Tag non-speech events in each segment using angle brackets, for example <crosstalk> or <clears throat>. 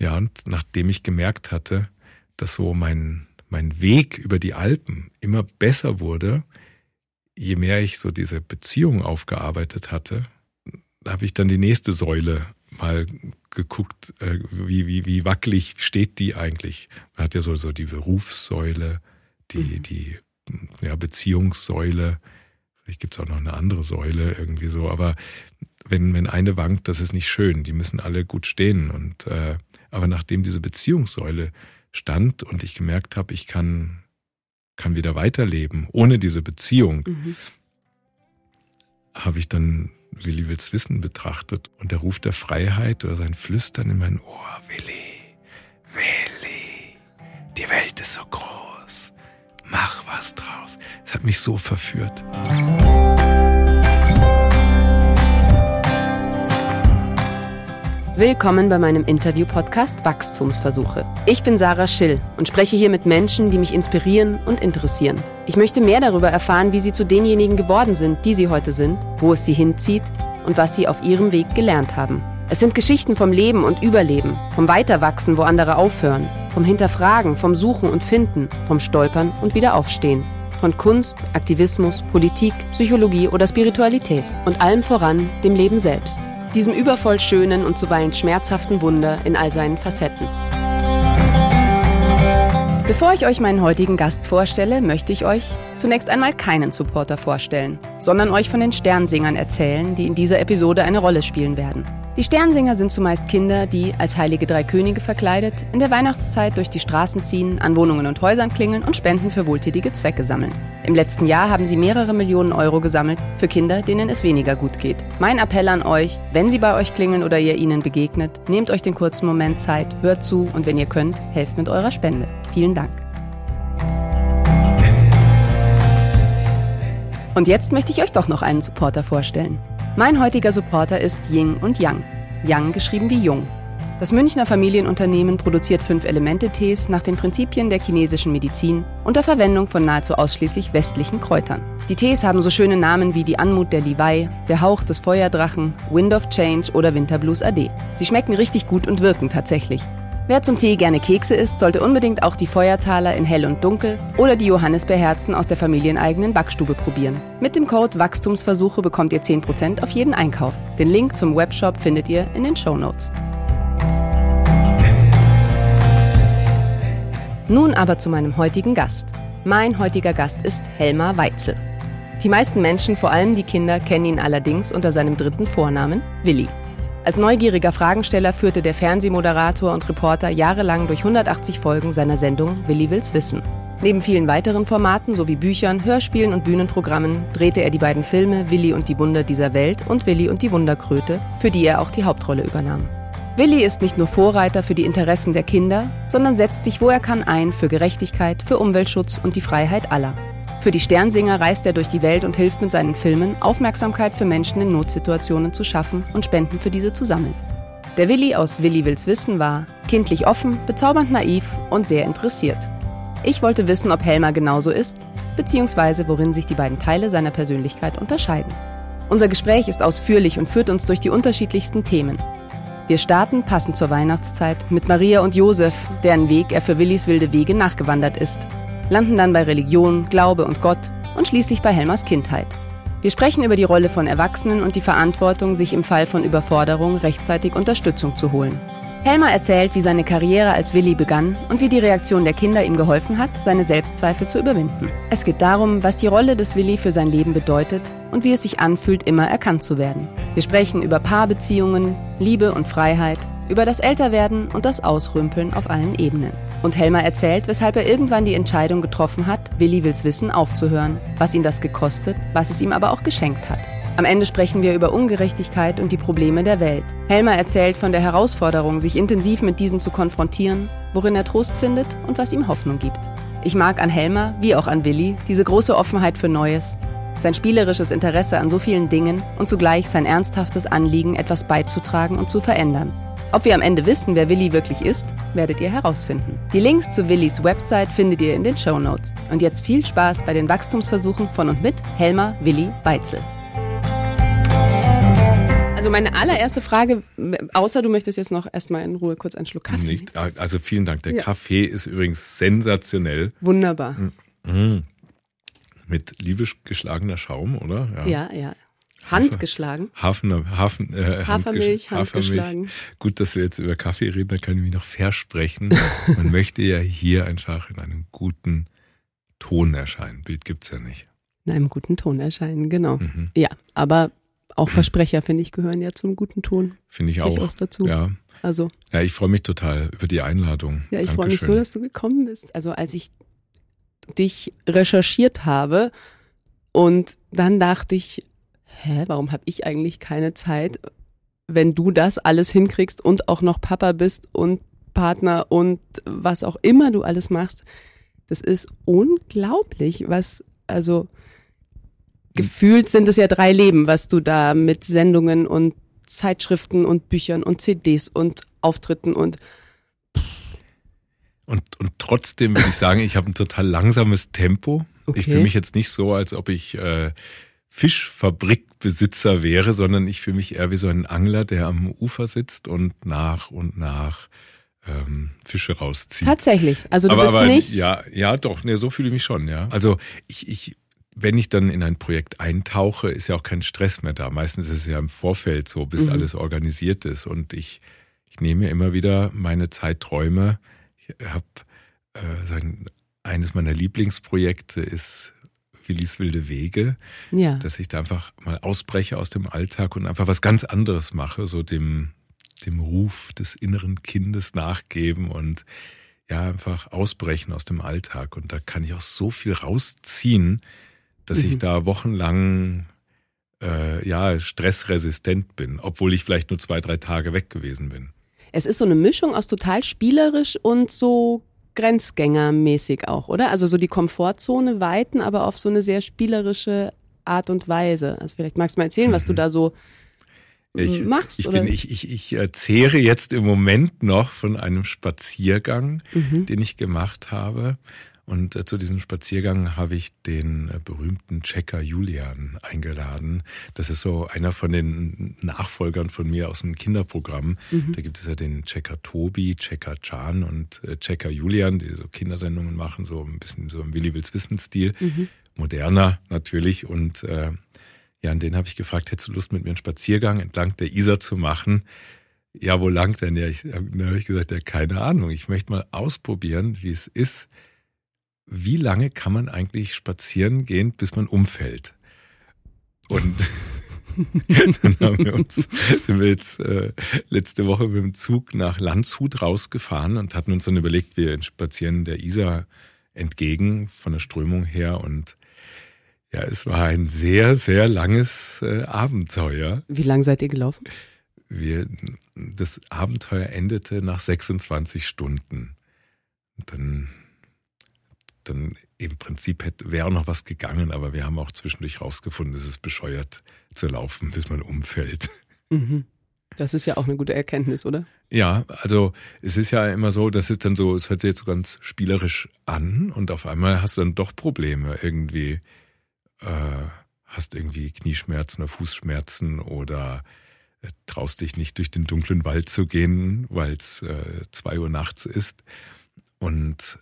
Ja, und nachdem ich gemerkt hatte, dass so mein, mein Weg über die Alpen immer besser wurde, je mehr ich so diese Beziehung aufgearbeitet hatte, habe ich dann die nächste Säule mal geguckt, äh, wie, wie, wie wackelig steht die eigentlich. Man hat ja so, so die Berufssäule, die, mhm. die ja, Beziehungssäule, vielleicht gibt's auch noch eine andere Säule irgendwie so, aber wenn, wenn eine wankt, das ist nicht schön. Die müssen alle gut stehen. Und äh, aber nachdem diese Beziehungssäule stand und ich gemerkt habe, ich kann, kann wieder weiterleben ohne diese Beziehung, mhm. habe ich dann Willi Wills Wissen betrachtet und der Ruf der Freiheit oder sein Flüstern in mein Ohr, Willi, Willi, die Welt ist so groß, mach was draus. Es hat mich so verführt. Willkommen bei meinem Interview-Podcast Wachstumsversuche. Ich bin Sarah Schill und spreche hier mit Menschen, die mich inspirieren und interessieren. Ich möchte mehr darüber erfahren, wie sie zu denjenigen geworden sind, die sie heute sind, wo es sie hinzieht und was sie auf ihrem Weg gelernt haben. Es sind Geschichten vom Leben und Überleben, vom Weiterwachsen, wo andere aufhören, vom Hinterfragen, vom Suchen und Finden, vom Stolpern und Wiederaufstehen, von Kunst, Aktivismus, Politik, Psychologie oder Spiritualität und allem voran dem Leben selbst diesem übervoll schönen und zuweilen schmerzhaften Wunder in all seinen Facetten. Bevor ich euch meinen heutigen Gast vorstelle, möchte ich euch zunächst einmal keinen Supporter vorstellen, sondern euch von den Sternsingern erzählen, die in dieser Episode eine Rolle spielen werden. Die Sternsinger sind zumeist Kinder, die als heilige drei Könige verkleidet in der Weihnachtszeit durch die Straßen ziehen, an Wohnungen und Häusern klingeln und Spenden für wohltätige Zwecke sammeln. Im letzten Jahr haben sie mehrere Millionen Euro gesammelt für Kinder, denen es weniger gut geht. Mein Appell an euch, wenn sie bei euch klingeln oder ihr ihnen begegnet, nehmt euch den kurzen Moment Zeit, hört zu und wenn ihr könnt, helft mit eurer Spende. Vielen Dank. Und jetzt möchte ich euch doch noch einen Supporter vorstellen. Mein heutiger Supporter ist Ying und Yang. Yang geschrieben wie Jung. Das Münchner Familienunternehmen produziert Fünf-Elemente-Tees nach den Prinzipien der chinesischen Medizin unter Verwendung von nahezu ausschließlich westlichen Kräutern. Die Tees haben so schöne Namen wie die Anmut der Liwei, der Hauch des Feuerdrachen, Wind of Change oder Winterblues AD. Sie schmecken richtig gut und wirken tatsächlich. Wer zum Tee gerne Kekse isst, sollte unbedingt auch die Feuertaler in Hell und Dunkel oder die Johannisbeerherzen aus der familieneigenen Backstube probieren. Mit dem Code Wachstumsversuche bekommt ihr 10% auf jeden Einkauf. Den Link zum Webshop findet ihr in den Show Notes. Nun aber zu meinem heutigen Gast. Mein heutiger Gast ist Helmar Weitzel. Die meisten Menschen, vor allem die Kinder, kennen ihn allerdings unter seinem dritten Vornamen Willi. Als neugieriger Fragensteller führte der Fernsehmoderator und Reporter jahrelang durch 180 Folgen seiner Sendung Willi will's wissen. Neben vielen weiteren Formaten sowie Büchern, Hörspielen und Bühnenprogrammen drehte er die beiden Filme Willi und die Wunder dieser Welt und Willi und die Wunderkröte, für die er auch die Hauptrolle übernahm. Willi ist nicht nur Vorreiter für die Interessen der Kinder, sondern setzt sich, wo er kann, ein für Gerechtigkeit, für Umweltschutz und die Freiheit aller. Für die Sternsinger reist er durch die Welt und hilft mit seinen Filmen, Aufmerksamkeit für Menschen in Notsituationen zu schaffen und Spenden für diese zu sammeln. Der Willi aus Willi wills wissen war kindlich offen, bezaubernd naiv und sehr interessiert. Ich wollte wissen, ob Helmer genauso ist, beziehungsweise worin sich die beiden Teile seiner Persönlichkeit unterscheiden. Unser Gespräch ist ausführlich und führt uns durch die unterschiedlichsten Themen. Wir starten, passend zur Weihnachtszeit, mit Maria und Josef, deren Weg er für Willis wilde Wege nachgewandert ist landen dann bei Religion, Glaube und Gott und schließlich bei Helmers Kindheit. Wir sprechen über die Rolle von Erwachsenen und die Verantwortung, sich im Fall von Überforderung rechtzeitig Unterstützung zu holen. Helmer erzählt, wie seine Karriere als Willi begann und wie die Reaktion der Kinder ihm geholfen hat, seine Selbstzweifel zu überwinden. Es geht darum, was die Rolle des Willi für sein Leben bedeutet und wie es sich anfühlt, immer erkannt zu werden. Wir sprechen über Paarbeziehungen, Liebe und Freiheit, über das Älterwerden und das Ausrümpeln auf allen Ebenen. Und Helmer erzählt, weshalb er irgendwann die Entscheidung getroffen hat, Willi wills wissen aufzuhören, was ihn das gekostet, was es ihm aber auch geschenkt hat. Am Ende sprechen wir über Ungerechtigkeit und die Probleme der Welt. Helmer erzählt von der Herausforderung, sich intensiv mit diesen zu konfrontieren, worin er Trost findet und was ihm Hoffnung gibt. Ich mag an Helmer, wie auch an Willi, diese große Offenheit für Neues, sein spielerisches Interesse an so vielen Dingen und zugleich sein ernsthaftes Anliegen, etwas beizutragen und zu verändern. Ob wir am Ende wissen, wer Willi wirklich ist, werdet ihr herausfinden. Die Links zu Willis Website findet ihr in den Show Notes. Und jetzt viel Spaß bei den Wachstumsversuchen von und mit Helmer Willi Weitzel. Also meine allererste Frage, außer du möchtest jetzt noch erstmal in Ruhe kurz einen Schluck Kaffee. Nicht, also vielen Dank. Der ja. Kaffee ist übrigens sensationell. Wunderbar. Mhm. Mit liebisch geschlagener Schaum, oder? Ja, ja. ja. Handgeschlagen. Hafen, Hafen, äh, Hafermilch, handgeschlagen. Gut, dass wir jetzt über Kaffee reden, da kann ich mich noch versprechen. <laughs> Man möchte ja hier einfach in einem guten Ton erscheinen. Bild gibt's ja nicht. In einem guten Ton erscheinen, genau. Mhm. Ja, aber auch Versprecher, finde ich, gehören ja zum guten Ton. Finde ich auch. dazu. Ja. Also. Ja, ich freue mich total über die Einladung. Ja, ich freue mich so, dass du gekommen bist. Also als ich dich recherchiert habe und dann dachte ich, hä, warum habe ich eigentlich keine Zeit, wenn du das alles hinkriegst und auch noch Papa bist und Partner und was auch immer du alles machst. Das ist unglaublich, was, also gefühlt sind es ja drei Leben, was du da mit Sendungen und Zeitschriften und Büchern und CDs und Auftritten und und, und trotzdem würde ich sagen, ich habe ein total langsames Tempo. Okay. Ich fühle mich jetzt nicht so, als ob ich äh, Fischfabrikbesitzer wäre, sondern ich fühle mich eher wie so ein Angler, der am Ufer sitzt und nach und nach ähm, Fische rauszieht. Tatsächlich. Also du aber, bist aber, nicht. Ja, ja, doch. Ne, so fühle ich mich schon. Ja. Also ich, ich wenn ich dann in ein Projekt eintauche, ist ja auch kein Stress mehr da. Meistens ist es ja im Vorfeld so, bis mhm. alles organisiert ist. Und ich, ich nehme mir immer wieder meine Zeitträume. Ich habe äh, eines meiner Lieblingsprojekte ist Willis wilde Wege, ja. dass ich da einfach mal ausbreche aus dem Alltag und einfach was ganz anderes mache, so dem dem Ruf des inneren Kindes nachgeben und ja einfach ausbrechen aus dem Alltag und da kann ich auch so viel rausziehen, dass mhm. ich da wochenlang äh, ja stressresistent bin, obwohl ich vielleicht nur zwei, drei Tage weg gewesen bin. Es ist so eine Mischung aus total spielerisch und so grenzgängermäßig auch, oder? Also so die Komfortzone weiten, aber auf so eine sehr spielerische Art und Weise. Also vielleicht magst du mal erzählen, was du mhm. da so ich, machst. Ich, bin, ich, ich, ich zehre jetzt im Moment noch von einem Spaziergang, mhm. den ich gemacht habe. Und äh, zu diesem Spaziergang habe ich den äh, berühmten Checker Julian eingeladen. Das ist so einer von den Nachfolgern von mir aus dem Kinderprogramm. Mhm. Da gibt es ja den Checker Tobi, Checker Can und äh, Checker Julian, die so Kindersendungen machen, so ein bisschen so im Willi Wills Wissen-Stil. Mhm. Moderner natürlich. Und äh, ja, an den habe ich gefragt, hättest du Lust mit mir einen Spaziergang entlang der Isar zu machen? Ja, wo lang denn? Ja, ich, dann habe ich gesagt, ja, keine Ahnung. Ich möchte mal ausprobieren, wie es ist, wie lange kann man eigentlich spazieren gehen, bis man umfällt? Und <laughs> dann haben wir uns, sind wir jetzt äh, letzte Woche mit dem Zug nach Landshut rausgefahren und hatten uns dann überlegt, wir spazieren der Isar entgegen von der Strömung her und ja, es war ein sehr, sehr langes äh, Abenteuer. Wie lang seid ihr gelaufen? Wir, das Abenteuer endete nach 26 Stunden. Und dann dann im Prinzip hätte, wäre noch was gegangen, aber wir haben auch zwischendurch rausgefunden, es ist bescheuert zu laufen, bis man umfällt. Mhm. Das ist ja auch eine gute Erkenntnis, oder? Ja, also es ist ja immer so, das ist dann so, es hört sich jetzt so ganz spielerisch an und auf einmal hast du dann doch Probleme irgendwie. Äh, hast irgendwie Knieschmerzen oder Fußschmerzen oder äh, traust dich nicht durch den dunklen Wald zu gehen, weil es äh, zwei Uhr nachts ist. Und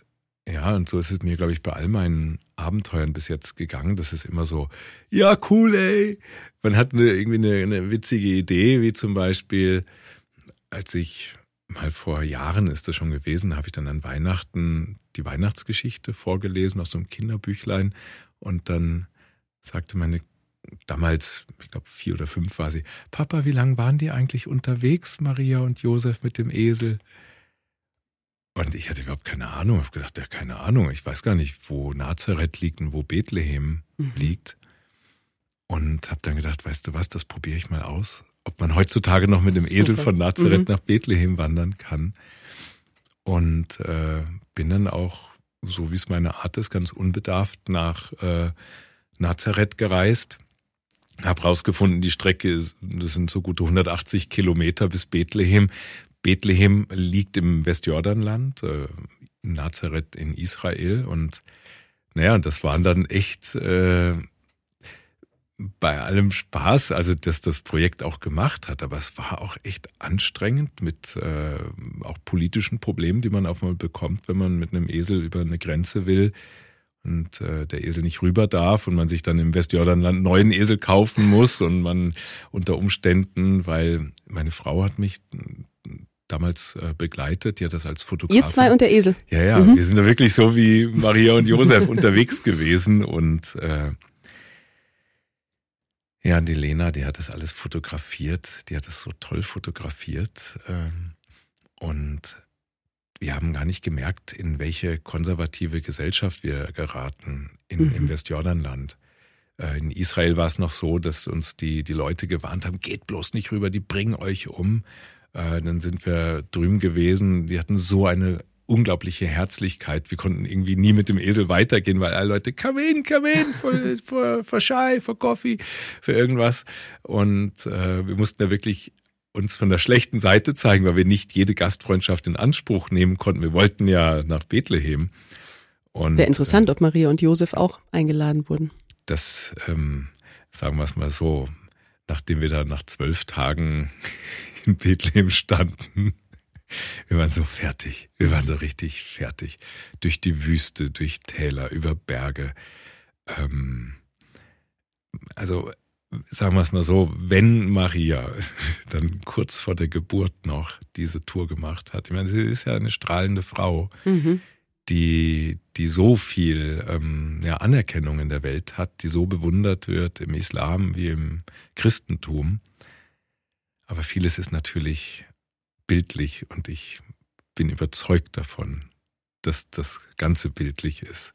ja, und so ist es mir, glaube ich, bei all meinen Abenteuern bis jetzt gegangen. Das ist immer so, ja, cool, ey. Man hat eine, irgendwie eine, eine witzige Idee, wie zum Beispiel, als ich mal vor Jahren ist das schon gewesen, habe ich dann an Weihnachten die Weihnachtsgeschichte vorgelesen aus so einem Kinderbüchlein und dann sagte meine damals, ich glaube vier oder fünf war sie, Papa, wie lange waren die eigentlich unterwegs, Maria und Josef mit dem Esel? Und ich hatte überhaupt keine Ahnung. Ich habe gedacht, ja, keine Ahnung. Ich weiß gar nicht, wo Nazareth liegt und wo Bethlehem mhm. liegt. Und habe dann gedacht, weißt du was, das probiere ich mal aus. Ob man heutzutage noch mit dem Esel von Nazareth mhm. nach Bethlehem wandern kann. Und äh, bin dann auch, so wie es meine Art ist, ganz unbedarft nach äh, Nazareth gereist. Hab rausgefunden, die Strecke, das sind so gute 180 Kilometer bis Bethlehem. Bethlehem liegt im Westjordanland, äh, Nazareth in Israel. Und naja, das waren dann echt äh, bei allem Spaß, also dass das Projekt auch gemacht hat, aber es war auch echt anstrengend mit äh, auch politischen Problemen, die man auf einmal bekommt, wenn man mit einem Esel über eine Grenze will und äh, der Esel nicht rüber darf und man sich dann im Westjordanland neuen Esel kaufen muss und man unter Umständen, weil meine Frau hat mich damals äh, begleitet, die hat das als Fotograf. Ihr zwei und der Esel. Ja, ja, mhm. wir sind da wirklich so wie Maria und Josef <laughs> unterwegs gewesen und äh, ja, die Lena, die hat das alles fotografiert, die hat das so toll fotografiert ähm, und wir haben gar nicht gemerkt, in welche konservative Gesellschaft wir geraten in, mhm. im Westjordanland. Äh, in Israel war es noch so, dass uns die, die Leute gewarnt haben, geht bloß nicht rüber, die bringen euch um. Äh, dann sind wir drüben gewesen, die hatten so eine unglaubliche Herzlichkeit. Wir konnten irgendwie nie mit dem Esel weitergehen, weil alle Leute, come in, come in, for, for, for Chai, for Coffee, für irgendwas. Und äh, wir mussten da wirklich uns von der schlechten Seite zeigen, weil wir nicht jede Gastfreundschaft in Anspruch nehmen konnten. Wir wollten ja nach Bethlehem. Wäre interessant, äh, ob Maria und Josef auch eingeladen wurden. Das, ähm, sagen wir es mal so, nachdem wir da nach zwölf Tagen in Bethlehem standen, wir waren so fertig. Wir waren so richtig fertig. Durch die Wüste, durch Täler, über Berge. Ähm, also sagen wir es mal so, wenn Maria dann kurz vor der Geburt noch diese Tour gemacht hat, ich meine, sie ist ja eine strahlende Frau, mhm. die, die so viel ähm, ja, Anerkennung in der Welt hat, die so bewundert wird im Islam wie im Christentum. Aber vieles ist natürlich bildlich und ich bin überzeugt davon, dass das Ganze bildlich ist.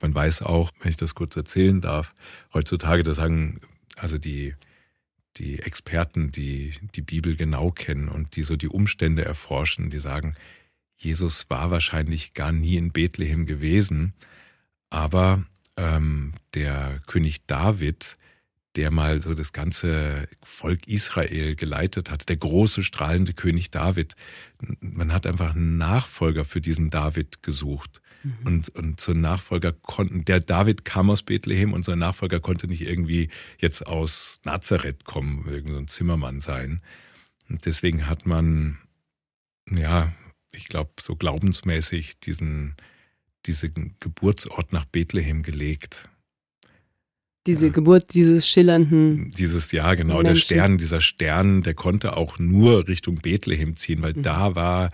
Man weiß auch, wenn ich das kurz erzählen darf, heutzutage, da sagen also die, die Experten, die die Bibel genau kennen und die so die Umstände erforschen, die sagen, Jesus war wahrscheinlich gar nie in Bethlehem gewesen, aber ähm, der König David, der mal so das ganze Volk Israel geleitet hat, der große strahlende König David, man hat einfach einen Nachfolger für diesen David gesucht. Mhm. Und, und so ein Nachfolger konnten, der David kam aus Bethlehem und sein Nachfolger konnte nicht irgendwie jetzt aus Nazareth kommen, irgendein so ein Zimmermann sein. Und deswegen hat man, ja, ich glaube, so glaubensmäßig diesen, diesen Geburtsort nach Bethlehem gelegt. Diese ja. Geburt dieses schillernden. Dieses, ja, genau, Menschen. der Stern, dieser Stern, der konnte auch nur Richtung Bethlehem ziehen, weil mhm. da war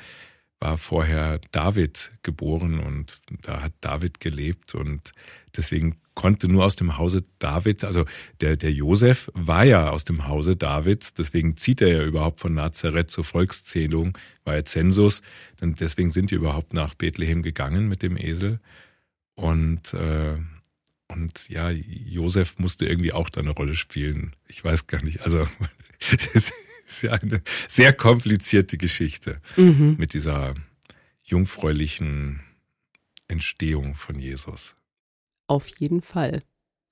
war vorher David geboren und da hat David gelebt und deswegen konnte nur aus dem Hause David, also der, der Josef war ja aus dem Hause David, deswegen zieht er ja überhaupt von Nazareth zur Volkszählung, war ja Zensus, und deswegen sind die überhaupt nach Bethlehem gegangen mit dem Esel und äh, und ja, Josef musste irgendwie auch da eine Rolle spielen. Ich weiß gar nicht, also <laughs> ist ja eine sehr komplizierte Geschichte mhm. mit dieser jungfräulichen Entstehung von Jesus. Auf jeden Fall.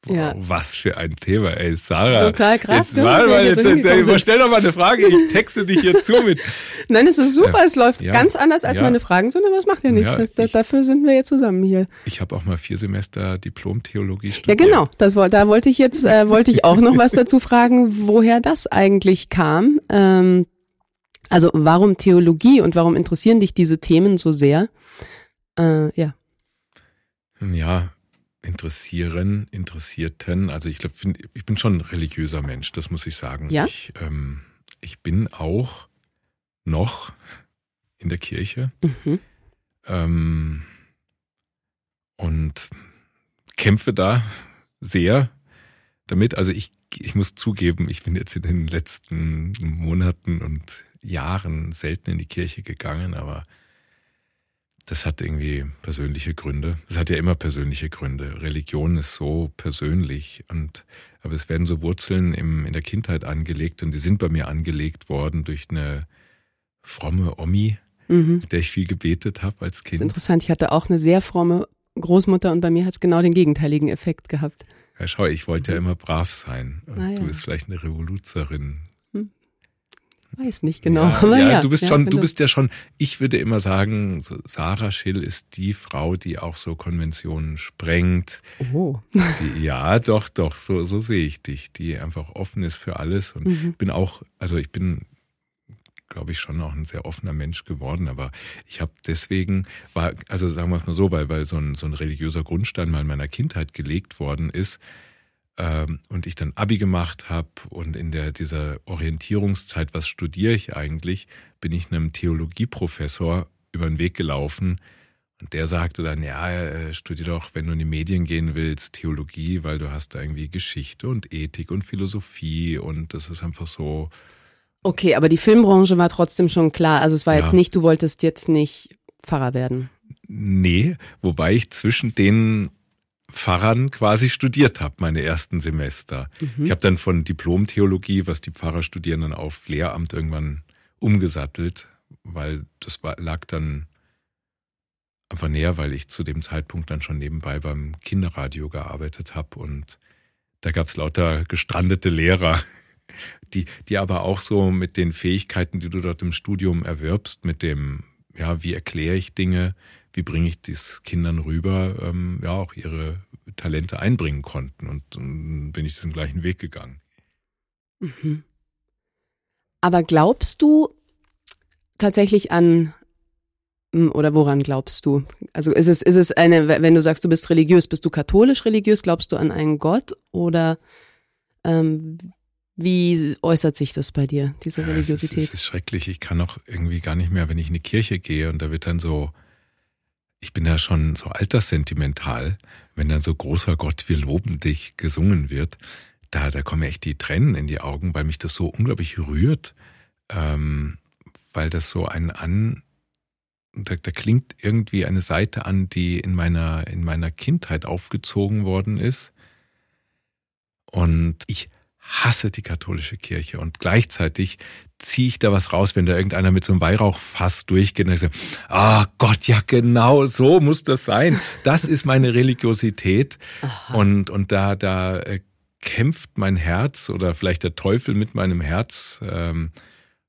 Wow, ja. Was für ein Thema, ey, Sarah. Total krass. Jetzt, mal, mal, jetzt, jetzt, jetzt, stell doch mal eine Frage, ich texte dich hier zu mit. <laughs> Nein, es ist super, es läuft ja, ganz anders als ja. meine Fragen sind, aber es macht ja nichts. Ja, ich, dafür sind wir jetzt zusammen hier. Ich habe auch mal vier Semester Diplom-Theologie studiert. Ja, genau. Das, da wollte ich jetzt, äh, wollte ich auch noch was dazu fragen, woher das eigentlich kam. Ähm, also warum Theologie und warum interessieren dich diese Themen so sehr? Äh, ja. Ja, interessieren, Interessierten. Also ich glaube, ich bin schon ein religiöser Mensch, das muss ich sagen. Ja? Ich, ähm, ich bin auch noch in der Kirche mhm. ähm, und kämpfe da sehr damit. Also ich, ich muss zugeben, ich bin jetzt in den letzten Monaten und Jahren selten in die Kirche gegangen, aber das hat irgendwie persönliche Gründe. Es hat ja immer persönliche Gründe. Religion ist so persönlich und aber es werden so Wurzeln im, in der Kindheit angelegt und die sind bei mir angelegt worden durch eine fromme Omi, mhm. mit der ich viel gebetet habe als Kind. Interessant, ich hatte auch eine sehr fromme Großmutter und bei mir hat es genau den gegenteiligen Effekt gehabt. Ja, schau, ich wollte ja immer brav sein und ah, ja. du bist vielleicht eine Revoluzerin. Weiß nicht genau. Ja, aber ja, ja, du bist ja, schon, du bist ja schon, ich würde immer sagen, so Sarah Schill ist die Frau, die auch so Konventionen sprengt. Oh. Die, ja, doch, doch, so, so sehe ich dich, die einfach offen ist für alles und Mhm. bin auch, also ich bin, glaube ich, schon auch ein sehr offener Mensch geworden, aber ich habe deswegen, war, also sagen wir es mal so, weil, weil so ein, so ein religiöser Grundstein mal in meiner Kindheit gelegt worden ist, und ich dann Abi gemacht habe und in der dieser Orientierungszeit, was studiere ich eigentlich, bin ich einem Theologieprofessor über den Weg gelaufen und der sagte dann, ja, äh, studier doch, wenn du in die Medien gehen willst, Theologie, weil du hast da irgendwie Geschichte und Ethik und Philosophie und das ist einfach so, Okay, aber die Filmbranche war trotzdem schon klar. Also es war Ja. jetzt nicht, du wolltest jetzt nicht Pfarrer werden. nee, wobei ich zwischen den Pfarrern quasi studiert habe, meine ersten Semester. Ich habe dann von Diplom-Theologie, was die Pfarrer studieren, dann auf Lehramt irgendwann umgesattelt, weil das war, lag dann einfach näher, weil ich zu dem Zeitpunkt dann schon nebenbei beim Kinderradio gearbeitet habe und da gab's lauter gestrandete Lehrer, <laughs> die, die aber auch so mit den Fähigkeiten, die du dort im Studium erwirbst, mit dem, ja, wie erkläre ich Dinge, wie bringe ich dies Kindern rüber, ähm, ja, auch ihre Talente einbringen konnten. Und, ähm, bin ich diesen gleichen Weg gegangen. Mhm. Aber glaubst du tatsächlich an oder woran glaubst du? Also ist es ist es eine wenn du sagst, du bist religiös, bist du katholisch religiös, glaubst du an einen Gott oder ähm, wie äußert sich das bei dir, diese Ja, es, ist, Religiosität? es ist schrecklich. Ich kann auch irgendwie gar nicht mehr, wenn ich in die Kirche gehe und da wird dann so, ich bin ja schon so alterssentimental, wenn dann so großer Gott, wir loben dich gesungen wird, da, da kommen echt die Tränen in die Augen, weil mich das so unglaublich rührt, ähm, weil das so ein an, da, da klingt irgendwie eine Seite an, die in meiner, in meiner Kindheit aufgezogen worden ist. Und ich hasse die katholische Kirche und gleichzeitig ziehe ich da was raus, wenn da irgendeiner mit so einem Weihrauchfass durchgeht und ich sage, ah Gott, ja genau, so muss das sein. Das ist meine Religiosität und und da da äh, kämpft mein Herz oder vielleicht der Teufel mit meinem Herz. Ähm,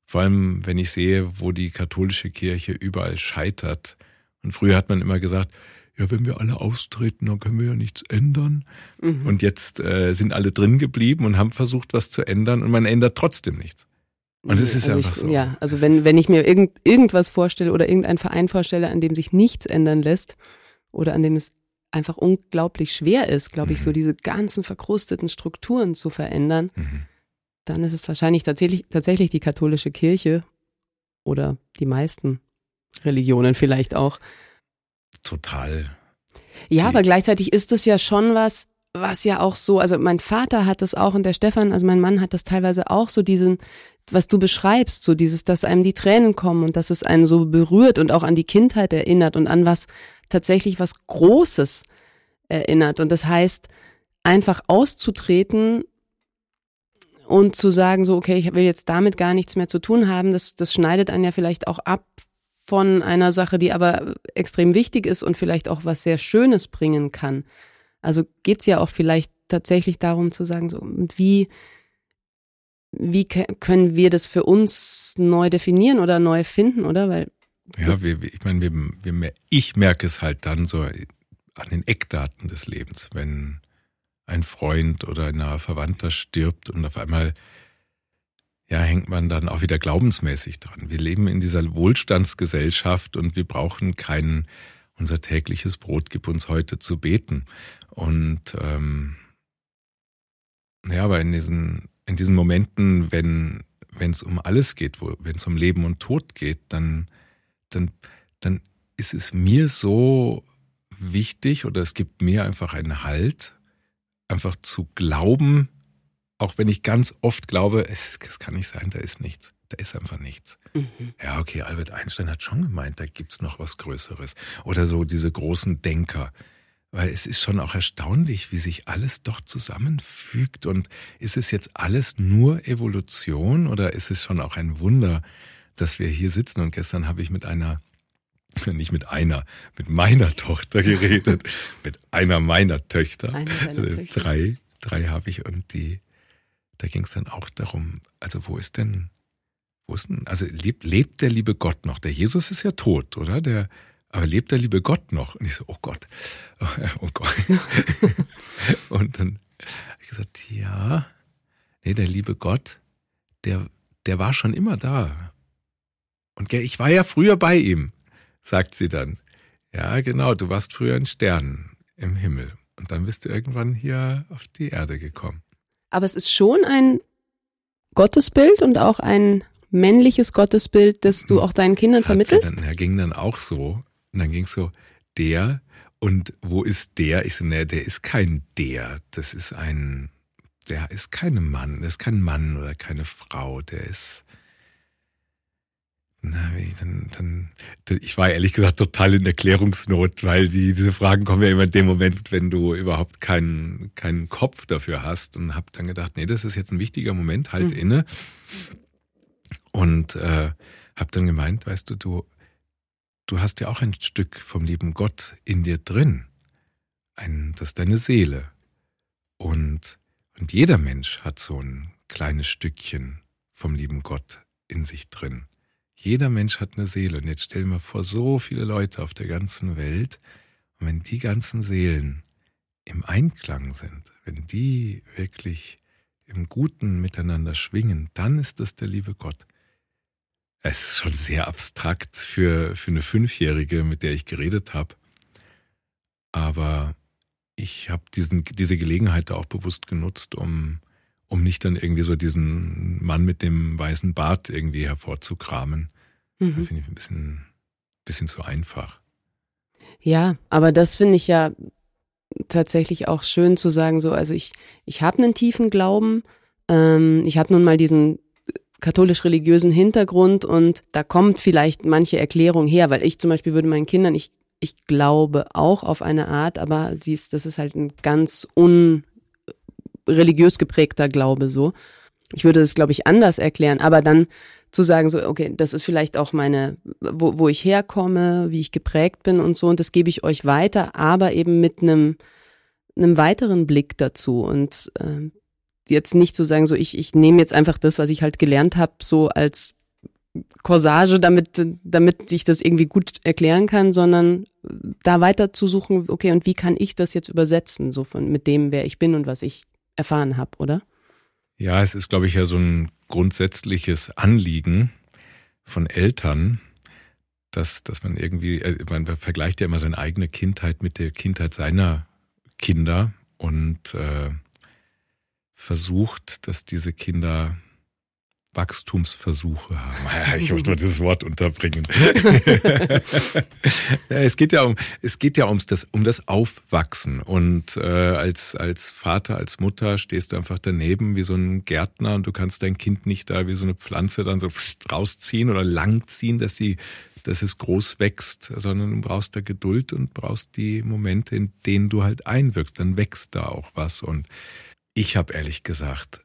vor allem, wenn ich sehe, wo die katholische Kirche überall scheitert. Und früher hat man immer gesagt, ja, wenn wir alle austreten, dann können wir ja nichts ändern. Mhm. Und jetzt äh, sind alle drin geblieben und haben versucht, was zu ändern und man ändert trotzdem nichts. Und es ist also einfach ich, so. Ja, also wenn, wenn ich mir irgend, irgendwas vorstelle oder irgendeinen Verein vorstelle, an dem sich nichts ändern lässt oder an dem es einfach unglaublich schwer ist, glaube ich, Mhm. so diese ganzen verkrusteten Strukturen zu verändern, Mhm. dann ist es wahrscheinlich tatsächlich, tatsächlich die katholische Kirche oder die meisten Religionen vielleicht auch. Total. Ja, aber gleichzeitig ist es ja schon was, was ja auch so, also mein Vater hat das auch und der Stefan, also mein Mann hat das teilweise auch so diesen, was du beschreibst, so dieses, dass einem die Tränen kommen und dass es einen so berührt und auch an die Kindheit erinnert und an was tatsächlich was Großes erinnert. Und das heißt, einfach auszutreten und zu sagen, so, okay, ich will jetzt damit gar nichts mehr zu tun haben, das, das schneidet einen ja vielleicht auch ab von einer Sache, die aber extrem wichtig ist und vielleicht auch was sehr Schönes bringen kann. Also geht's ja auch vielleicht tatsächlich darum zu sagen, so, wie, wie können wir das für uns neu definieren oder neu finden, oder? Weil, Ja, wir, ich meine, wir, wir, ich merke es halt dann so an den Eckdaten des Lebens, wenn ein Freund oder ein naher Verwandter stirbt und auf einmal ja, hängt man dann auch wieder glaubensmäßig dran. Wir leben in dieser Wohlstandsgesellschaft und wir brauchen kein unser tägliches Brot gib uns heute zu beten. Und ähm, ja, aber in diesen, in diesen Momenten, wenn wenn es um alles geht, wenn es um Leben und Tod geht, dann, dann, dann ist es mir so wichtig oder es gibt mir einfach einen Halt, einfach zu glauben, auch wenn ich ganz oft glaube, es, es kann nicht sein, da ist nichts. Da ist einfach nichts. Ja, okay, Albert Einstein hat schon gemeint, da gibt's noch was Größeres. Oder so diese großen Denker. Weil es ist schon auch erstaunlich, wie sich alles doch zusammenfügt. Und ist es jetzt alles nur Evolution oder ist es schon auch ein Wunder, dass wir hier sitzen? Und gestern habe ich mit einer, <laughs> nicht mit einer, mit meiner Tochter geredet, <laughs> mit einer meiner Töchter. Eine Also Töchter. drei, drei habe ich und die, da ging es dann auch darum, also wo ist denn, wo ist denn, also lebt, lebt der liebe Gott noch? Der Jesus ist ja tot, oder? Der, aber lebt der liebe Gott noch? Und ich so, oh Gott, <laughs> oh Gott. <laughs> und dann habe ich gesagt, ja, nee, der liebe Gott, der, der war schon immer da. Und ich war ja früher bei ihm, sagt sie dann. Ja, genau, du warst früher ein Stern im Himmel. Und dann bist du irgendwann hier auf die Erde gekommen. Aber es ist schon ein Gottesbild und auch ein männliches Gottesbild, das du auch deinen Kindern vermittelst? Dann, er ging dann auch so. Und dann ging es so, der und wo ist der? Ich so, ne, der ist kein der. Das ist ein, der ist kein Mann. Der ist kein Mann oder keine Frau. Der ist, dann, dann, ich war ehrlich gesagt total in Erklärungsnot, weil die, diese Fragen kommen ja immer in dem Moment, wenn du überhaupt keinen, keinen Kopf dafür hast und hab dann gedacht, nee, das ist jetzt ein wichtiger Moment, halt mhm. inne. Und äh, hab dann gemeint, weißt du, du, du hast ja auch ein Stück vom lieben Gott in dir drin. Ein, das ist deine Seele. Und, und jeder Mensch hat so ein kleines Stückchen vom lieben Gott in sich drin. Jeder Mensch hat eine Seele. Und jetzt stell dir mal vor, so viele Leute auf der ganzen Welt. Und wenn die ganzen Seelen im Einklang sind, wenn die wirklich im Guten miteinander schwingen, dann ist das der liebe Gott. Es ist schon sehr abstrakt für, für eine Fünfjährige, mit der ich geredet habe. Aber ich habe diese Gelegenheit da auch bewusst genutzt, um um nicht dann irgendwie so diesen Mann mit dem weißen Bart irgendwie hervorzukramen. Mhm. Finde ich ein bisschen, bisschen zu einfach. Ja, aber das finde ich ja tatsächlich auch schön zu sagen, so, also ich, ich habe einen tiefen Glauben, ähm, ich habe nun mal diesen katholisch-religiösen Hintergrund und da kommt vielleicht manche Erklärung her, weil ich zum Beispiel würde meinen Kindern, ich, ich glaube auch auf eine Art, aber dies, das ist halt ein ganz un, religiös geprägter Glaube so. Ich würde es, glaube ich, anders erklären, aber dann zu sagen, so, okay, das ist vielleicht auch meine, wo, wo ich herkomme, wie ich geprägt bin und so, und das gebe ich euch weiter, aber eben mit einem, einem weiteren Blick dazu und äh, jetzt nicht zu sagen, so ich, ich nehme jetzt einfach das, was ich halt gelernt habe, so als Corsage, damit, damit ich das irgendwie gut erklären kann, sondern da weiter zu suchen, okay, und wie kann ich das jetzt übersetzen, so von mit dem, wer ich bin und was ich erfahren habe, oder? Ja, es ist, glaube ich, ja so ein grundsätzliches Anliegen von Eltern, dass, dass man irgendwie, äh, man vergleicht ja immer seine eigene Kindheit mit der Kindheit seiner Kinder und äh, versucht, dass diese Kinder Wachstumsversuche haben. <laughs> Ich möchte mal dieses Wort unterbringen. <laughs> es geht ja um, es geht ja ums das, um das Aufwachsen. Und äh, als als Vater, als Mutter stehst du einfach daneben wie so ein Gärtner und du kannst dein Kind nicht da wie so eine Pflanze dann so rausziehen oder langziehen, dass sie dass es groß wächst, sondern du brauchst da Geduld und brauchst die Momente, in denen du halt einwirkst. Dann wächst da auch was. Und ich habe ehrlich gesagt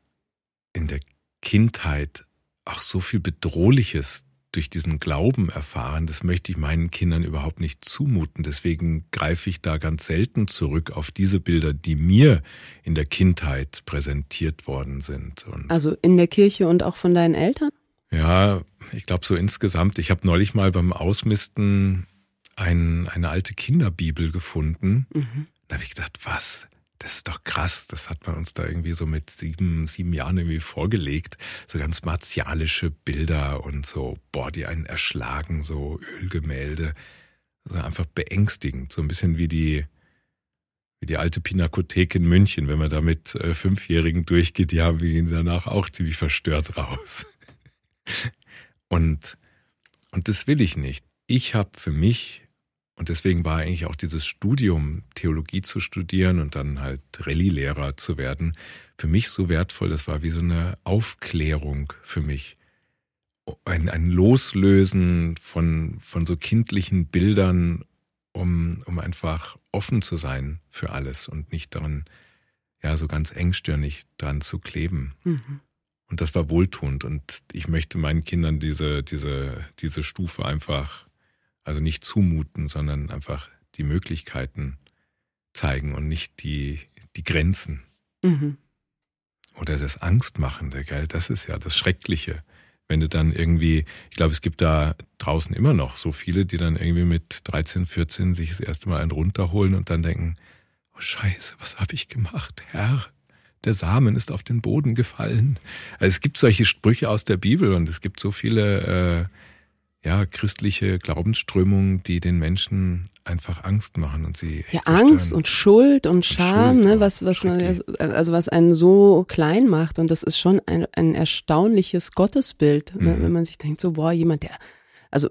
in der Kindheit auch so viel Bedrohliches durch diesen Glauben erfahren, das möchte ich meinen Kindern überhaupt nicht zumuten. Deswegen greife ich da ganz selten zurück auf diese Bilder, die mir in der Kindheit präsentiert worden sind. Und also in der Kirche und auch von deinen Eltern? Ja, ich glaube so insgesamt. Ich habe neulich mal beim Ausmisten ein, eine alte Kinderbibel gefunden. Mhm. Da habe ich gedacht, was? Das ist doch krass. Das hat man uns da irgendwie so mit sieben, sieben Jahren irgendwie vorgelegt. So ganz martialische Bilder und so, boah, die einen erschlagen, so Ölgemälde. Also einfach beängstigend. So ein bisschen wie die, wie die alte Pinakothek in München. Wenn man da mit äh, Fünfjährigen durchgeht, die haben wir gehen danach auch ziemlich verstört raus. <laughs> und, und das will ich nicht. Ich habe für mich und deswegen war eigentlich auch dieses Studium, Theologie zu studieren und dann halt Rallye-Lehrer zu werden, für mich so wertvoll. Das war wie so eine Aufklärung für mich. Ein, ein Loslösen von, von so kindlichen Bildern, um, um einfach offen zu sein für alles und nicht daran, ja, so ganz engstirnig dran zu kleben. Mhm. Und das war wohltuend. Und ich möchte meinen Kindern diese, diese, diese Stufe einfach also nicht zumuten, sondern einfach die Möglichkeiten zeigen und nicht die, die Grenzen. Mhm. Oder das Angstmachende, gell? Das ist ja das Schreckliche. Wenn du dann irgendwie, ich glaube, es gibt da draußen immer noch so viele, die dann irgendwie mit 13, 14 sich das erste Mal einen runterholen und dann denken, oh Scheiße, was habe ich gemacht, Herr? Der Samen ist auf den Boden gefallen. Also es gibt solche Sprüche aus der Bibel und es gibt so viele äh, ja christliche Glaubensströmungen, die den Menschen einfach Angst machen und sie ja Angst und Schuld und Scham, Schuld, ne, ja, was was man also was einen so klein macht. Und das ist schon ein, ein erstaunliches Gottesbild, ne, Mhm. wenn man sich denkt so boah jemand der also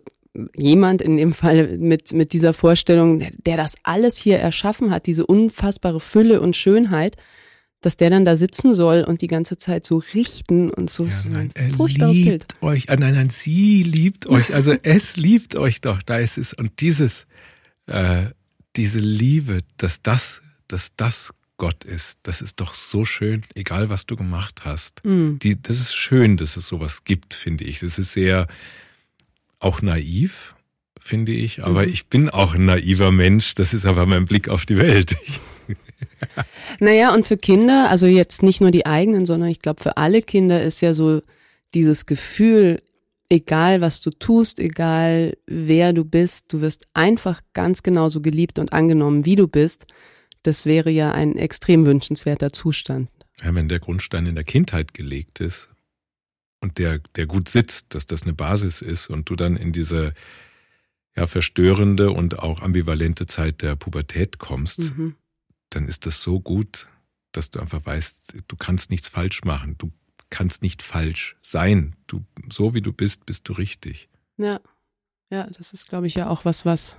jemand in dem Fall mit mit dieser Vorstellung, der, der das alles hier erschaffen hat, diese unfassbare Fülle und Schönheit, dass der dann da sitzen soll und die ganze Zeit so richten und so Ja, ein nein, er furchtbares Bild. liebt euch. Ah, nein, nein, sie liebt euch. Also <laughs> es liebt euch doch. Da ist es. Und dieses, äh, diese Liebe, dass das, dass das Gott ist, das ist doch so schön, egal was du gemacht hast. Mhm. Die, das ist schön, dass es sowas gibt, finde ich. Das ist sehr auch naiv, finde ich. Aber Mhm. ich bin auch ein naiver Mensch. Das ist aber mein Blick auf die Welt. <laughs> <laughs> Naja, und für Kinder, also jetzt nicht nur die eigenen, sondern ich glaube, für alle Kinder ist ja so dieses Gefühl, egal was du tust, egal wer du bist, du wirst einfach ganz genauso geliebt und angenommen, wie du bist. Das wäre ja ein extrem wünschenswerter Zustand. Ja, wenn der Grundstein in der Kindheit gelegt ist und der, der gut sitzt, dass das eine Basis ist und du dann in diese ja, verstörende und auch ambivalente Zeit der Pubertät kommst, Mhm. Dann ist das so gut, dass du einfach weißt, du kannst nichts falsch machen, du kannst nicht falsch sein. Du, so wie du bist, bist du richtig. Ja, ja, das ist, glaube ich, ja auch was, was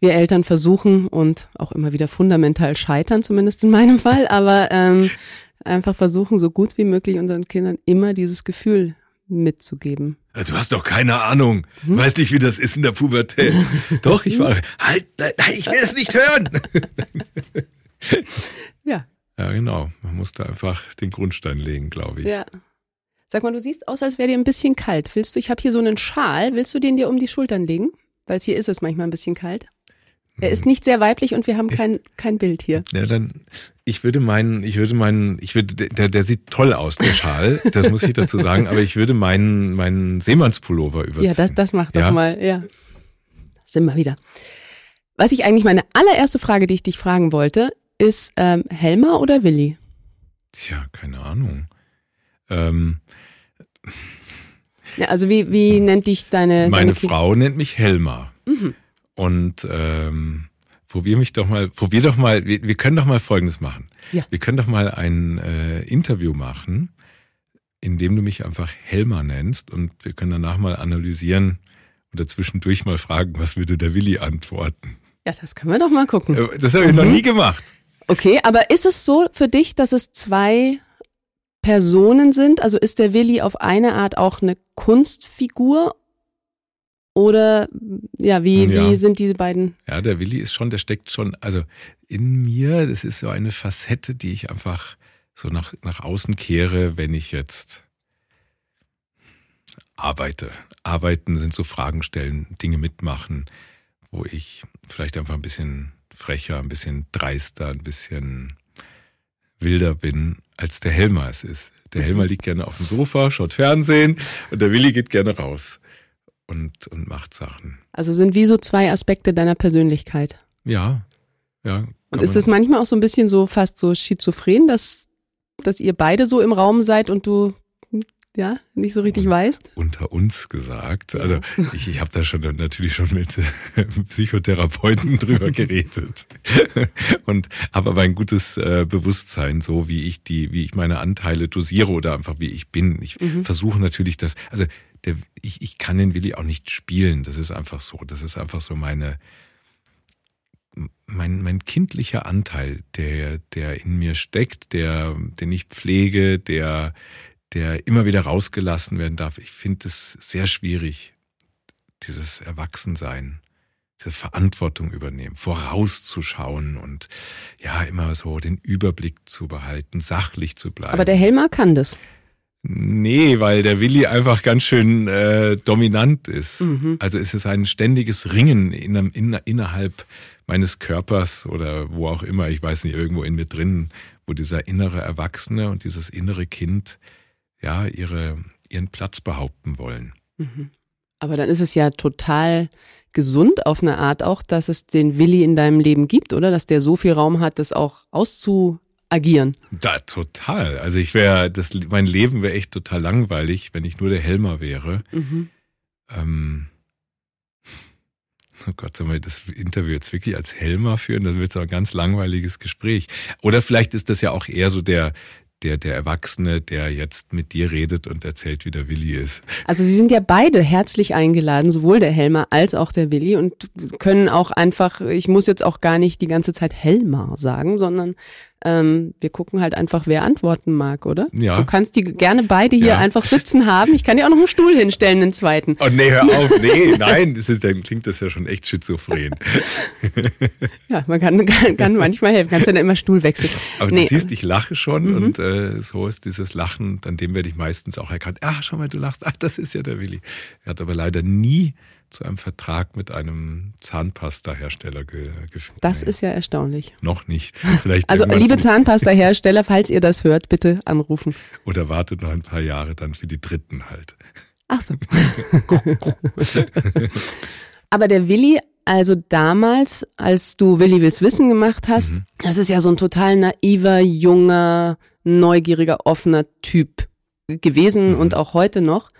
wir Eltern versuchen und auch immer wieder fundamental scheitern, zumindest in meinem Fall, aber ähm, <laughs> einfach versuchen, so gut wie möglich unseren Kindern immer dieses Gefühl mitzugeben. Du hast doch keine Ahnung. Hm? Weißt nicht, wie das ist in der Pubertät. <laughs> doch, ich war, halt, ich will es nicht hören. <laughs> Ja, Ja, genau. Man muss da einfach den Grundstein legen, glaube ich. ja. Sag mal, du siehst aus, als wäre dir ein bisschen kalt. Willst du, ich habe hier so einen Schal, willst du den dir um die Schultern legen? Weil hier ist es manchmal ein bisschen kalt. Er ist nicht sehr weiblich und wir haben kein, kein Bild hier. Ja, dann, ich würde meinen, ich würde meinen, ich würde, der, der sieht toll aus, der Schal, das muss ich dazu sagen, aber ich würde meinen, meinen Seemannspullover überziehen. Ja, das, das macht doch Ja? mal, ja. Sind wir wieder. Was ich eigentlich meine allererste Frage, die ich dich fragen wollte, ist ähm, Helma oder Willi? Tja, keine Ahnung. Ähm, Ja, also wie, wie nennt dich deine meine deine Frau nennt mich Helma. Mhm. Und ähm, probier mich doch mal, probier doch mal, wir, wir können doch mal Folgendes machen. Ja. Wir können doch mal ein äh, Interview machen, in dem du mich einfach Helma nennst und wir können danach mal analysieren oder zwischendurch mal fragen, was würde der Willi antworten. Ja, das können wir doch mal gucken. Äh, Das habe ich noch Mhm. nie gemacht. Okay, aber ist es so für dich, dass es zwei Personen sind? Also ist der Willi auf eine Art auch eine Kunstfigur? Oder ja, wie, Ja. wie sind diese beiden? Ja, der Willi ist schon, der steckt schon, also in mir, das ist so eine Facette, die ich einfach so nach, nach außen kehre, wenn ich jetzt arbeite. Arbeiten sind so Fragen stellen, Dinge mitmachen, wo ich vielleicht einfach ein bisschen frecher, ein bisschen dreister, ein bisschen wilder bin, als der Helmer es ist. Der Helmer <laughs> liegt gerne auf dem Sofa, schaut Fernsehen und der Willi geht gerne raus und, und macht Sachen. Also sind wie so zwei Aspekte deiner Persönlichkeit. Ja, ja. Und ist das manchmal auch so ein bisschen so fast so schizophren, dass, dass ihr beide so im Raum seid und du ja nicht so richtig weißt? unter uns gesagt. Also ich, ich habe da schon natürlich schon mit äh, Psychotherapeuten drüber <laughs> geredet und habe aber ein gutes äh, Bewusstsein, so wie ich die, wie ich meine Anteile dosiere oder einfach wie ich bin. Ich Mhm. versuche natürlich das, also der, ich, ich kann den Willi auch nicht spielen. Das ist einfach so. Das ist einfach so meine mein, mein kindlicher Anteil, der, der in mir steckt, der, den ich pflege, der, der immer wieder rausgelassen werden darf. Ich finde es sehr schwierig, dieses Erwachsensein, diese Verantwortung übernehmen, vorauszuschauen und ja, immer so den Überblick zu behalten, sachlich zu bleiben. Aber der Helmer kann das. Nee, weil der Willi einfach ganz schön äh, dominant ist. Mhm. Also es ist ein ständiges Ringen in, in, innerhalb meines Körpers oder wo auch immer, ich weiß nicht, irgendwo in mir drin, wo dieser innere Erwachsene und dieses innere Kind ja ihre ihren Platz behaupten wollen. Mhm. Aber dann ist es ja total gesund auf eine Art auch, dass es den Willi in deinem Leben gibt, oder? Dass der so viel Raum hat, das auch auszuagieren. Da, total. Also ich wäre, das, mein Leben wäre echt total langweilig, wenn ich nur der Helmer wäre. Mhm. Ähm, oh Gott, sollen wir das Interview jetzt wirklich als Helmer führen? Das wird so ein ganz langweiliges Gespräch. Oder vielleicht ist das ja auch eher so der, der, der Erwachsene, der jetzt mit dir redet und erzählt, wie der Willi ist. Also Sie sind ja beide herzlich eingeladen, sowohl der Helmer als auch der Willi und können auch einfach, ich muss jetzt auch gar nicht die ganze Zeit Helmer sagen, sondern ähm, wir gucken halt einfach, wer antworten mag, oder? Ja. Du kannst die gerne beide hier ja. einfach sitzen haben. Ich kann dir auch noch einen Stuhl hinstellen, den zweiten. Oh nee, hör auf, nee, nein, das ist, dann klingt das ja schon echt schizophren. <laughs> ja, man kann, kann, kann manchmal helfen, kannst du dann immer Stuhl wechseln. Aber nee. du siehst, ich lache schon mhm. und äh, so ist dieses Lachen, an dem werde ich meistens auch erkannt. Ach, schau mal, du lachst. Ach, das ist ja der Willi. Er hat aber leider nie zu einem Vertrag mit einem Zahnpasta-Hersteller ge geführt. Das ist ja erstaunlich. Noch nicht. Vielleicht also liebe Zahnpasta-Hersteller, falls ihr das hört, bitte anrufen. Oder wartet noch ein paar Jahre dann für die Dritten halt. Ach so. <laughs> Aber der Willi, also damals, als du Willi will's wissen gemacht hast, mhm. das ist ja so ein total naiver, junger, neugieriger, offener Typ gewesen mhm. und auch heute noch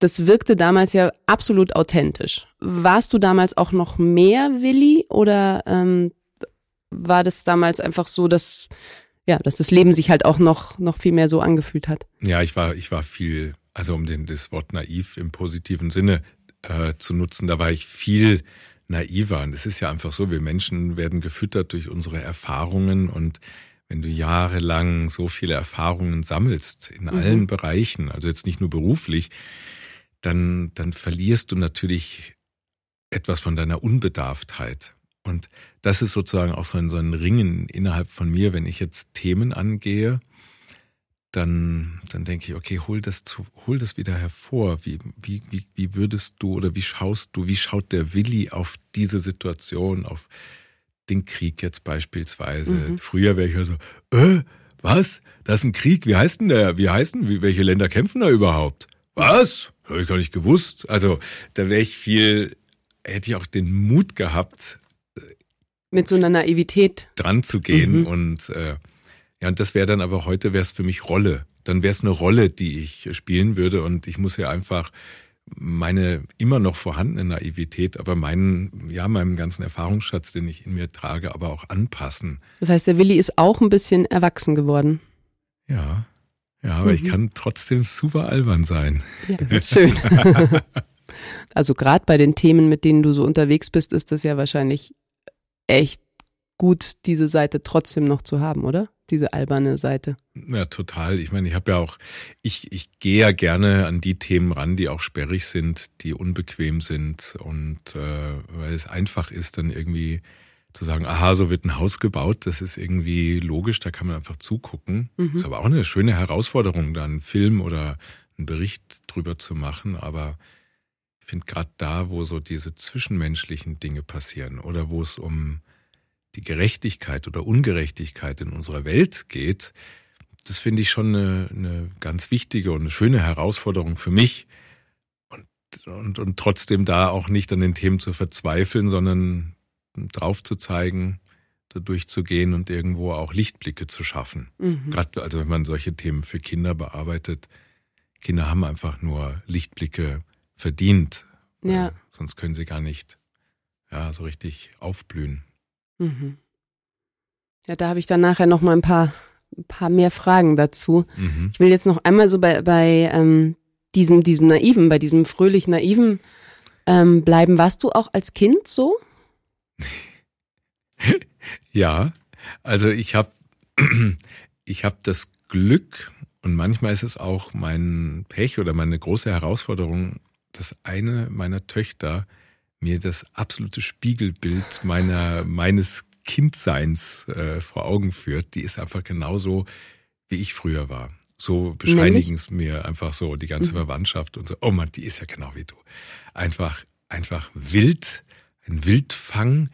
das wirkte damals ja absolut authentisch. Warst du damals auch noch mehr Willi oder ähm, war das damals einfach so, dass ja, dass das Leben sich halt auch noch noch viel mehr so angefühlt hat? Ja, ich war ich war viel, also um den, das Wort naiv im positiven Sinne äh, zu nutzen, da war ich viel naiver. Und es ist ja einfach so, wir Menschen werden gefüttert durch unsere Erfahrungen und wenn du jahrelang so viele Erfahrungen sammelst in mhm. allen Bereichen, also jetzt nicht nur beruflich, dann, dann verlierst du natürlich etwas von deiner Unbedarftheit. Und das ist sozusagen auch so ein, so ein Ringen innerhalb von mir, wenn ich jetzt Themen angehe, dann, dann denke ich, okay, hol das zu, hol das wieder hervor. Wie, wie, wie, wie würdest du oder wie schaust du, wie schaut der Willi auf diese Situation, auf den Krieg jetzt beispielsweise? Mhm. Früher wäre ich ja so, äh, was? Das ist ein Krieg? Wie heißt denn der? Wie heißen, welche Länder kämpfen da überhaupt? Was? Habe ich gar nicht gewusst. Also da wäre ich viel, hätte ich auch den Mut gehabt, mit so einer Naivität dran zu gehen mhm. und äh, ja und das wäre dann aber heute wäre es für mich Rolle. Dann wäre es eine Rolle, die ich spielen würde und ich muss ja einfach meine immer noch vorhandene Naivität, aber meinen, ja, meinem ganzen Erfahrungsschatz, den ich in mir trage, aber auch anpassen. Das heißt, der Willi ist auch ein bisschen erwachsen geworden. Ja. Ja, aber mhm. ich kann trotzdem super albern sein. Ja, <laughs> das ist schön. <laughs> also gerade bei den Themen, mit denen du so unterwegs bist, ist das ja wahrscheinlich echt gut, diese Seite trotzdem noch zu haben, oder? Diese alberne Seite. Ja, total. Ich meine, ich habe ja auch, ich, ich gehe ja gerne an die Themen ran, die auch sperrig sind, die unbequem sind und äh, weil es einfach ist, dann irgendwie zu sagen, aha, so wird ein Haus gebaut, das ist irgendwie logisch, da kann man einfach zugucken. Mhm. Ist aber auch eine schöne Herausforderung, da einen Film oder einen Bericht drüber zu machen. Aber ich finde gerade da, wo so diese zwischenmenschlichen Dinge passieren oder wo es um die Gerechtigkeit oder Ungerechtigkeit in unserer Welt geht, das finde ich schon eine, eine ganz wichtige und eine schöne Herausforderung für mich. Und, und, und trotzdem da auch nicht an den Themen zu verzweifeln, sondern drauf zu zeigen, da durchzugehen und irgendwo auch Lichtblicke zu schaffen. Mhm. Gerade also wenn man solche Themen für Kinder bearbeitet, Kinder haben einfach nur Lichtblicke verdient. Ja. Sonst können sie gar nicht ja, so richtig aufblühen. Mhm. Ja, da habe ich dann nachher noch mal ein paar, ein paar mehr Fragen dazu. Mhm. Ich will jetzt noch einmal so bei, bei ähm, diesem, diesem naiven, bei diesem fröhlich naiven ähm, bleiben. Warst du auch als Kind so? <laughs> ja, also ich habe <clears throat> ich habe das Glück und manchmal ist es auch mein Pech oder meine große Herausforderung, dass eine meiner Töchter mir das absolute Spiegelbild meiner meines Kindseins äh, vor Augen führt. Die ist einfach genauso wie ich früher war. So bescheinigen es mir einfach so die ganze mhm. Verwandtschaft und so. Oh Mann, die ist ja genau wie du. Einfach einfach wild, ein Wildfang.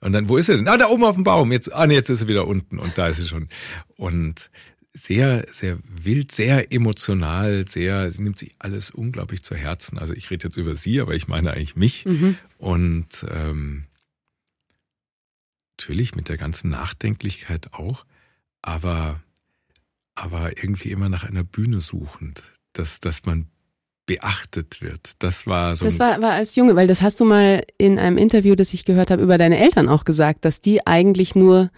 Und dann, wo ist er denn? Ah, da oben auf dem Baum. Jetzt, ah, nee, jetzt ist er wieder unten und da ist er schon. Und sehr, sehr wild, sehr emotional, sehr, sie nimmt sich alles unglaublich zu Herzen. Also ich rede jetzt über sie, aber ich meine eigentlich mich. Mhm. Und ähm, natürlich mit der ganzen Nachdenklichkeit auch, aber, aber irgendwie immer nach einer Bühne suchend, dass, dass man beachtet wird. Das war so. Das war, war als Junge, weil das hast du mal in einem Interview, das ich gehört habe, über deine Eltern auch gesagt, dass die eigentlich nur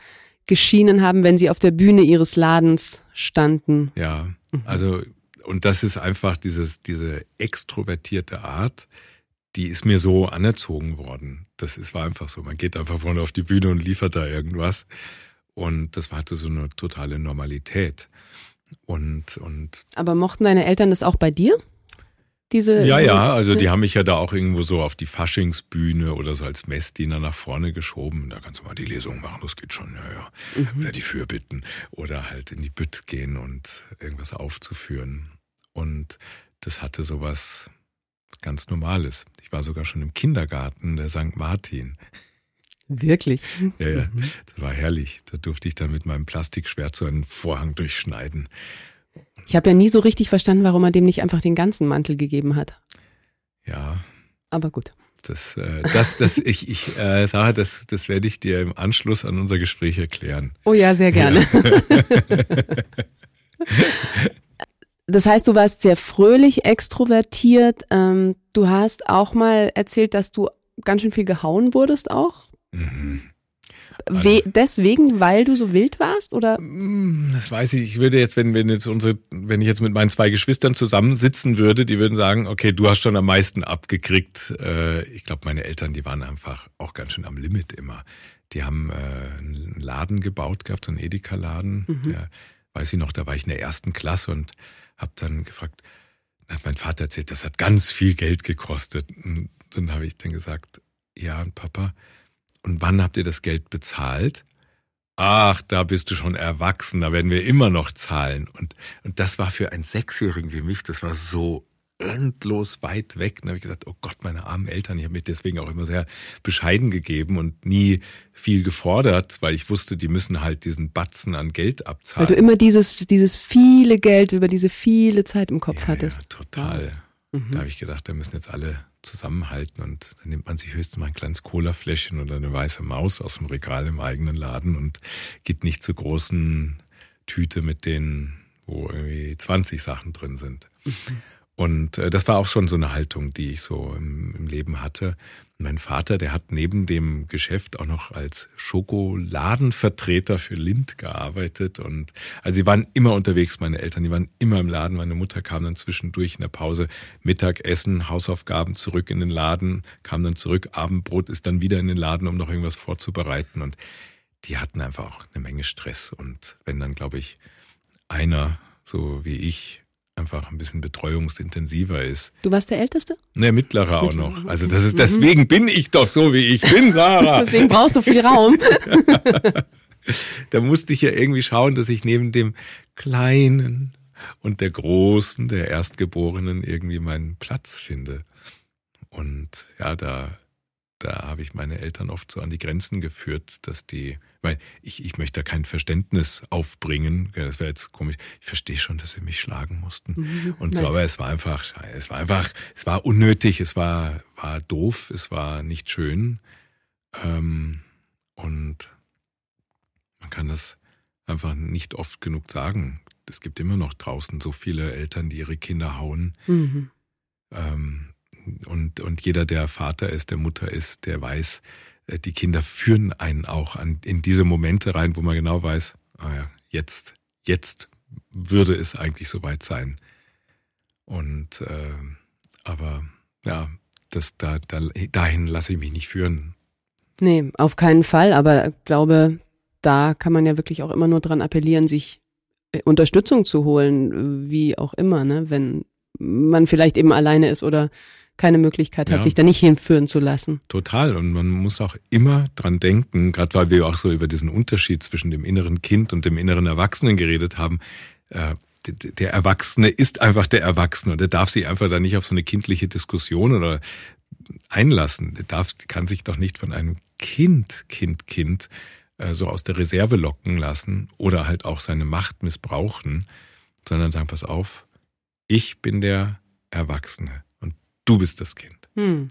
geschienen haben, wenn sie auf der Bühne ihres Ladens standen. Ja, mhm. also und das ist einfach dieses diese extrovertierte Art, die ist mir so anerzogen worden. Das ist war einfach so. Man geht einfach vorne auf die Bühne und liefert da irgendwas und das hatte so eine totale Normalität. Und und. Aber mochten deine Eltern das auch bei dir? Diese, ja, so, ja, also die haben mich ja da auch irgendwo so auf die Faschingsbühne oder so als Messdiener nach vorne geschoben. Da kannst du mal die Lesung machen, das geht schon, ja, ja. Mhm. Oder die Fürbitten oder halt in die Bütt gehen und irgendwas aufzuführen. Und das hatte sowas ganz Normales. Ich war sogar schon im Kindergarten der St. Martin. Wirklich? Ja, ja. Mhm. Das war herrlich. Da durfte ich dann mit meinem Plastikschwert so einen Vorhang durchschneiden. Ich habe ja nie so richtig verstanden, warum er dem nicht einfach den ganzen Mantel gegeben hat. Ja. Aber gut. Das, äh, das, das, ich, ich äh, sage, das, das werde ich dir im Anschluss an unser Gespräch erklären. Oh ja, sehr gerne. Ja. <laughs> das heißt, du warst sehr fröhlich, extrovertiert. Ähm, du hast auch mal erzählt, dass du ganz schön viel gehauen wurdest auch. Mhm. We deswegen, weil du so wild warst, oder? Mm, das weiß ich. Ich würde jetzt, wenn, wenn jetzt unsere, wenn ich jetzt mit meinen zwei Geschwistern zusammensitzen würde, die würden sagen, okay, du hast schon am meisten abgekriegt. Äh, ich glaube, meine Eltern, die waren einfach auch ganz schön am Limit immer. Die haben äh, einen Laden gebaut gehabt, so einen Edeka-Laden. Mhm. Der, weiß ich noch, da war ich in der ersten Klasse und habe dann gefragt, hat mein Vater erzählt, das hat ganz viel Geld gekostet. Und dann habe ich dann gesagt, ja, und Papa, und wann habt ihr das Geld bezahlt? Ach, da bist du schon erwachsen, da werden wir immer noch zahlen. Und, und das war für einen Sechsjährigen wie mich, das war so endlos weit weg. Und da habe ich gedacht, oh Gott, meine armen Eltern, ich habe mich deswegen auch immer sehr bescheiden gegeben und nie viel gefordert, weil ich wusste, die müssen halt diesen Batzen an Geld abzahlen. Weil du immer dieses, dieses viele Geld über diese viele Zeit im Kopf ja, hattest. Ja, total. Mhm. Da habe ich gedacht, da müssen jetzt alle zusammenhalten und dann nimmt man sich höchstens mal ein kleines Colafläschchen oder eine weiße Maus aus dem Regal im eigenen Laden und geht nicht zur großen Tüte mit denen, wo irgendwie 20 Sachen drin sind. Mhm. Und äh, das war auch schon so eine Haltung, die ich so im, im Leben hatte. Mein Vater, der hat neben dem Geschäft auch noch als Schokoladenvertreter für Lind gearbeitet. Und also sie waren immer unterwegs, meine Eltern, die waren immer im Laden. Meine Mutter kam dann zwischendurch in der Pause Mittagessen, Hausaufgaben zurück in den Laden, kam dann zurück, Abendbrot ist dann wieder in den Laden, um noch irgendwas vorzubereiten. Und die hatten einfach auch eine Menge Stress. Und wenn dann, glaube ich, einer, so wie ich, einfach ein bisschen betreuungsintensiver ist. Du warst der Älteste? Ne, mittlerer auch noch. Also das ist, deswegen bin ich doch so, wie ich bin, Sarah. deswegen brauchst du viel Raum. <laughs> da musste ich ja irgendwie schauen, dass ich neben dem Kleinen und der Großen, der Erstgeborenen irgendwie meinen Platz finde. Und ja, da da habe ich meine Eltern oft so an die Grenzen geführt, dass die, weil ich, ich möchte da kein Verständnis aufbringen, das wäre jetzt komisch, ich verstehe schon, dass sie mich schlagen mussten mhm. und so, aber es war einfach, es war einfach, es war unnötig, es war, war doof, es war nicht schön ähm, und man kann das einfach nicht oft genug sagen. Es gibt immer noch draußen so viele Eltern, die ihre Kinder hauen. Mhm. Ähm, und, und jeder, der Vater ist, der Mutter ist, der weiß, die Kinder führen einen auch an, in diese Momente rein, wo man genau weiß, ah ja, jetzt, jetzt würde es eigentlich soweit sein. Und äh, aber ja, das, da, da, dahin lasse ich mich nicht führen. Nee, auf keinen Fall, aber ich glaube, da kann man ja wirklich auch immer nur dran appellieren, sich äh, Unterstützung zu holen, wie auch immer, ne, wenn man vielleicht eben alleine ist oder keine Möglichkeit hat, ja. sich da nicht hinführen zu lassen. Total. Und man muss auch immer dran denken, gerade weil wir auch so über diesen Unterschied zwischen dem inneren Kind und dem inneren Erwachsenen geredet haben. Äh, der Erwachsene ist einfach der Erwachsene und er darf sich einfach da nicht auf so eine kindliche Diskussion oder einlassen. Der darf, kann sich doch nicht von einem Kind, Kind, Kind äh, so aus der Reserve locken lassen oder halt auch seine Macht missbrauchen, sondern sagen, pass auf, ich bin der Erwachsene du bist das Kind. Hm.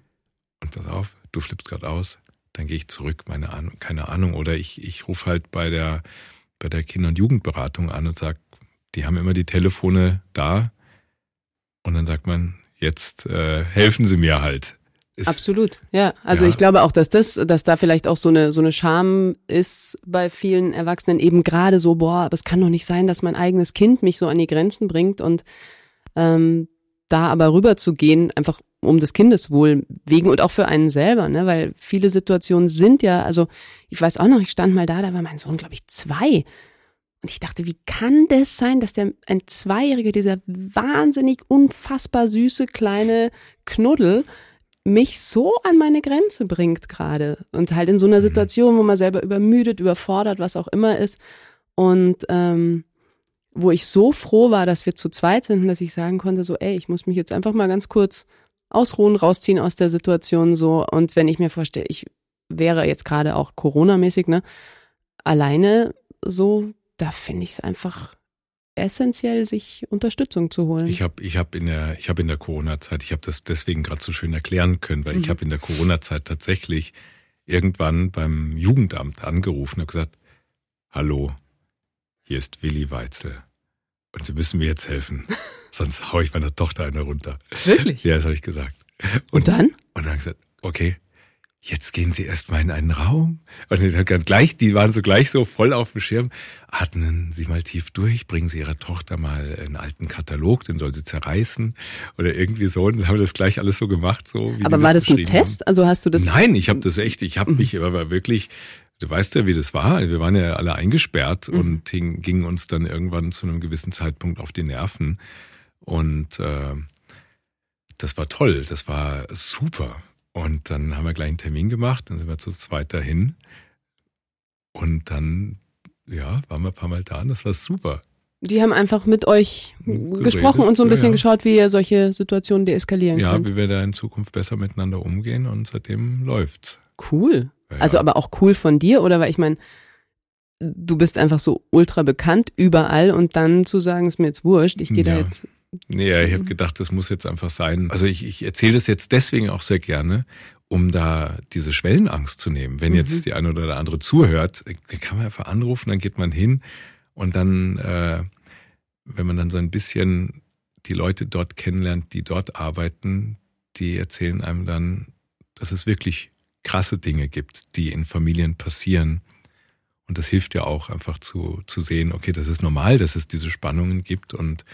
Und pass auf, du flippst gerade aus, dann gehe ich zurück, meine Ahnung, keine Ahnung. Oder ich, ich rufe halt bei der, bei der Kinder- und Jugendberatung an und sag, die haben immer die Telefone da. Und dann sagt man, jetzt äh, helfen Sie mir halt. Ist, Absolut, ja. Also ja. ich glaube auch, dass das, dass da vielleicht auch so eine so eine Scham ist bei vielen Erwachsenen eben gerade so, boah, aber es kann doch nicht sein, dass mein eigenes Kind mich so an die Grenzen bringt und ähm, da aber rüber zu gehen, einfach um des Kindeswohl wegen und auch für einen selber, ne? Weil viele Situationen sind ja, also ich weiß auch noch, ich stand mal da, da war mein Sohn, glaube ich, zwei. Und ich dachte, wie kann das sein, dass der ein Zweijähriger, dieser wahnsinnig unfassbar süße kleine Knuddel, mich so an meine Grenze bringt gerade. Und halt in so einer mhm. Situation, wo man selber übermüdet, überfordert, was auch immer ist. Und ähm, wo ich so froh war, dass wir zu zweit sind, dass ich sagen konnte, so, ey, ich muss mich jetzt einfach mal ganz kurz ausruhen, rausziehen aus der Situation so. Und wenn ich mir vorstelle, ich wäre jetzt gerade auch Corona-mäßig, ne, alleine so, da finde ich es einfach essentiell, sich Unterstützung zu holen. Ich habe ich hab in der ich in der Corona-Zeit, ich habe das deswegen gerade so schön erklären können, weil mhm. ich habe in der Corona-Zeit tatsächlich irgendwann beim Jugendamt angerufen und gesagt, hallo, hier ist Willi Weitzel und Sie müssen mir jetzt helfen, <laughs> sonst hau ich meiner Tochter eine runter. Wirklich? Ja, das habe ich gesagt. Und, und dann? Und dann habe ich gesagt, okay, jetzt gehen Sie erstmal in einen Raum. Und dann gleich, die waren so gleich so voll auf dem Schirm. Atmen Sie mal tief durch, bringen Sie Ihrer Tochter mal einen alten Katalog, den soll sie zerreißen oder irgendwie so. Und dann haben wir das gleich alles so gemacht, so wie Aber war das, das ein Test? Haben. Also hast du das? Nein, ich habe das echt, ich habe mhm. mich aber wirklich Du weißt ja, wie das war. Wir waren ja alle eingesperrt mhm. und gingen uns dann irgendwann zu einem gewissen Zeitpunkt auf die Nerven. Und äh, das war toll, das war super. Und dann haben wir gleich einen Termin gemacht, dann sind wir zu zweit dahin. Und dann, ja, waren wir ein paar Mal da und das war super. Die haben einfach mit euch Geredet. gesprochen und so ein bisschen ja. geschaut, wie ihr solche Situationen deeskalieren ja, könnt. Ja, wie wir da in Zukunft besser miteinander umgehen und seitdem läuft's. Cool. Ja, also aber auch cool von dir, oder? Weil ich meine, du bist einfach so ultra bekannt überall und dann zu sagen, ist mir jetzt wurscht, ich gehe da jetzt Nee, ich habe gedacht, das muss jetzt einfach sein. Also ich, ich erzähle das jetzt deswegen auch sehr gerne, um da diese Schwellenangst zu nehmen. Wenn jetzt mhm. die eine oder der andere zuhört, dann kann man einfach anrufen, dann geht man hin und dann, äh, wenn man dann so ein bisschen die Leute dort kennenlernt, die dort arbeiten, die erzählen einem dann, dass es wirklich krasse Dinge gibt, die in Familien passieren. Und das hilft ja auch einfach zu, zu sehen, okay, das ist normal, dass es diese Spannungen gibt und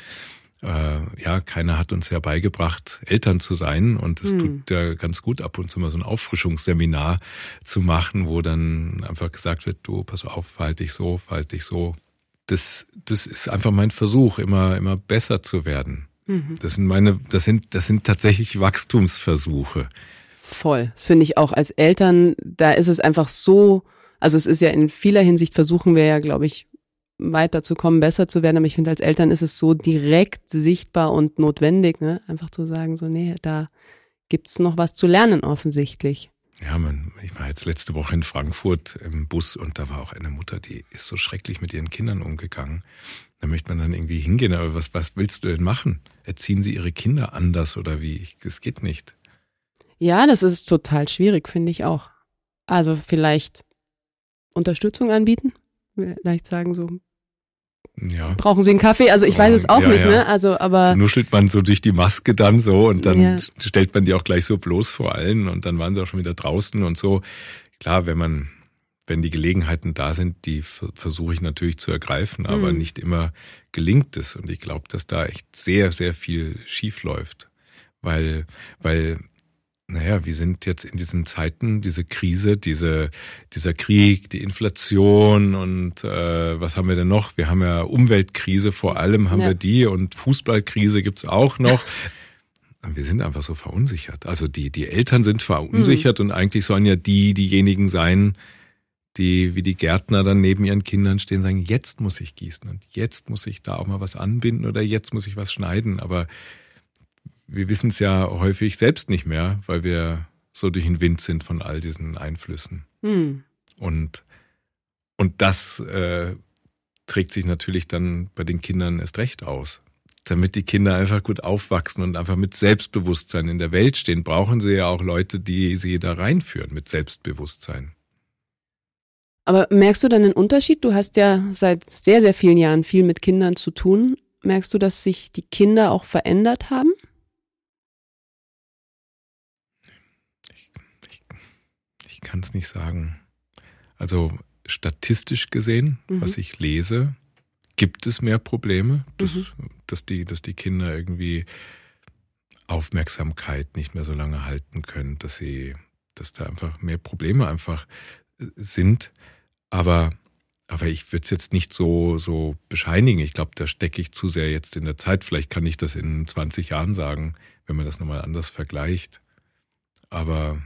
äh, ja, keiner hat uns ja beigebracht, Eltern zu sein. Und es hm. tut ja ganz gut, ab und zu mal so ein Auffrischungsseminar zu machen, wo dann einfach gesagt wird, du, pass auf, verhalte dich so, verhalte dich so. Das, das ist einfach mein Versuch, immer, immer besser zu werden. Mhm. Das sind meine, das sind, das sind tatsächlich Wachstumsversuche. Voll. Das finde ich auch als Eltern, da ist es einfach so, also es ist ja in vieler Hinsicht versuchen wir ja, glaube ich, weiterzukommen, besser zu werden. Aber ich finde, als Eltern ist es so direkt sichtbar und notwendig, ne? einfach zu sagen, so, nee, da gibt's noch was zu lernen offensichtlich. Ja, man, ich war jetzt letzte Woche in Frankfurt im Bus und da war auch eine Mutter, die ist so schrecklich mit ihren Kindern umgegangen. Da möchte man dann irgendwie hingehen, aber was, was willst du denn machen? Erziehen sie ihre Kinder anders oder wie? Das geht nicht. Ja, das ist total schwierig, finde ich auch. Also vielleicht Unterstützung anbieten, vielleicht sagen so, ja. Brauchen Sie einen Kaffee? Also ich weiß es auch ja, nicht, ja. ne? Also aber nuschelt man so durch die Maske dann so und dann ja. stellt man die auch gleich so bloß vor allen und dann waren sie auch schon wieder draußen und so. Klar, wenn man wenn die Gelegenheiten da sind, die versuche ich natürlich zu ergreifen, aber mhm. nicht immer gelingt es und ich glaube, dass da echt sehr sehr viel schief läuft, weil weil naja, wir sind jetzt in diesen Zeiten, diese Krise, diese, dieser Krieg, die Inflation und äh, was haben wir denn noch? Wir haben ja Umweltkrise, vor allem haben ja. wir die und Fußballkrise gibt's auch noch. wir sind einfach so verunsichert. Also die, die Eltern sind verunsichert mhm. und eigentlich sollen ja die diejenigen sein, die wie die Gärtner dann neben ihren Kindern stehen, sagen, jetzt muss ich gießen und jetzt muss ich da auch mal was anbinden oder jetzt muss ich was schneiden. Aber wir wissen es ja häufig selbst nicht mehr, weil wir so durch den Wind sind von all diesen Einflüssen. Hm. Und Und das äh, trägt sich natürlich dann bei den Kindern erst recht aus. Damit die Kinder einfach gut aufwachsen und einfach mit Selbstbewusstsein in der Welt stehen, brauchen sie ja auch Leute, die sie da reinführen mit Selbstbewusstsein. Aber merkst du dann einen Unterschied? Du hast ja seit sehr, sehr vielen Jahren viel mit Kindern zu tun. Merkst du, dass sich die Kinder auch verändert haben? Ich, ich, ich kann es nicht sagen. Also statistisch gesehen, mhm. was ich lese, gibt es mehr Probleme, dass, mhm. dass, die, dass die Kinder irgendwie Aufmerksamkeit nicht mehr so lange halten können, dass sie, dass da einfach mehr Probleme einfach sind. Aber, aber ich würde es jetzt nicht so, so bescheinigen. Ich glaube, da stecke ich zu sehr jetzt in der Zeit. Vielleicht kann ich das in 20 Jahren sagen, wenn man das nochmal anders vergleicht. Aber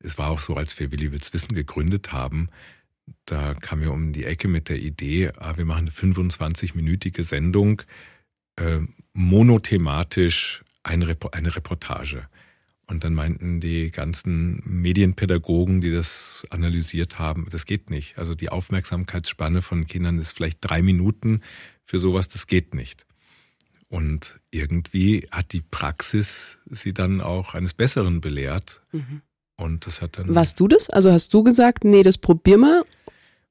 es war auch so, als wir Willi Wills Wissen gegründet haben, da kamen wir um die Ecke mit der Idee, ah, wir machen eine 25-minütige Sendung, äh, monothematisch eine, eine Reportage. Und dann meinten die ganzen Medienpädagogen, die das analysiert haben, das geht nicht. Also die Aufmerksamkeitsspanne von Kindern ist vielleicht drei Minuten für sowas, das geht nicht. Und irgendwie hat die Praxis sie dann auch eines Besseren belehrt. Mhm. Und das hat dann. Warst du das? Also hast du gesagt, nee, das probier mal?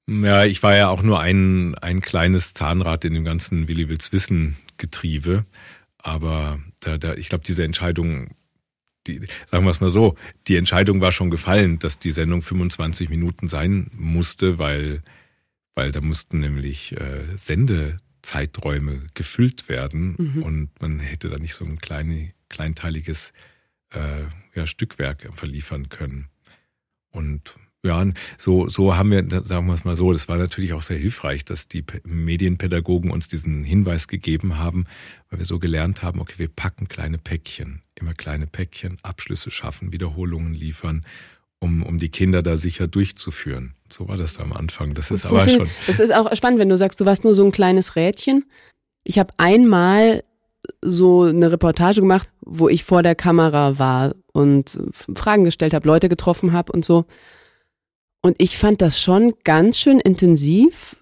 Ja, ich war ja auch nur ein, ein kleines Zahnrad in dem ganzen Willi Wills Wissen Getriebe. Aber da, da, ich glaube, diese Entscheidung die, sagen wir es mal so, die Entscheidung war schon gefallen, dass die Sendung 25 Minuten sein musste, weil, weil da mussten nämlich äh, Sendezeiträume gefüllt werden mhm. und man hätte da nicht so ein kleine, kleinteiliges äh, ja, Stückwerk verliefern können. Und ja, so, so haben wir, sagen wir es mal so, das war natürlich auch sehr hilfreich, dass die Medienpädagogen uns diesen Hinweis gegeben haben, weil wir so gelernt haben, okay, wir packen kleine Päckchen, immer kleine Päckchen, Abschlüsse schaffen, Wiederholungen liefern, um, um die Kinder da sicher durchzuführen. So war das da am Anfang. Das ist aber schon. Das ist auch spannend, wenn du sagst, du warst nur so ein kleines Rädchen. Ich habe einmal so eine Reportage gemacht, wo ich vor der Kamera war und Fragen gestellt habe, Leute getroffen habe und so. Und ich fand das schon ganz schön intensiv,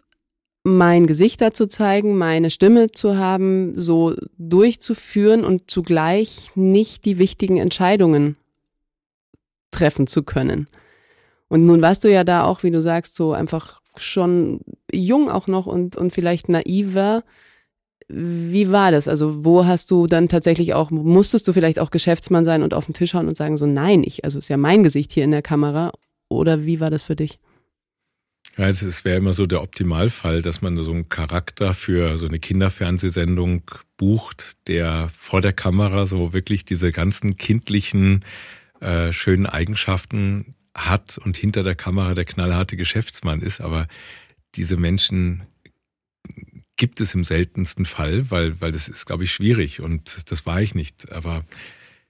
mein Gesicht da zu zeigen, meine Stimme zu haben, so durchzuführen und zugleich nicht die wichtigen Entscheidungen treffen zu können. Und nun warst du ja da auch, wie du sagst, so einfach schon jung auch noch und, und vielleicht naiver. Wie war das? Also, wo hast du dann tatsächlich auch, musstest du vielleicht auch Geschäftsmann sein und auf den Tisch hauen und sagen, so nein, ich, also ist ja mein Gesicht hier in der Kamera oder wie war das für dich? Ja, es wäre immer so der Optimalfall, dass man so einen Charakter für so eine Kinderfernsehsendung bucht, der vor der Kamera so wirklich diese ganzen kindlichen, äh, schönen Eigenschaften hat und hinter der Kamera der knallharte Geschäftsmann ist. Aber diese Menschen gibt es im seltensten Fall, weil, weil das ist, glaube ich, schwierig und das war ich nicht. Aber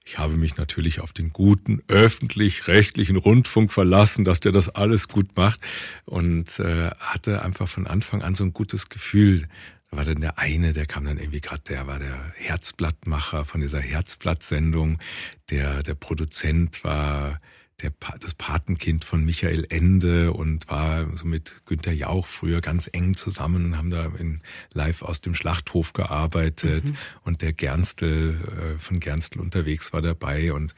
ich habe mich natürlich auf den guten öffentlich-rechtlichen Rundfunk verlassen, dass der das alles gut macht und äh, hatte einfach von Anfang an so ein gutes Gefühl. Da war dann der eine, der kam dann irgendwie gerade, der war der Herzblattmacher von dieser Herzblattsendung. Der, der Produzent war der, das Patenkind von Michael Ende und war so mit Günter Jauch früher ganz eng zusammen und haben da in, live aus dem Schlachthof gearbeitet mhm. und der Gernstel äh, von Gernstel unterwegs war dabei und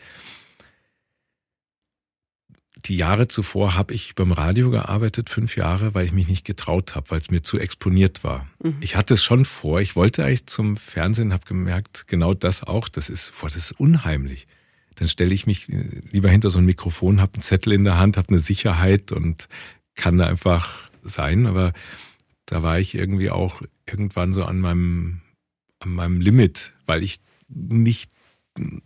die Jahre zuvor habe ich beim Radio gearbeitet, fünf Jahre, weil ich mich nicht getraut habe, weil es mir zu exponiert war. Mhm. Ich hatte es schon vor, ich wollte eigentlich zum Fernsehen, habe gemerkt, genau das auch, das ist, boah, das ist unheimlich dann stelle ich mich lieber hinter so ein Mikrofon, habe einen Zettel in der Hand, habe eine Sicherheit und kann da einfach sein. Aber da war ich irgendwie auch irgendwann so an meinem, an meinem Limit, weil ich nicht,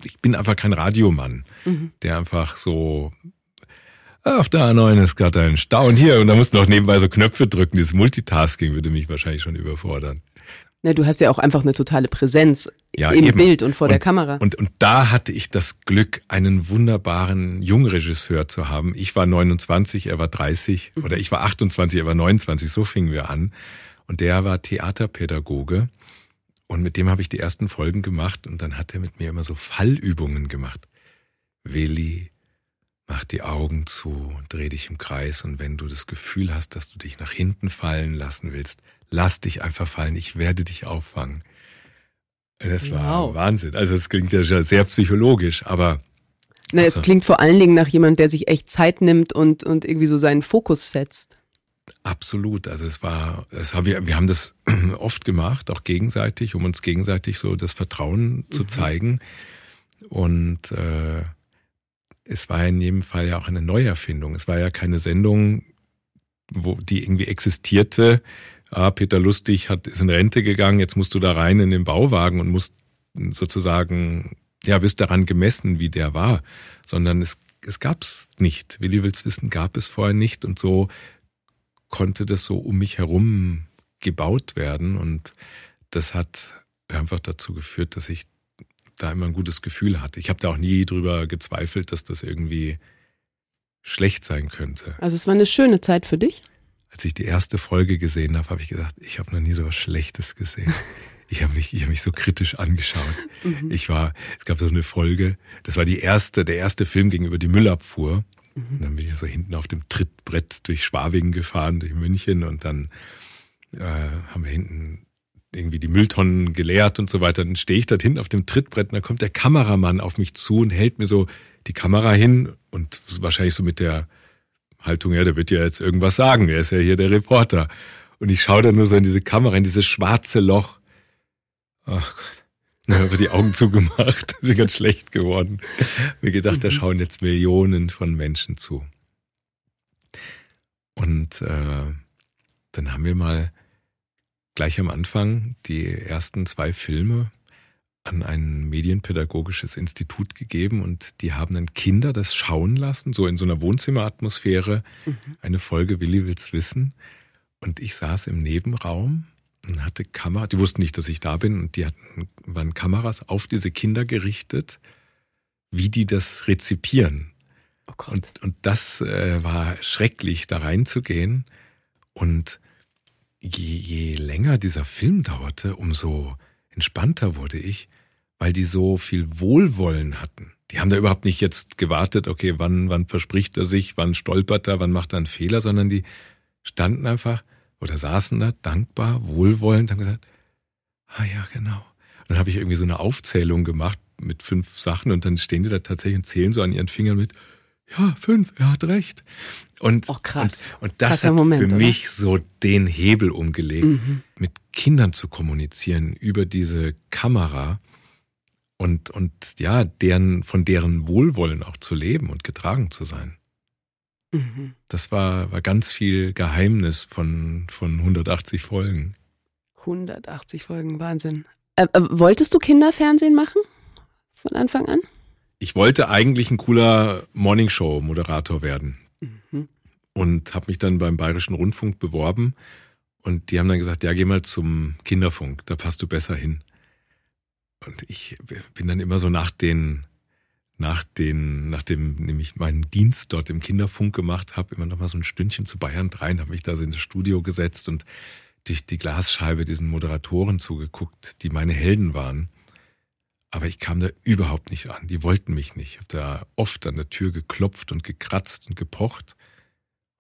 ich bin einfach kein Radiomann, mhm. der einfach so auf der A9 ist gerade ein Stau und hier und da musst du noch nebenbei so Knöpfe drücken. Dieses Multitasking würde mich wahrscheinlich schon überfordern. Na, du hast ja auch einfach eine totale Präsenz ja, im eben. Bild und vor und, der Kamera. Und, und da hatte ich das Glück, einen wunderbaren Jungregisseur zu haben. Ich war 29, er war 30 mhm. oder ich war 28, er war 29, so fingen wir an. Und der war Theaterpädagoge. Und mit dem habe ich die ersten Folgen gemacht und dann hat er mit mir immer so Fallübungen gemacht. Willi, mach die Augen zu, dreh dich im Kreis und wenn du das Gefühl hast, dass du dich nach hinten fallen lassen willst, lass dich einfach fallen, ich werde dich auffangen. Das war wow. Wahnsinn. Also es klingt ja sehr psychologisch, aber na, es klingt vor allen Dingen nach jemand, der sich echt Zeit nimmt und, und irgendwie so seinen Fokus setzt. Absolut. Also es war, es haben wir, wir haben das <clears throat> oft gemacht, auch gegenseitig, um uns gegenseitig so das Vertrauen mhm. zu zeigen. Und äh, es war in jedem Fall ja auch eine Neuerfindung. Es war ja keine Sendung, wo die irgendwie existierte. Ah, Peter Lustig hat ist in Rente gegangen, jetzt musst du da rein in den Bauwagen und musst sozusagen ja, wirst daran gemessen, wie der war, sondern es, es gab's nicht. Willi will's wissen, gab es vorher nicht und so konnte das so um mich herum gebaut werden und das hat einfach dazu geführt, dass ich da immer ein gutes Gefühl hatte. Ich habe da auch nie drüber gezweifelt, dass das irgendwie schlecht sein könnte. Also es war eine schöne Zeit für dich? Als ich die erste Folge gesehen habe, habe ich gedacht, ich habe noch nie so was Schlechtes gesehen. Ich habe mich, ich habe mich so kritisch angeschaut. Mhm. Ich war, es gab so eine Folge, das war die erste, der erste Film gegenüber die Müllabfuhr. Mhm. dann bin ich so hinten auf dem Trittbrett durch Schwabing gefahren, durch München und dann äh, haben wir hinten irgendwie die Mülltonnen geleert und so weiter. Dann stehe ich dort hinten auf dem Trittbrett und dann kommt der Kameramann auf mich zu und hält mir so die Kamera hin und wahrscheinlich so mit der Haltung, ja, der wird ja jetzt irgendwas sagen, er ist ja hier der Reporter. Und ich schaue dann nur so in diese Kamera, in dieses schwarze Loch Ach Gott. Dann habe die Augen <laughs> zugemacht, bin ganz schlecht geworden. Mir gedacht, da schauen jetzt Millionen von Menschen zu. Und äh, dann haben wir mal gleich am Anfang die ersten zwei Filme an ein medienpädagogisches Institut gegeben und die haben dann Kinder das schauen lassen, so in so einer Wohnzimmeratmosphäre, mhm. eine Folge Willi will's wissen. Und ich saß im Nebenraum und hatte Kamera, die wussten nicht, dass ich da bin und die hatten, waren Kameras auf diese Kinder gerichtet, wie die das rezipieren. Oh. Und, und das äh, war schrecklich, da reinzugehen. Und je, je länger dieser Film dauerte, umso entspannter wurde ich, weil die so viel Wohlwollen hatten. Die haben da überhaupt nicht jetzt gewartet, okay, wann, wann verspricht er sich, wann stolpert er, wann macht er einen Fehler, sondern die standen einfach oder saßen da dankbar, wohlwollend, haben gesagt, ah ja, genau. Und dann habe ich irgendwie so eine Aufzählung gemacht mit fünf Sachen und dann stehen die da tatsächlich und zählen so an ihren Fingern mit, ja, fünf, er hat recht. Und, oh, krass. und, und das Krasser hat Moment, für oder? mich so den Hebel umgelegt, mhm. mit Kindern zu kommunizieren über diese Kamera und, und ja, deren, von deren Wohlwollen auch zu leben und getragen zu sein. Mhm. Das war, war ganz viel Geheimnis von, von 180 Folgen. 180 Folgen, Wahnsinn. Äh, äh, wolltest du Kinderfernsehen machen? Von Anfang an? Ich wollte eigentlich ein cooler Morningshow-Moderator werden. Mhm. Und habe mich dann beim Bayerischen Rundfunk beworben. Und die haben dann gesagt, ja, geh mal zum Kinderfunk, da passt du besser hin. Und ich bin dann immer so nach den nach den, nachdem nämlich meinen Dienst dort im Kinderfunk gemacht habe, immer noch mal so ein Stündchen zu Bayern 3 habe mich da so in das Studio gesetzt und durch die Glasscheibe diesen Moderatoren zugeguckt, die meine Helden waren. Aber ich kam da überhaupt nicht an. Die wollten mich nicht. Ich habe da oft an der Tür geklopft und gekratzt und gepocht.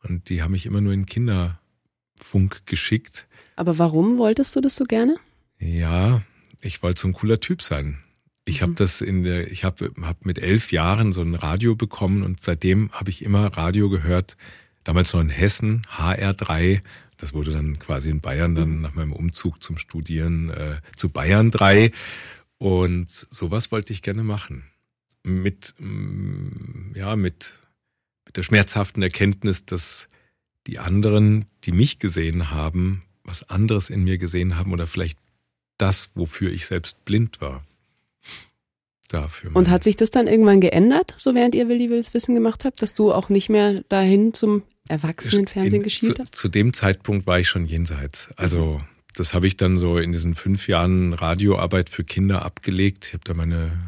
Und die haben mich immer nur in Kinderfunk geschickt. Aber warum wolltest du das so gerne? Ja, ich wollte so ein cooler Typ sein. Ich mhm. habe das in der, ich habe hab mit elf Jahren so ein Radio bekommen und seitdem habe ich immer Radio gehört. Damals noch in Hessen, HR3. Das wurde dann quasi in Bayern dann mhm. nach meinem Umzug zum Studieren äh, zu Bayern 3. Und sowas wollte ich gerne machen. Mit, mm, ja, mit, mit der schmerzhaften Erkenntnis, dass die anderen, die mich gesehen haben, was anderes in mir gesehen haben oder vielleicht das, wofür ich selbst blind war dafür. Und hat sich das dann irgendwann geändert, so während ihr Willi Wills Wissen gemacht habt, dass du auch nicht mehr dahin zum Erwachsenenfernsehen geschielt hast? Zu, zu, dem Zeitpunkt war ich schon jenseits. Also das habe ich dann so in diesen fünf Jahren Radioarbeit für Kinder abgelegt. Ich habe da meine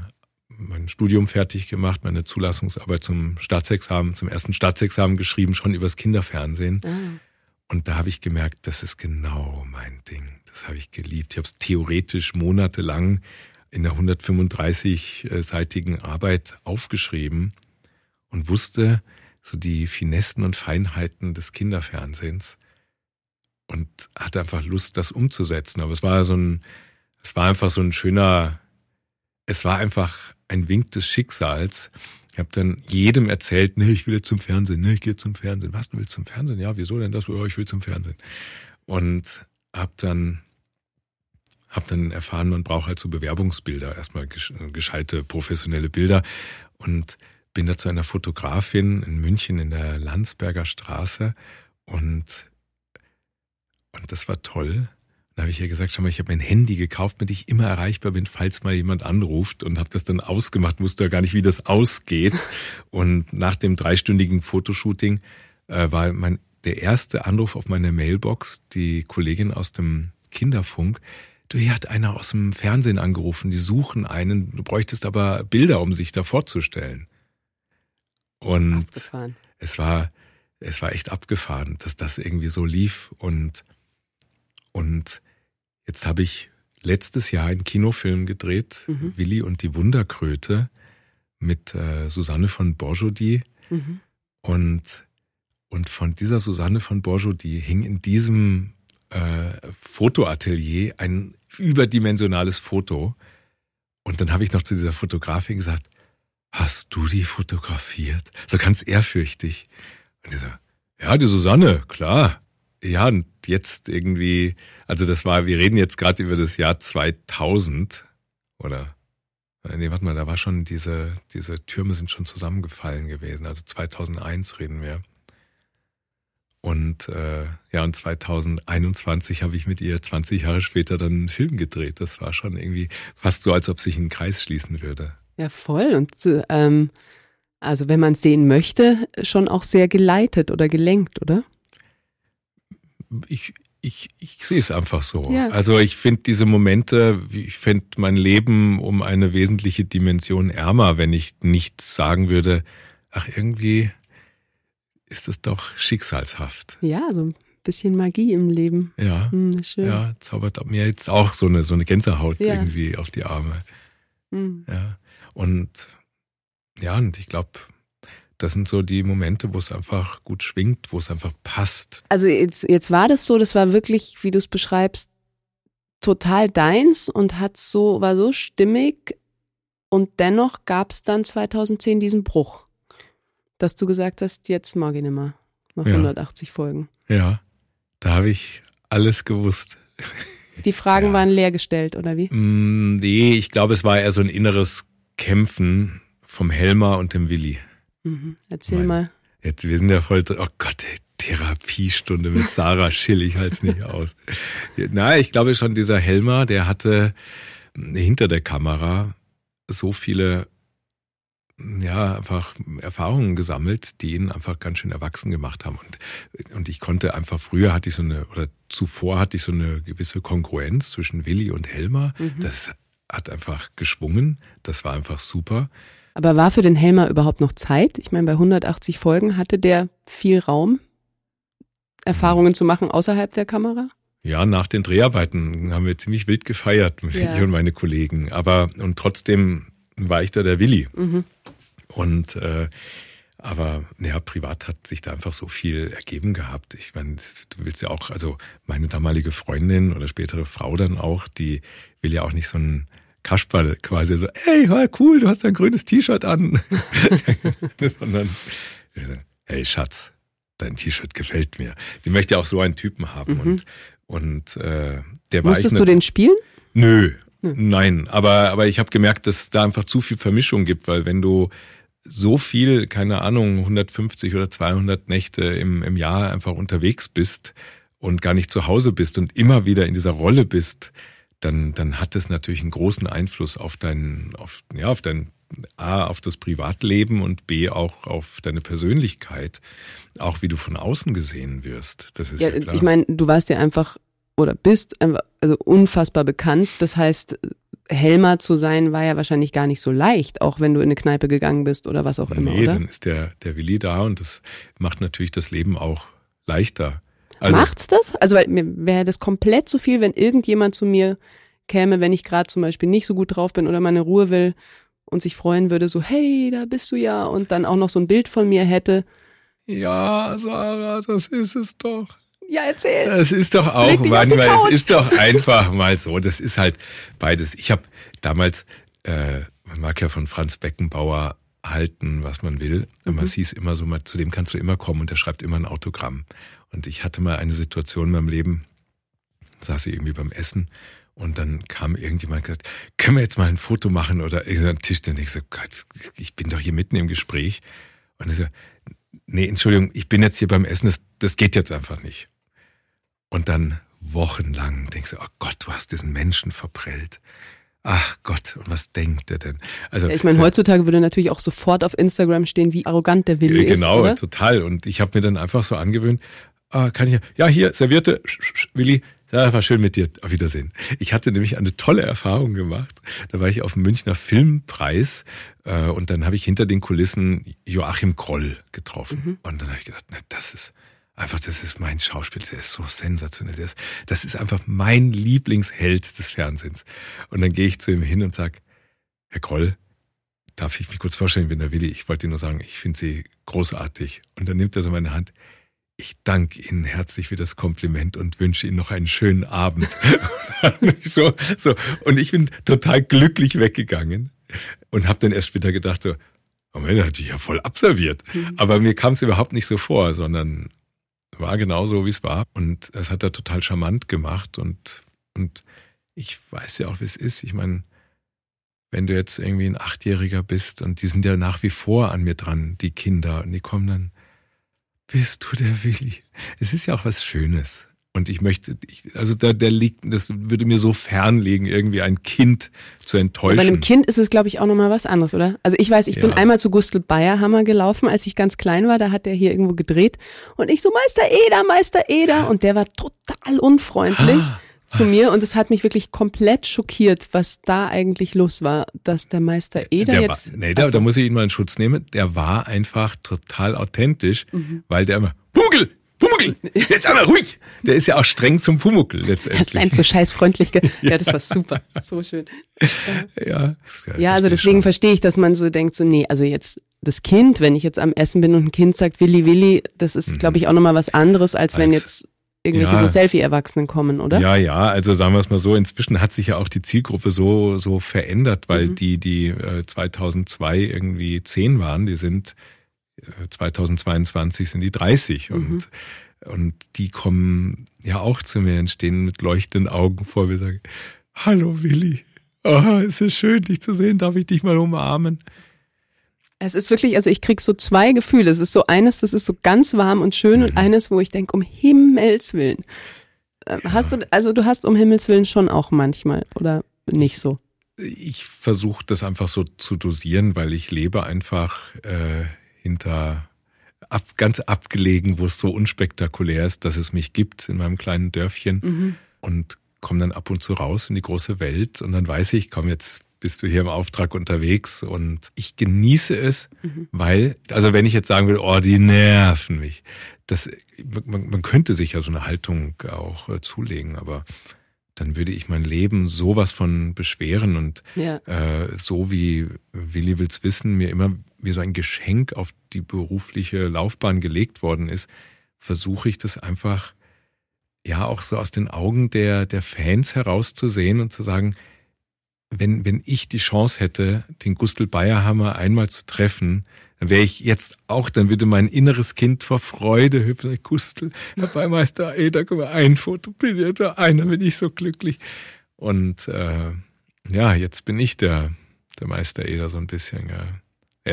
mein Studium fertig gemacht, meine Zulassungsarbeit zum Staatsexamen, zum ersten Staatsexamen geschrieben, schon übers Kinderfernsehen. Ah. Und da habe ich gemerkt, das ist genau mein Ding. Das habe ich geliebt. Ich habe es theoretisch monatelang in der 135-seitigen Arbeit aufgeschrieben. und wusste so die Finessen und Feinheiten des Kinderfernsehens und hatte einfach Lust, das umzusetzen. Aber es war so ein, es war einfach so ein schöner, es war einfach ein Wink des Schicksals. Ich habe dann jedem erzählt, nee, ich will jetzt zum Fernsehen, nee, ich gehe zum Fernsehen. Was, du willst zum Fernsehen? Ja, wieso denn das? Oh, ich will zum Fernsehen. Und hab dann hab dann erfahren, man braucht halt so Bewerbungsbilder, erstmal gescheite professionelle Bilder und bin da zu einer Fotografin in München in der Landsberger Straße und und das war toll. Dann habe ich ihr gesagt, schau mal, ich habe mein Handy gekauft, mit dem ich immer erreichbar bin, falls mal jemand anruft und habe das dann ausgemacht, wusste ja gar nicht, wie das ausgeht. Und nach dem dreistündigen Fotoshooting äh, war mein der erste Anruf auf meiner Mailbox, die Kollegin aus dem Kinderfunk, du, hier hat einer aus dem Fernsehen angerufen, die suchen einen, du bräuchtest aber Bilder, um sich da vorzustellen. Und abgefahren. es war, es war echt abgefahren, dass das irgendwie so lief und, und jetzt habe ich letztes Jahr einen Kinofilm gedreht, mhm. Willi und die Wunderkröte mit äh, Susanne von Borjody mhm. und und von dieser Susanne von die hing in diesem äh, Fotoatelier ein überdimensionales Foto. Und dann habe ich noch zu dieser Fotografin gesagt, hast du die fotografiert? So ganz ehrfürchtig. Und die so, ja, die Susanne, klar. Ja, und jetzt irgendwie, also das war, wir reden jetzt gerade über das Jahr 2000 oder Nee, warte mal, da war schon diese, diese Türme sind schon zusammengefallen gewesen. Also 2001 reden wir. Und äh, ja, und 2021 habe ich mit ihr 20 Jahre später dann einen Film gedreht. Das war schon irgendwie fast so, als ob sich ein Kreis schließen würde. Ja, voll. Und ähm, also wenn man es sehen möchte, schon auch sehr geleitet oder gelenkt, oder? Ich, ich, ich sehe es einfach so. Ja. Also ich finde diese Momente, ich finde mein Leben um eine wesentliche Dimension ärmer, wenn ich nicht sagen würde, ach irgendwie ist es doch schicksalshaft. Ja, so ein bisschen Magie im Leben. Ja, hm, schön. ja, zaubert mir jetzt auch so eine so eine Gänsehaut ja. irgendwie auf die Arme. Hm. Ja, und ja, und ich glaube, das sind so die Momente, wo es einfach gut schwingt, wo es einfach passt. Also jetzt, jetzt war das so, das war wirklich, wie du es beschreibst, total deins und hat so, war so stimmig und dennoch gab es dann 2010 diesen Bruch dass du gesagt hast, jetzt mag ich nicht mehr nach ja. 180 Folgen. Ja, da habe ich alles gewusst. <laughs> Die Fragen ja. waren leergestellt, oder wie? Mm, nee, ich glaube, es war eher so ein inneres Kämpfen vom Helmer und dem Willi. Mhm. Erzähl mein, mal. Jetzt, wir sind ja voll, oh Gott, ey, Therapiestunde mit Sarah Schill, ich halte es nicht aus. Na, ich glaube schon, dieser Helmer, der hatte hinter der Kamera so viele ja, einfach Erfahrungen gesammelt, die ihn einfach ganz schön erwachsen gemacht haben. Und, und ich konnte einfach, früher hatte ich so eine, oder zuvor hatte ich so eine gewisse Kongruenz zwischen Willi und Helmer. Mhm. Das hat einfach geschwungen. Das war einfach super. Aber war für den Helmer überhaupt noch Zeit? Ich meine, bei 180 Folgen hatte der viel Raum, Erfahrungen zu machen außerhalb der Kamera? Ja, nach den Dreharbeiten haben wir ziemlich wild gefeiert, ja. ich und meine Kollegen. Aber und trotzdem war ich da der Willi. Mhm. Und äh, aber ja, privat hat sich da einfach so viel ergeben gehabt. Ich meine, du willst ja auch, also meine damalige Freundin oder spätere Frau dann auch, die will ja auch nicht so ein Kasperl quasi so, hey, cool, du hast ein grünes T-Shirt an. <laughs> Sondern, hey Schatz, dein T-Shirt gefällt mir. Die möchte ja auch so einen Typen haben. Mhm. Und, und äh, der war Musstest du den spielen? Nö. Nein, aber, aber ich habe gemerkt, dass es da einfach zu viel Vermischung gibt, weil wenn du so viel, keine Ahnung, 150 oder 200 Nächte im, im Jahr einfach unterwegs bist und gar nicht zu Hause bist und immer wieder in dieser Rolle bist, dann, dann hat es natürlich einen großen Einfluss auf dein, auf, ja, auf dein, A, auf das Privatleben und B, auch auf deine Persönlichkeit, auch wie du von außen gesehen wirst. Das ist ja, ja klar. Ich meine, du warst ja einfach oder bist also unfassbar bekannt. Das heißt, Helmer zu sein war ja wahrscheinlich gar nicht so leicht, auch wenn du in eine Kneipe gegangen bist oder was auch immer. Nee, oder? dann ist der, der Willi da und das macht natürlich das Leben auch leichter. Also, Macht's das? Also weil mir wäre das komplett zu viel, wenn irgendjemand zu mir käme, wenn ich gerade zum Beispiel nicht so gut drauf bin oder meine Ruhe will und sich freuen würde, so, hey, da bist du ja, und dann auch noch so ein Bild von mir hätte. Ja, Sarah, das ist es doch. Ja, erzähl. Es ist doch auch manchmal, es ist doch einfach mal so. Das ist halt beides. Ich habe damals, äh, man mag ja von Franz Beckenbauer halten, was man will. Mhm. Man hieß immer so, mal, zu dem kannst du immer kommen und der schreibt immer ein Autogramm. Und ich hatte mal eine Situation in meinem Leben, saß ich irgendwie beim Essen und dann kam irgendjemand und gesagt, können wir jetzt mal ein Foto machen oder ich so am Tisch, dann ich so, Gott, ich bin doch hier mitten im Gespräch. Und ich so, nee, Entschuldigung, ich bin jetzt hier beim Essen, das, das geht jetzt einfach nicht. Und dann wochenlang denkst du, oh Gott, du hast diesen Menschen verprellt. Ach Gott, und was denkt er denn? Also ich meine, heutzutage würde natürlich auch sofort auf Instagram stehen, wie arrogant der Willi genau, ist. Genau, total. Und ich habe mir dann einfach so angewöhnt, ah, kann ich ja hier servierte Willi, ja, war schön mit dir. Auf Wiedersehen. Ich hatte nämlich eine tolle Erfahrung gemacht. Da war ich auf dem Münchner Filmpreis äh, und dann habe ich hinter den Kulissen Joachim Kroll getroffen. Mhm. Und dann habe ich gedacht, na, das ist einfach, das ist mein Schauspiel, der ist so sensationell. Ist, das ist einfach mein Lieblingsheld des Fernsehens. Und dann gehe ich zu ihm hin und sage, Herr Kroll, darf ich mich kurz vorstellen, ich bin der Willi. Ich wollte Ihnen nur sagen, ich finde Sie großartig. Und dann nimmt er so meine Hand ich danke Ihnen herzlich für das Kompliment und wünsche Ihnen noch einen schönen Abend. <laughs> so, so. Und ich bin total glücklich weggegangen und habe dann erst später gedacht, so, Moment, hat dich ja voll abserviert. Mhm. Aber mir kam es überhaupt nicht so vor, sondern war genau so, wie es war. Und es hat er total charmant gemacht. Und, und ich weiß ja auch, wie es ist. Ich meine, wenn du jetzt irgendwie ein Achtjähriger bist und die sind ja nach wie vor an mir dran, die Kinder, und die kommen dann bist du der Willi. Es ist ja auch was Schönes. Und ich möchte, also da, der liegt, das würde mir so fernlegen, irgendwie ein Kind zu enttäuschen. bei einem Kind ist es, glaube ich, auch nochmal was anderes, oder? Also ich weiß, ich ja. bin einmal zu Gustl Bayerhammer gelaufen, als ich ganz klein war, da hat der hier irgendwo gedreht. Und ich so, Meister Eder, Meister Eder. Und der war total unfreundlich. Ah zu was? mir und es hat mich wirklich komplett schockiert, was da eigentlich los war, dass der Meister Eder der jetzt. War, nee, da, also, da muss ich ihn mal in Schutz nehmen. Der war einfach total authentisch, mhm. weil der immer Pumuckel, Pumuckel, jetzt einmal ruhig. Der ist ja auch streng zum Pumuckel letztendlich. Das ist ein so scheiß freundlich. <laughs> Ja, das war super, so schön. Ja, ja also deswegen schon. verstehe ich, dass man so denkt, so nee, also jetzt das Kind, wenn ich jetzt am Essen bin und ein Kind sagt Willi Willi, das ist, mhm. glaube ich, auch nochmal was anderes, als, als wenn jetzt irgendwelche ja, so Selfie-Erwachsenen kommen, oder? Ja, ja, also sagen wir es mal so, inzwischen hat sich ja auch die Zielgruppe so, so verändert, weil mhm. die, die äh, 2002 irgendwie 10 waren, die sind äh, 2022 sind die 30 mhm. und und die kommen ja auch zu mir und stehen mit leuchtenden Augen vor mir und sagen, hallo Willi, oh, es ist schön, dich zu sehen, darf ich dich mal umarmen? Es ist wirklich, also ich krieg so zwei Gefühle. Es ist so eines, das ist so ganz warm und schön mhm. und eines, wo ich denke, um Himmels Willen. Ähm, ja. Hast du, also du hast um Himmels Willen schon auch manchmal oder nicht so? Ich versuche das einfach so zu dosieren, weil ich lebe einfach äh, hinter ab, ganz abgelegen, wo es so unspektakulär ist, dass es mich gibt in meinem kleinen Dörfchen mhm. und komme dann ab und zu raus in die große Welt und dann weiß ich, komm jetzt bist du hier im Auftrag unterwegs und ich genieße es, mhm. weil, also wenn ich jetzt sagen würde, oh, die nerven mich, das, man, man könnte sich ja so eine Haltung auch äh, zulegen, aber dann würde ich mein Leben sowas von beschweren und ja. äh, so wie Willi will's wissen, mir immer wie so ein Geschenk auf die berufliche Laufbahn gelegt worden ist, versuche ich das einfach ja auch so aus den Augen der, der Fans herauszusehen und zu sagen, wenn, wenn ich die Chance hätte, den Gustl Bayerhammer einmal zu treffen, dann wäre ich jetzt auch, dann würde mein inneres Kind vor Freude hüpfen. Gustl, Herr Beimeister, ey, da können ein Foto, bitte, einer bin ich so glücklich. Und äh, ja, jetzt bin ich der, der Meister Eder so ein bisschen. Ja,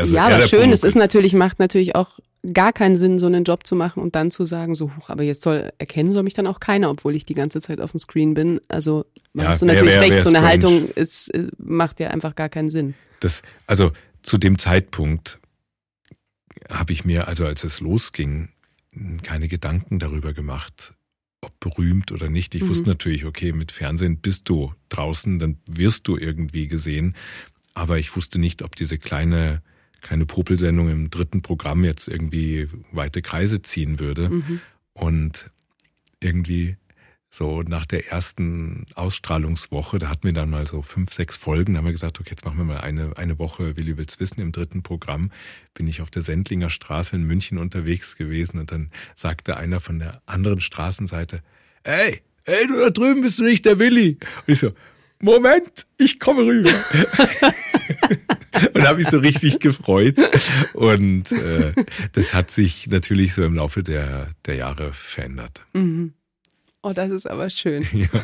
so ja aber schön, es ist natürlich, macht natürlich auch gar keinen Sinn, so einen Job zu machen und dann zu sagen, so, huch, aber jetzt soll erkennen soll mich dann auch keiner, obwohl ich die ganze Zeit auf dem Screen bin. Also ja, hast du natürlich wär, recht, so eine strange. Haltung ist, äh, macht ja einfach gar keinen Sinn. Das, also zu dem Zeitpunkt habe ich mir, also als es losging, keine Gedanken darüber gemacht, ob berühmt oder nicht. Ich mhm. wusste natürlich, okay, mit Fernsehen bist du draußen, dann wirst du irgendwie gesehen. Aber ich wusste nicht, ob diese kleine keine Popelsendung im dritten Programm jetzt irgendwie weite Kreise ziehen würde. Mhm. Und irgendwie So nach der ersten Ausstrahlungswoche, da hatten wir dann mal so fünf, sechs Folgen, da haben wir gesagt, okay, jetzt machen wir mal eine, eine Woche Willi will's wissen. Im dritten Programm bin ich auf der Sendlinger Straße in München unterwegs gewesen und dann sagte einer von der anderen Straßenseite, ey, ey, du da drüben bist du nicht der Willi. Und ich so, Moment, ich komme rüber. <laughs> und habe mich so richtig gefreut. Und äh, das hat sich natürlich so im Laufe der, der Jahre verändert. Mhm. Oh, das ist aber schön. <laughs> Ja. <laughs>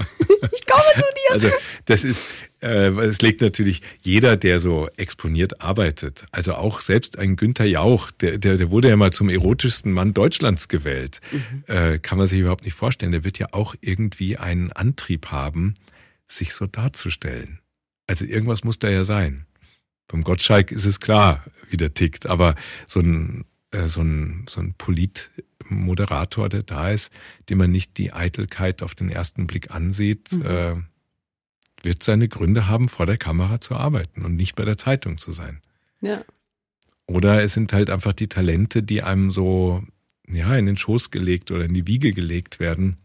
Ich komme zu dir. Also das ist, äh, es legt natürlich jeder, der so exponiert arbeitet, also auch selbst ein Günther Jauch, der, der, der wurde ja mal zum erotischsten Mann Deutschlands gewählt, mhm. äh, kann man sich überhaupt nicht vorstellen. Der wird ja auch irgendwie einen Antrieb haben, sich so darzustellen. Also irgendwas muss da ja sein. Beim Gottschalk ist es klar, wie der tickt, aber so ein, äh, so ein, so ein Polit Moderator, der da ist, dem man nicht die Eitelkeit auf den ersten Blick ansieht, mhm. äh, wird seine Gründe haben, vor der Kamera zu arbeiten und nicht bei der Zeitung zu sein. Ja. Oder es sind halt einfach die Talente, die einem so ja in den Schoß gelegt oder in die Wiege gelegt werden,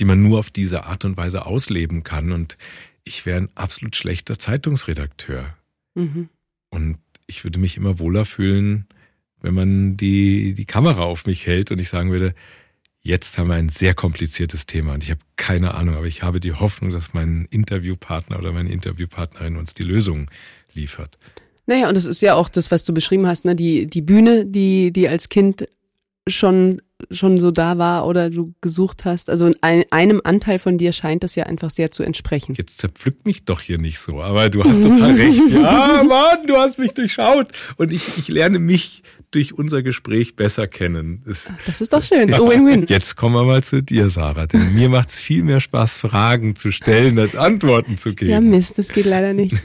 die man nur auf diese Art und Weise ausleben kann. Und ich wäre ein absolut schlechter Zeitungsredakteur. Mhm. Und ich würde mich immer wohler fühlen, wenn man die, die Kamera auf mich hält und ich sagen würde, jetzt haben wir ein sehr kompliziertes Thema und ich habe keine Ahnung, aber ich habe die Hoffnung, dass mein Interviewpartner oder meine Interviewpartnerin uns die Lösung liefert. Naja, und das ist ja auch das, was du beschrieben hast, ne? Die, die Bühne, die, die als Kind schon schon so da war oder du gesucht hast. Also in einem Anteil von dir scheint das ja einfach sehr zu entsprechen. Jetzt zerpflückt mich doch hier nicht so, aber du hast total <laughs> recht. Ja, Mann, du hast mich durchschaut. Und ich, ich lerne mich durch unser Gespräch besser kennen. Das, das ist doch schön. Ja. Win-win. Jetzt kommen wir mal zu dir, Sarah. Denn mir macht es viel mehr Spaß, Fragen zu stellen, als Antworten zu geben. Ja, Mist, das geht leider nicht. <laughs>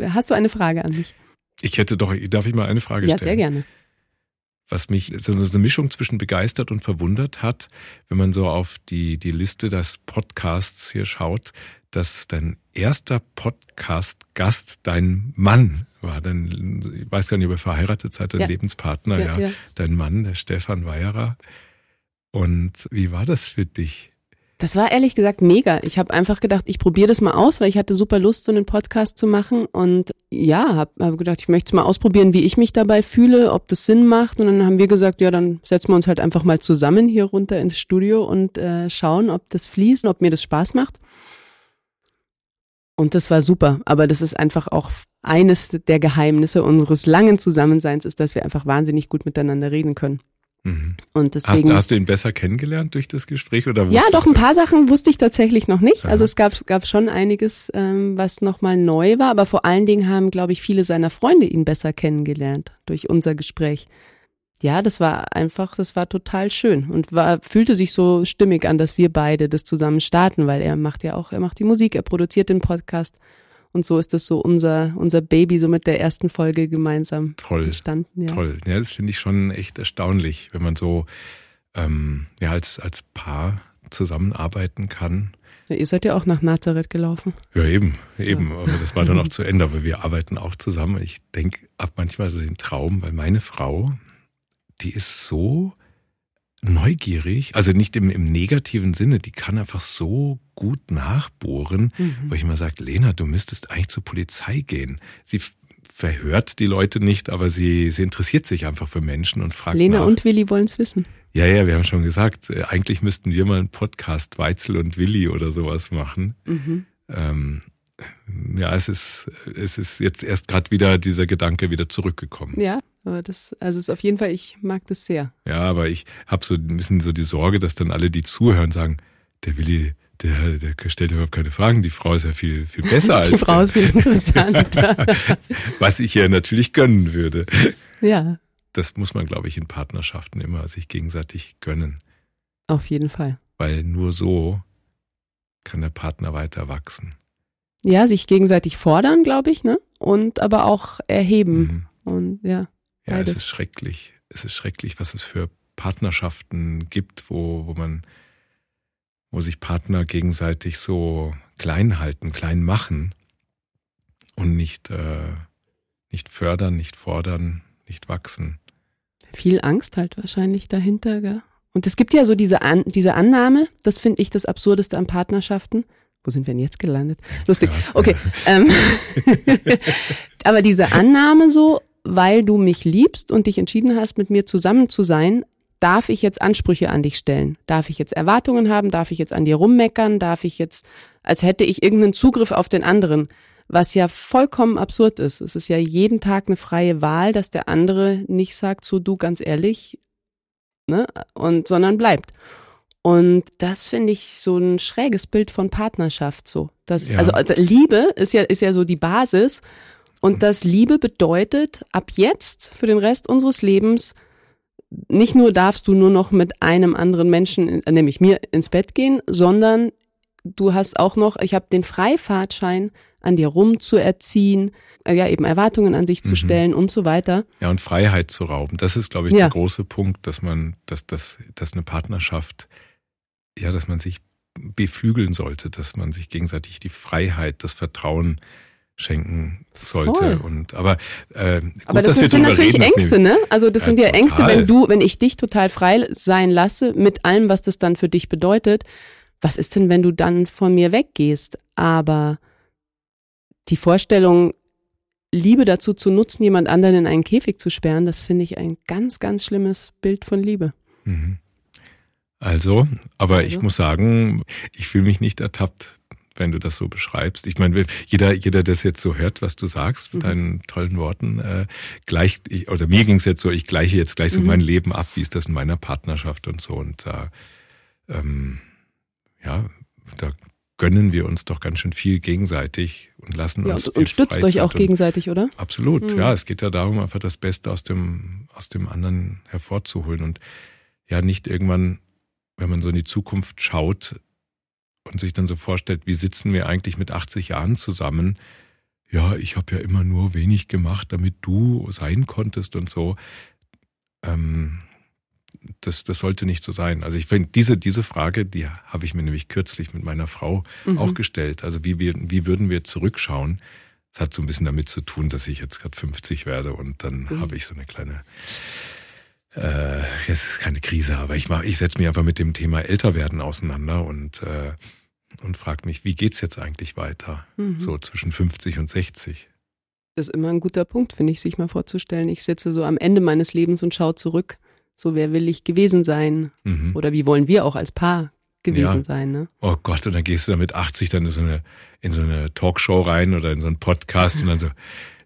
hast du eine Frage an mich? Ich hätte doch, darf ich mal eine Frage ja, stellen? Ja, sehr gerne was mich so eine Mischung zwischen begeistert und verwundert hat, wenn man so auf die, die Liste des Podcasts hier schaut, dass dein erster Podcast-Gast dein Mann war. Dein, ich weiß gar nicht, ob ihr verheiratet seid, dein ja. Lebenspartner, ja, ja, ja, Dein Mann, der Stefan Weierer. Und wie war das für dich? Das war ehrlich gesagt mega. Ich habe einfach gedacht, ich probiere das mal aus, weil ich hatte super Lust, so einen Podcast zu machen. Und ja, habe hab gedacht, ich möchte es mal ausprobieren, wie ich mich dabei fühle, ob das Sinn macht. Und dann haben wir gesagt, ja, dann setzen wir uns halt einfach mal zusammen hier runter ins Studio und äh, schauen, ob das fließt, ob mir das Spaß macht. Und das war super. Aber das ist einfach auch eines der Geheimnisse unseres langen Zusammenseins, ist, dass wir einfach wahnsinnig gut miteinander reden können. Mhm. Und deswegen, hast, hast, du ihn besser kennengelernt durch das Gespräch oder Ja, doch ein paar Sachen wusste ich tatsächlich noch nicht. Also es gab, gab schon einiges, ähm, was nochmal neu war, aber vor allen Dingen haben, glaube ich, viele seiner Freunde ihn besser kennengelernt durch unser Gespräch. Ja, das war einfach, das war total schön und war, fühlte sich so stimmig an, dass wir beide das zusammen starten, weil er macht ja auch, er macht die Musik, er produziert den Podcast und so ist das so unser, unser Baby so mit der ersten Folge gemeinsam toll, entstanden. Ja. Toll. Ja, das finde ich schon echt erstaunlich, wenn man so ähm, ja, als, als Paar zusammenarbeiten kann. Ja, ihr seid ja auch nach Nazareth gelaufen. Ja, eben, eben. Ja. Aber das war dann <laughs> auch zu Ende. Aber wir arbeiten auch zusammen. Ich denke ab manchmal so den Traum, weil meine Frau, die ist so neugierig, also nicht im, im negativen Sinne, die kann einfach so gut nachbohren, mhm. wo ich immer sage, Lena, du müsstest eigentlich zur Polizei gehen. Sie verhört die Leute nicht, aber sie, sie interessiert sich einfach für Menschen und fragt Lena nach. und Willi wollen es wissen. Ja, ja, wir haben schon gesagt, äh, eigentlich müssten wir mal einen Podcast Weitzel und Willi oder sowas machen. Mhm. Ähm, ja, es ist, es ist jetzt erst gerade wieder dieser Gedanke wieder zurückgekommen. Ja, aber das, also ist auf jeden Fall, ich mag das sehr. Ja, aber ich habe so ein bisschen so die Sorge, dass dann alle, die zuhören, sagen, der Willi, der, der stellt überhaupt keine Fragen. Die Frau ist ja viel, viel besser <laughs> als. Die Frau ist viel interessanter. <laughs> Was ich ja natürlich gönnen würde. Ja. Das muss man, glaube ich, in Partnerschaften immer sich gegenseitig gönnen. Auf jeden Fall. Weil nur so kann der Partner weiter wachsen. Ja, sich gegenseitig fordern, glaube ich, ne? Und aber auch erheben. Mhm. Und ja. Ja, beides. es ist schrecklich. Es ist schrecklich, was es für Partnerschaften gibt, wo, wo man, wo sich Partner gegenseitig so klein halten, klein machen und nicht, äh, nicht fördern, nicht fordern, nicht wachsen. Viel Angst halt wahrscheinlich dahinter, gell? Und es gibt ja so diese, An diese Annahme, das finde ich das Absurdeste an Partnerschaften. Wo sind wir denn jetzt gelandet? Lustig. Okay. Ähm, <laughs> aber diese Annahme so, weil du mich liebst und dich entschieden hast, mit mir zusammen zu sein, darf ich jetzt Ansprüche an dich stellen? Darf ich jetzt Erwartungen haben? Darf ich jetzt an dir rummeckern? Darf ich jetzt, als hätte ich irgendeinen Zugriff auf den anderen? Was ja vollkommen absurd ist. Es ist ja jeden Tag eine freie Wahl, dass der andere nicht sagt, so du ganz ehrlich, ne, und, sondern bleibt. Und das finde ich so ein schräges Bild von Partnerschaft so. Das, ja. Also Liebe ist ja, ist ja so die Basis. Und das Liebe bedeutet ab jetzt für den Rest unseres Lebens, nicht nur darfst du nur noch mit einem anderen Menschen, nämlich mir, ins Bett gehen, sondern du hast auch noch, ich habe den Freifahrtschein, an dir rumzuerziehen, äh, ja eben Erwartungen an dich zu mhm. stellen und so weiter. Ja, und Freiheit zu rauben. Das ist, glaube ich, ja. der große Punkt, dass man, dass, dass, dass eine Partnerschaft, ja, dass man sich beflügeln sollte, dass man sich gegenseitig die Freiheit, das Vertrauen schenken sollte. Voll. Und aber äh, gut, aber das sind, natürlich reden, Ängste, ne? Also das ja, sind ja total. Ängste, wenn du, wenn ich dich total frei sein lasse mit allem, was das dann für dich bedeutet. Was ist denn, wenn du dann von mir weggehst? Aber die Vorstellung, Liebe dazu zu nutzen, jemand anderen in einen Käfig zu sperren, das finde ich ein ganz, ganz schlimmes Bild von Liebe. Mhm. Also, aber also. ich muss sagen, ich fühle mich nicht ertappt wenn du das so beschreibst. Ich meine, jeder, jeder, der das jetzt so hört, was du sagst, mit mhm. deinen tollen Worten, äh, gleich, ich, oder mir ging es jetzt so, ich gleiche jetzt gleich so mhm. mein Leben ab, wie ist das in meiner Partnerschaft und so. Und da, ähm, ja, da gönnen wir uns doch ganz schön viel gegenseitig und lassen ja, uns. Und, und stützt Freizeit euch auch gegenseitig, oder? Absolut, mhm. ja. Es geht ja darum, einfach das Beste aus dem, aus dem anderen hervorzuholen und ja, nicht irgendwann, wenn man so in die Zukunft schaut, und sich dann so vorstellt, wie sitzen wir eigentlich mit 80 Jahren zusammen? Ja, ich habe ja immer nur wenig gemacht, damit du sein konntest und so. Ähm, das, das sollte nicht so sein. Also ich finde, diese, diese Frage, die habe ich mir nämlich kürzlich mit meiner Frau mhm. auch gestellt. Also wie, wir, wie würden wir zurückschauen? Das hat so ein bisschen damit zu tun, dass ich jetzt gerade 50 werde und dann mhm. habe ich so eine kleine äh, jetzt ist keine Krise, aber ich mach, ich setze mich einfach mit dem Thema Älterwerden auseinander und äh, und frage mich, wie geht's jetzt eigentlich weiter? Mhm. So zwischen 50 und 60. Das ist immer ein guter Punkt, finde ich, sich mal vorzustellen. Ich sitze so am Ende meines Lebens und schaue zurück. So, wer will ich gewesen sein? Mhm. Oder wie wollen wir auch als Paar gewesen ja. sein, ne? Oh Gott, und dann gehst du da mit 80 dann in so eine, in so eine Talkshow rein oder in so einen Podcast und dann so,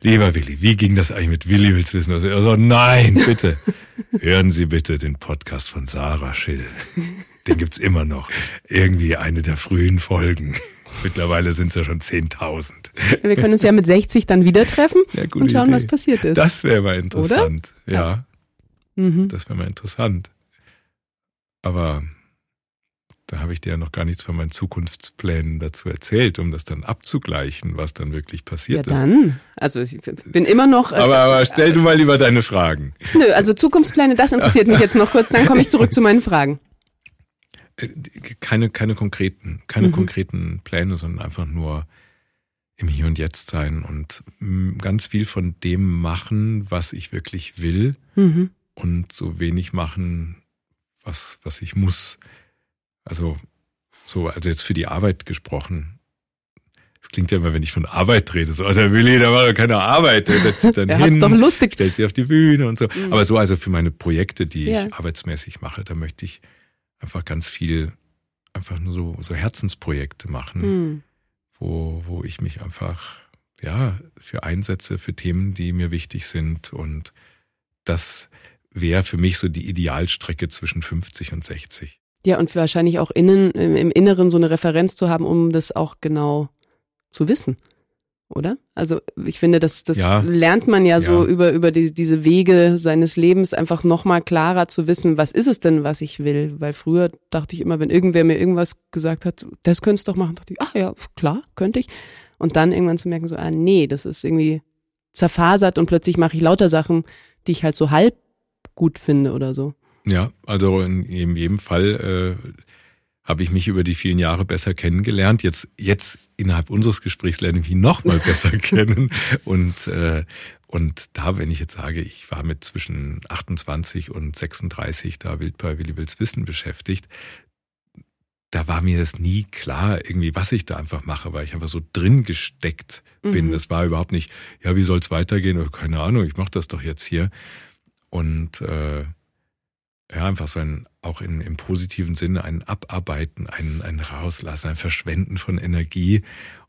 Lieber Willi, wie ging das eigentlich mit Willi? Willst du wissen? Also, also nein, bitte. <laughs> Hören Sie bitte den Podcast von Sarah Schill. Den gibt's immer noch. Irgendwie eine der frühen Folgen. <laughs> Mittlerweile sind es ja schon 10.000. Wir können uns ja mit 60 dann wieder treffen ja, und schauen, Idee. was passiert ist. Das wäre mal interessant. Oder? Ja. ja. Mhm. Das wäre mal interessant. Aber da habe ich dir ja noch gar nichts von meinen Zukunftsplänen dazu erzählt, um das dann abzugleichen, was dann wirklich passiert ja, ist. Ja, dann. Also ich bin immer noch. Äh, aber, aber stell du mal lieber deine Fragen. Nö, also Zukunftspläne, das interessiert mich jetzt noch kurz. Dann komme ich zurück zu meinen Fragen. Äh, keine, keine konkreten, keine mhm. konkreten Pläne, sondern einfach nur im Hier und Jetzt sein und mm, ganz viel von dem machen, was ich wirklich will mhm. und so wenig machen, was, was ich muss. Also so, also jetzt für die Arbeit gesprochen. Es klingt ja immer, wenn ich von Arbeit rede, so, oh, der Willi, da war doch keine Arbeit, der setzt sich dann <laughs> er hin, doch lustig. stellt sich auf die Bühne und so. Mhm. Aber so, also für meine Projekte, die ja. ich arbeitsmäßig mache, da möchte ich einfach ganz viel, einfach nur so, so Herzensprojekte machen, mhm. wo, wo ich mich einfach, ja, für einsetze, für Themen, die mir wichtig sind und das wäre für mich so die Idealstrecke zwischen 50 und 60. Ja, und wahrscheinlich auch innen, im Inneren so eine Referenz zu haben, um das auch genau zu wissen. Oder? Also ich finde, das, das ja. lernt man ja, ja, so über, über die, diese Wege seines Lebens einfach nochmal klarer zu wissen, was ist es denn, was ich will? Weil früher dachte ich immer, wenn irgendwer mir irgendwas gesagt hat, das könntest du doch machen, dachte ich, ach ja, klar, könnte ich. Und dann irgendwann zu merken, so, ah nee, das ist irgendwie zerfasert und plötzlich mache ich lauter Sachen, die ich halt so halb gut finde oder so. Ja, also in, jedem Fall äh, habe ich mich über die vielen Jahre besser kennengelernt. Jetzt, jetzt innerhalb unseres Gesprächs lerne ich mich noch mal <laughs> besser kennen und äh, Und da, wenn ich jetzt sage, ich war mit zwischen 28 und 36 da wild bei Willi Wills Wissen beschäftigt, da war mir das nie klar, irgendwie, was ich da einfach mache, weil ich einfach so drin gesteckt bin. Mhm. Das war überhaupt nicht, ja, wie soll's weitergehen? Oder keine Ahnung, ich mache das doch jetzt hier. Und äh, ja, einfach so ein, auch in, im positiven Sinne ein Abarbeiten, ein, ein Rauslassen, ein Verschwenden von Energie.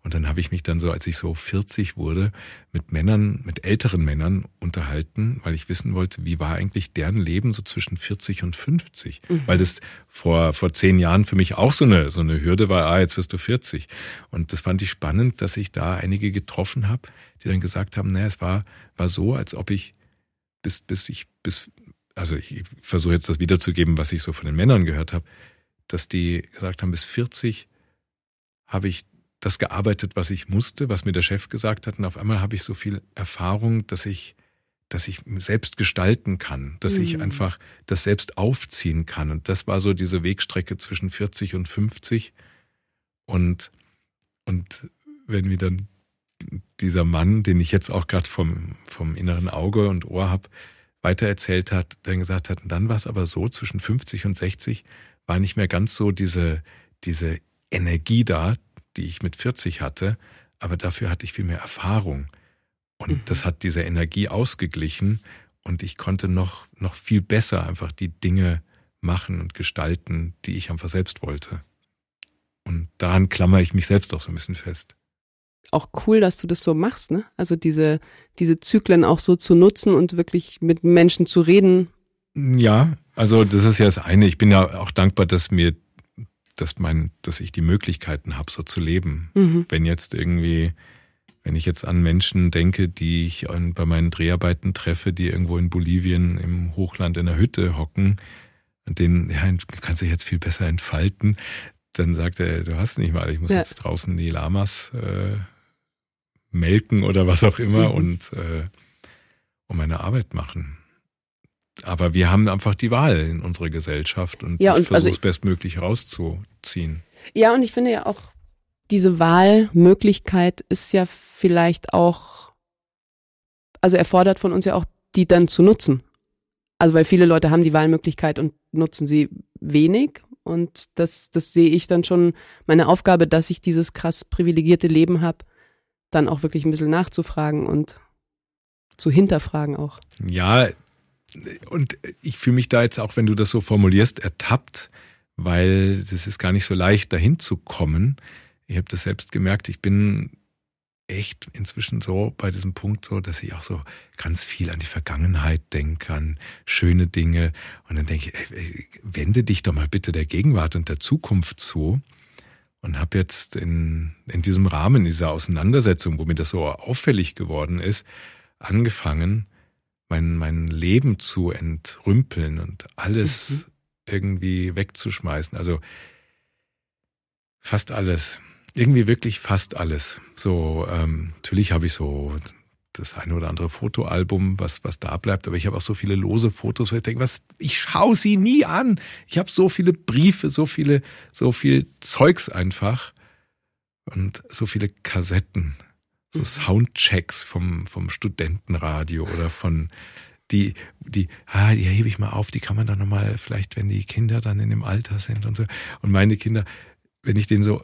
Und dann habe ich mich dann so, als ich so 40 wurde, mit Männern, mit älteren Männern unterhalten, weil ich wissen wollte, wie war eigentlich deren Leben so zwischen 40 und 50. Mhm. Weil das vor, vor zehn Jahren für mich auch so eine, so eine Hürde war, ah, jetzt wirst du 40. Und das fand ich spannend, dass ich da einige getroffen habe, die dann gesagt haben, naja, es war, war so, als ob ich bis, bis ich, bis, also ich versuche jetzt das wiederzugeben, was ich so von den Männern gehört habe, dass die gesagt haben, bis 40 habe ich das gearbeitet, was ich musste, was mir der Chef gesagt hat. Und auf einmal habe ich so viel Erfahrung, dass ich, dass ich selbst gestalten kann, dass mhm. ich einfach das selbst aufziehen kann. Und das war so diese Wegstrecke zwischen 40 und 50. Und, und wenn wir dann dieser Mann, den ich jetzt auch gerade vom, vom inneren Auge und Ohr habe, weitererzählt hat, dann gesagt hat, und dann war es aber so, zwischen 50 und 60 war nicht mehr ganz so diese, diese Energie da, die ich mit 40 hatte, aber dafür hatte ich viel mehr Erfahrung. Und mhm. das hat diese Energie ausgeglichen und ich konnte noch, noch viel besser einfach die Dinge machen und gestalten, die ich einfach selbst wollte. Und daran klammere ich mich selbst auch so ein bisschen fest. Auch cool, dass du das so machst, ne? Also diese, diese Zyklen auch so zu nutzen und wirklich mit Menschen zu reden. Ja, also das ist ja das eine. Ich bin ja auch dankbar, dass mir dass mein, dass ich die Möglichkeiten habe, so zu leben. Mhm. Wenn jetzt irgendwie, wenn ich jetzt an Menschen denke, die ich bei meinen Dreharbeiten treffe, die irgendwo in Bolivien im Hochland in der Hütte hocken, und den ja, kannst du jetzt viel besser entfalten, dann sagt er, du hast nicht mal, ich muss ja. jetzt draußen die Lamas äh, melken oder was auch immer mhm. und äh, um meine Arbeit machen. Aber wir haben einfach die Wahl in unserer Gesellschaft und ja, und ich versuche also es bestmöglich rauszuziehen. Ja, und ich finde ja auch, diese Wahlmöglichkeit ist ja vielleicht auch, also erfordert von uns ja auch, die dann zu nutzen. Also weil viele Leute haben die Wahlmöglichkeit und nutzen sie wenig. Und das, das sehe ich dann schon meine Aufgabe, dass ich dieses krass privilegierte Leben habe, dann auch wirklich ein bisschen nachzufragen und zu hinterfragen auch. Ja, und ich fühle mich da jetzt auch, wenn du das so formulierst, ertappt, weil es ist gar nicht so leicht, dahin zu kommen. Ich habe das selbst gemerkt, ich bin echt inzwischen so bei diesem Punkt so, dass ich auch so ganz viel an die Vergangenheit denke, an schöne Dinge. Und dann denke ich, ey, wende dich doch mal bitte der Gegenwart und der Zukunft zu. Und habe jetzt in, in diesem Rahmen dieser Auseinandersetzung, wo mir das so auffällig geworden ist, angefangen, mein, mein Leben zu entrümpeln und alles mhm. irgendwie wegzuschmeißen. Also fast alles. Irgendwie wirklich fast alles. So, ähm, natürlich habe ich so das eine oder andere Fotoalbum, was, was da bleibt, aber ich habe auch so viele lose Fotos, wo ich denke, was, ich schaue sie nie an. Ich habe so viele Briefe, so viele, so viel Zeugs einfach und so viele Kassetten so mhm. Soundchecks vom, vom Studentenradio oder von die, die, ah, die hebe ich mal auf, die kann man dann nochmal, vielleicht, wenn die Kinder dann in dem Alter sind und so. Und meine Kinder, wenn ich denen so,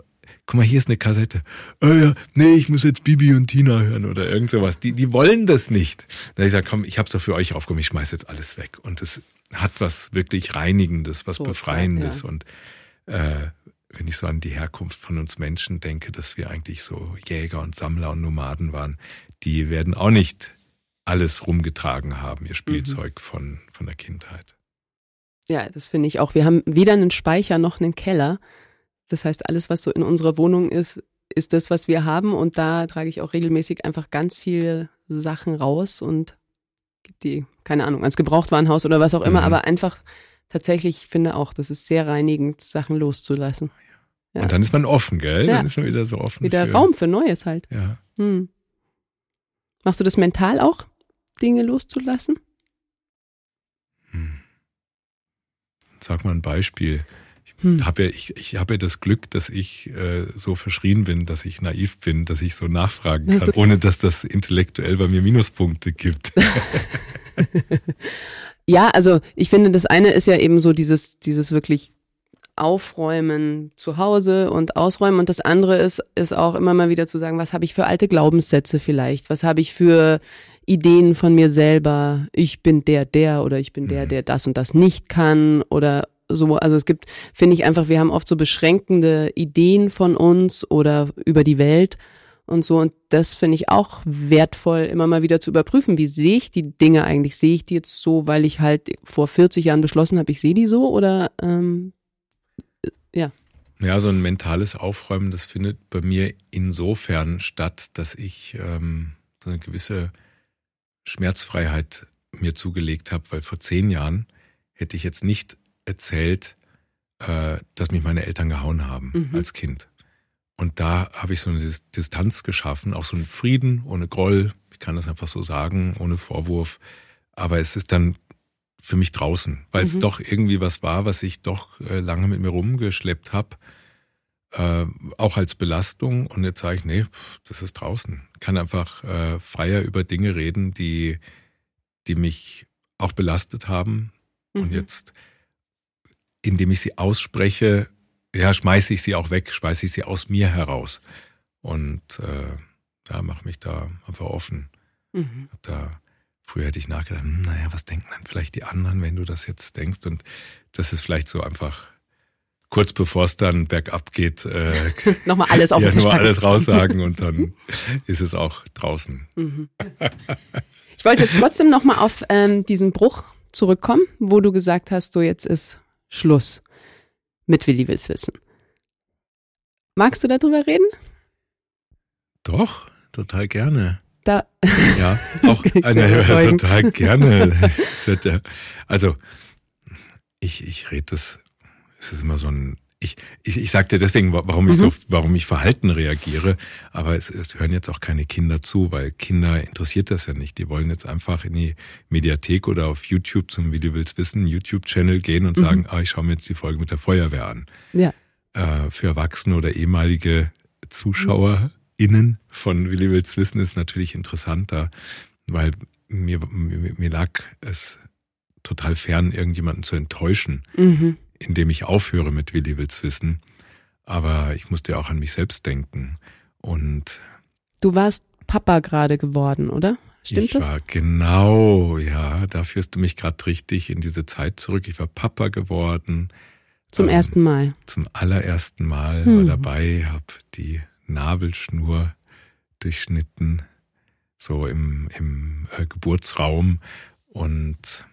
guck mal, hier ist eine Kassette. Oh ja, nee, ich muss jetzt Bibi und Tina hören oder irgend sowas. Die, die wollen das nicht. Da ich sage, komm, ich hab's doch für euch aufgehoben, ich schmeiß jetzt alles weg. Und es hat was wirklich Reinigendes, was so, Befreiendes ja. und äh, wenn ich so an die Herkunft von uns Menschen denke, dass wir eigentlich so Jäger und Sammler und Nomaden waren, die werden auch nicht alles rumgetragen haben, ihr Spielzeug mhm. von, von der Kindheit. Ja, das finde ich auch. Wir haben weder einen Speicher noch einen Keller. Das heißt, alles, was so in unserer Wohnung ist, ist das, was wir haben. Und da trage ich auch regelmäßig einfach ganz viele Sachen raus und gebe die, keine Ahnung, ans Gebrauchtwarenhaus oder was auch immer, mhm. aber einfach tatsächlich finde auch, das ist sehr reinigend, Sachen loszulassen. Ja. Und dann ist man offen, gell? Ja. Dann ist man wieder so offen. Wieder für, Raum für Neues halt. Ja. Hm. Machst du das mental auch, Dinge loszulassen? Hm. Sag mal ein Beispiel. Hm. Hab ja, ich, ich habe ja das Glück, dass ich äh, so verschrien bin, dass ich naiv bin, dass ich so nachfragen kann, also, ohne dass das intellektuell bei mir Minuspunkte gibt. <laughs> ja, also ich finde, das eine ist ja eben so dieses, dieses wirklich Aufräumen zu Hause und ausräumen. Und das andere ist, ist auch immer mal wieder zu sagen, was habe ich für alte Glaubenssätze vielleicht? Was habe ich für Ideen von mir selber? Ich bin der, der oder ich bin der, mhm. der das und das nicht kann oder so. Also es gibt, finde ich einfach, wir haben oft so beschränkende Ideen von uns oder über die Welt und so. Und das finde ich auch wertvoll, immer mal wieder zu überprüfen. Wie sehe ich die Dinge eigentlich? Sehe ich die jetzt so, weil ich halt vor 40 Jahren beschlossen habe, ich sehe die so oder ähm, ja. Ja, so ein mentales Aufräumen, das findet bei mir insofern statt, dass ich ähm, so eine gewisse Schmerzfreiheit mir zugelegt habe, weil vor zehn Jahren hätte ich jetzt nicht erzählt, äh, dass mich meine Eltern gehauen haben mhm. als Kind. Und da habe ich so eine Distanz geschaffen, auch so einen Frieden ohne Groll. Ich kann das einfach so sagen, ohne Vorwurf. Aber es ist dann für mich draußen, weil es mhm. doch irgendwie was war, was ich doch äh, lange mit mir rumgeschleppt habe, äh, auch als Belastung. Und jetzt sage ich, nee, das ist draußen. Ich kann einfach äh, freier über Dinge reden, die, die mich auch belastet haben. Mhm. Und jetzt, indem ich sie ausspreche, ja, schmeiße ich sie auch weg, schmeiße ich sie aus mir heraus. Und äh, da mache mich da einfach offen. Mhm. Da Früher hätte ich nachgedacht, hm, naja, was denken dann vielleicht die anderen, wenn du das jetzt denkst? Und das ist vielleicht so einfach kurz bevor es dann bergab geht, äh, <laughs> nochmal alles auf ja, nur alles raussagen und dann ist es auch draußen. Mhm. Ich wollte jetzt trotzdem nochmal auf ähm, diesen Bruch zurückkommen, wo du gesagt hast, so jetzt ist Schluss mit Willi will's wissen. Magst du darüber reden? Doch, total gerne. Da ja, <laughs> auch eine, total gerne. <laughs> wird also ich, ich rede das, es ist immer so ein, ich, ich, ich sagte deswegen, warum ich mhm. so, warum ich verhalten reagiere, aber es, es hören jetzt auch keine Kinder zu, weil Kinder interessiert das ja nicht. Die wollen jetzt einfach in die Mediathek oder auf YouTube zum du willst wissen, YouTube-Channel gehen und mhm. sagen, ah, ich schaue mir jetzt die Folge mit der Feuerwehr an. Ja. Äh, für Erwachsene oder ehemalige Zuschauer innen von Willi Wills Wissen ist natürlich interessanter, weil mir, mir, mir lag es total fern, irgendjemanden zu enttäuschen, mhm. Indem ich aufhöre mit Willi Wills Wissen. Aber ich musste ja auch an mich selbst denken. Und du warst Papa gerade geworden, oder? Stimmt ich das? war genau, ja, da führst du mich gerade richtig in diese Zeit zurück. Ich war Papa geworden. Zum ähm, ersten Mal. Zum allerersten Mal hm. war dabei, habe die Nabelschnur durchschnitten, so im, im äh, Geburtsraum und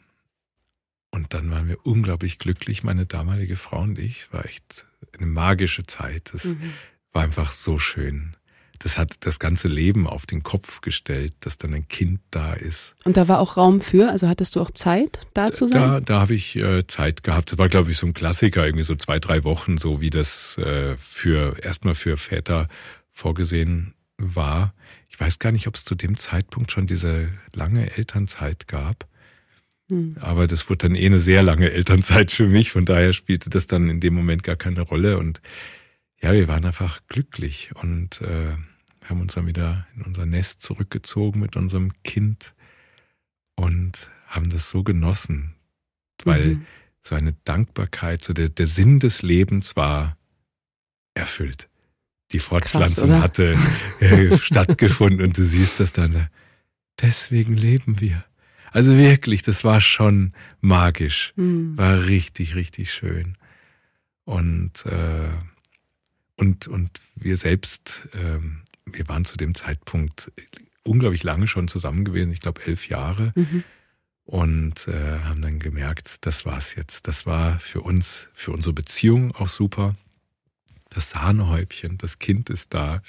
und dann waren wir unglaublich glücklich, meine damalige Frau und ich. War echt eine magische Zeit. Das mhm. war einfach so schön. Das hat das ganze Leben auf den Kopf gestellt, dass dann ein Kind da ist. Und da war auch Raum für? Also hattest du auch Zeit, da zu sein? Da, da habe ich äh, Zeit gehabt. Das war, glaube ich, so ein Klassiker, irgendwie so zwei, drei Wochen, so wie das äh, für erstmal für Väter vorgesehen war. Ich weiß gar nicht, ob es zu dem Zeitpunkt schon diese lange Elternzeit gab. Hm. Aber das wurde dann eh eine sehr lange Elternzeit für mich. Von daher spielte das dann in dem Moment gar keine Rolle. Und ja, wir waren einfach glücklich und äh, haben uns dann wieder in unser Nest zurückgezogen mit unserem Kind und haben das so genossen, weil mhm. so eine Dankbarkeit, so der, der Sinn des Lebens war erfüllt die Fortpflanzung Krass, hatte äh, <laughs> stattgefunden und du siehst das dann. Deswegen leben wir. Also wirklich, das war schon magisch, mhm. war richtig, richtig schön. Und äh, und und wir selbst, äh, wir waren zu dem Zeitpunkt unglaublich lange schon zusammen gewesen, ich glaube elf Jahre. Mhm. Und äh, haben dann gemerkt, das war's jetzt. Das war für uns, für unsere Beziehung auch super das Sahnehäubchen, das Kind ist da.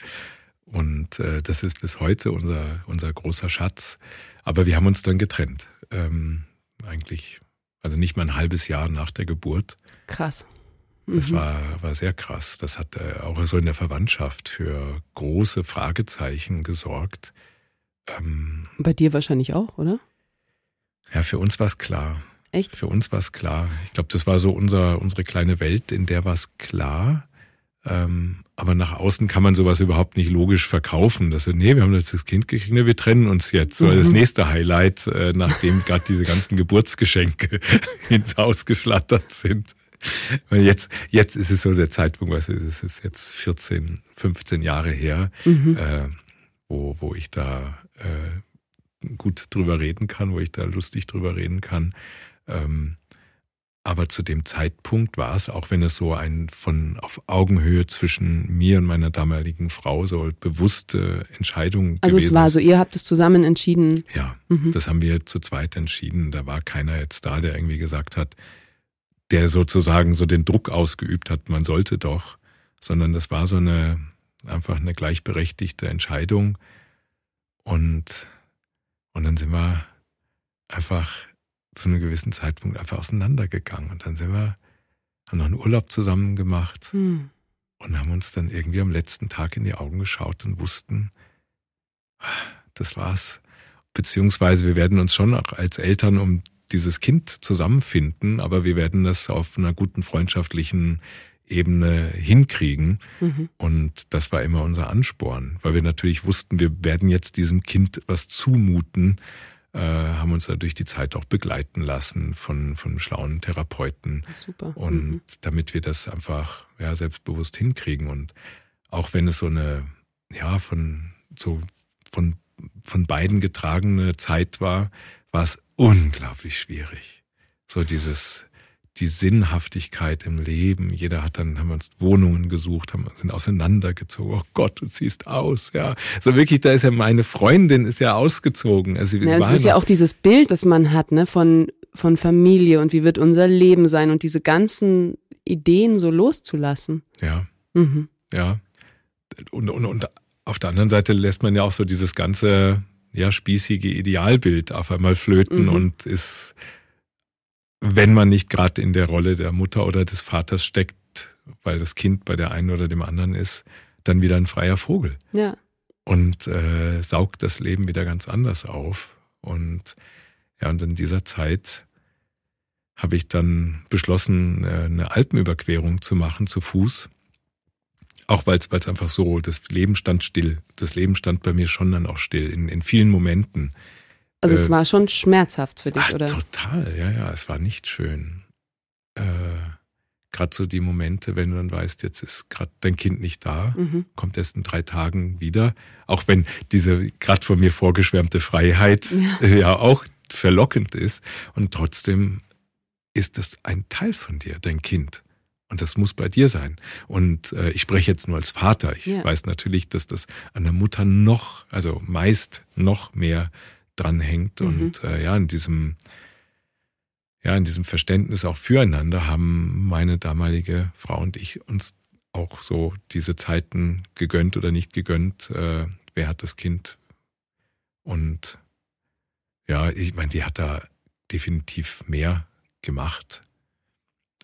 Und äh, das ist bis heute unser, unser großer Schatz. Aber wir haben uns dann getrennt. Ähm, eigentlich, also nicht mal ein halbes Jahr nach der Geburt. Krass. Mhm. Das war, war sehr krass. Das hat äh, auch so in der Verwandtschaft für große Fragezeichen gesorgt. Ähm, Bei dir wahrscheinlich auch, oder? Ja, für uns war es klar. Echt? Für uns war es klar. Ich glaube, das war so unser, unsere kleine Welt, in der war es klar. Ähm, aber nach außen kann man sowas überhaupt nicht logisch verkaufen. Dass wir, nee, wir haben jetzt das Kind gekriegt, nee, wir trennen uns jetzt. So mhm. das nächste Highlight, äh, nachdem gerade diese ganzen Geburtsgeschenke <laughs> ins Haus geschlattert sind. Und jetzt, jetzt ist es so der Zeitpunkt, was ist es ist jetzt 14, 15 Jahre her, mhm. äh, wo, wo ich da äh, gut drüber reden kann, wo ich da lustig drüber reden kann. Ähm, aber zu dem Zeitpunkt war es, auch wenn es so ein von auf Augenhöhe zwischen mir und meiner damaligen Frau so bewusste Entscheidung also gewesen. Also es war so, ihr habt es zusammen entschieden. Ja, mhm. das haben wir zu zweit entschieden. Da war keiner jetzt da, der irgendwie gesagt hat, der sozusagen so den Druck ausgeübt hat, man sollte doch, sondern das war so eine einfach eine gleichberechtigte Entscheidung und und dann sind wir einfach zu einem gewissen Zeitpunkt einfach auseinandergegangen. Und dann sind wir, haben noch einen Urlaub zusammen gemacht hm. und haben uns dann irgendwie am letzten Tag in die Augen geschaut und wussten, das war's. Beziehungsweise wir werden uns schon auch als Eltern um dieses Kind zusammenfinden, aber wir werden das auf einer guten freundschaftlichen Ebene hinkriegen. Mhm. Und das war immer unser Ansporn, weil wir natürlich wussten, wir werden jetzt diesem Kind was zumuten, äh, haben uns da durch die Zeit auch begleiten lassen von, von schlauen Therapeuten. Super. Und mhm. damit wir das einfach ja, selbstbewusst hinkriegen. Und auch wenn es so eine, ja, von so von, von beiden getragene Zeit war, war es unglaublich schwierig. So dieses die Sinnhaftigkeit im Leben. Jeder hat dann, haben wir uns Wohnungen gesucht, haben, sind auseinandergezogen. Oh Gott, du ziehst aus, ja. So wirklich, da ist ja meine Freundin ist ja ausgezogen. Also, ja, es ist ja auch dieses Bild, das man hat, ne, von, von Familie und wie wird unser Leben sein und diese ganzen Ideen so loszulassen. Ja. Mhm. Ja. Und, und, und auf der anderen Seite lässt man ja auch so dieses ganze, ja, spießige Idealbild auf einmal flöten mhm. und ist, wenn man nicht gerade in der Rolle der Mutter oder des Vaters steckt, weil das Kind bei der einen oder dem anderen ist, dann wieder ein freier Vogel. Ja. Und äh, saugt das Leben wieder ganz anders auf. Und ja, und in dieser Zeit habe ich dann beschlossen, äh, eine Alpenüberquerung zu machen zu Fuß. Auch weil es einfach so, das Leben stand still. Das Leben stand bei mir schon dann auch still in, in vielen Momenten. Also äh, es war schon schmerzhaft für dich, ach, oder? Total, ja, ja, es war nicht schön. Äh, gerade so die Momente, wenn du dann weißt, jetzt ist gerade dein Kind nicht da, mhm. kommt erst in drei Tagen wieder. Auch wenn diese gerade von mir vorgeschwärmte Freiheit ja. <laughs> Ja auch verlockend ist. Und trotzdem ist das ein Teil von dir, dein Kind. Und das muss bei dir sein. Und äh, ich spreche jetzt nur als Vater. Ich ja. weiß natürlich, dass das an der Mutter noch, also meist noch mehr dranhängt. Mhm. Und äh, ja, in diesem, ja, in diesem Verständnis auch füreinander haben meine damalige Frau und ich uns auch so diese Zeiten gegönnt oder nicht gegönnt. Äh, wer hat das Kind? Und ja, ich meine, die hat da definitiv mehr gemacht.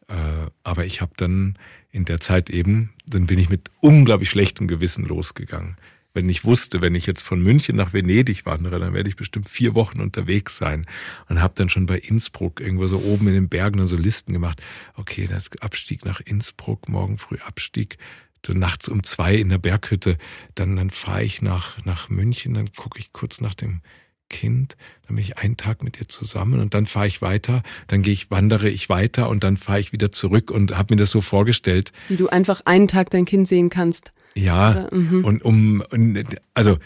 Äh, aber ich habe dann in der Zeit eben, dann bin ich mit unglaublich schlechtem Gewissen losgegangen wenn ich wusste, wenn ich jetzt von München nach Venedig wandere, dann werde ich bestimmt vier Wochen unterwegs sein und habe dann schon bei Innsbruck irgendwo so oben in den Bergen dann so Listen gemacht. Okay, das Abstieg nach Innsbruck, morgen früh Abstieg, so nachts um zwei in der Berghütte, dann dann fahre ich nach nach München, dann gucke ich kurz nach dem Kind, dann bin ich einen Tag mit dir zusammen und dann fahre ich weiter, dann gehe ich, wandere ich weiter und dann fahre ich wieder zurück und habe mir das so vorgestellt. Wie du einfach einen Tag dein Kind sehen kannst. Ja, mhm. und um, also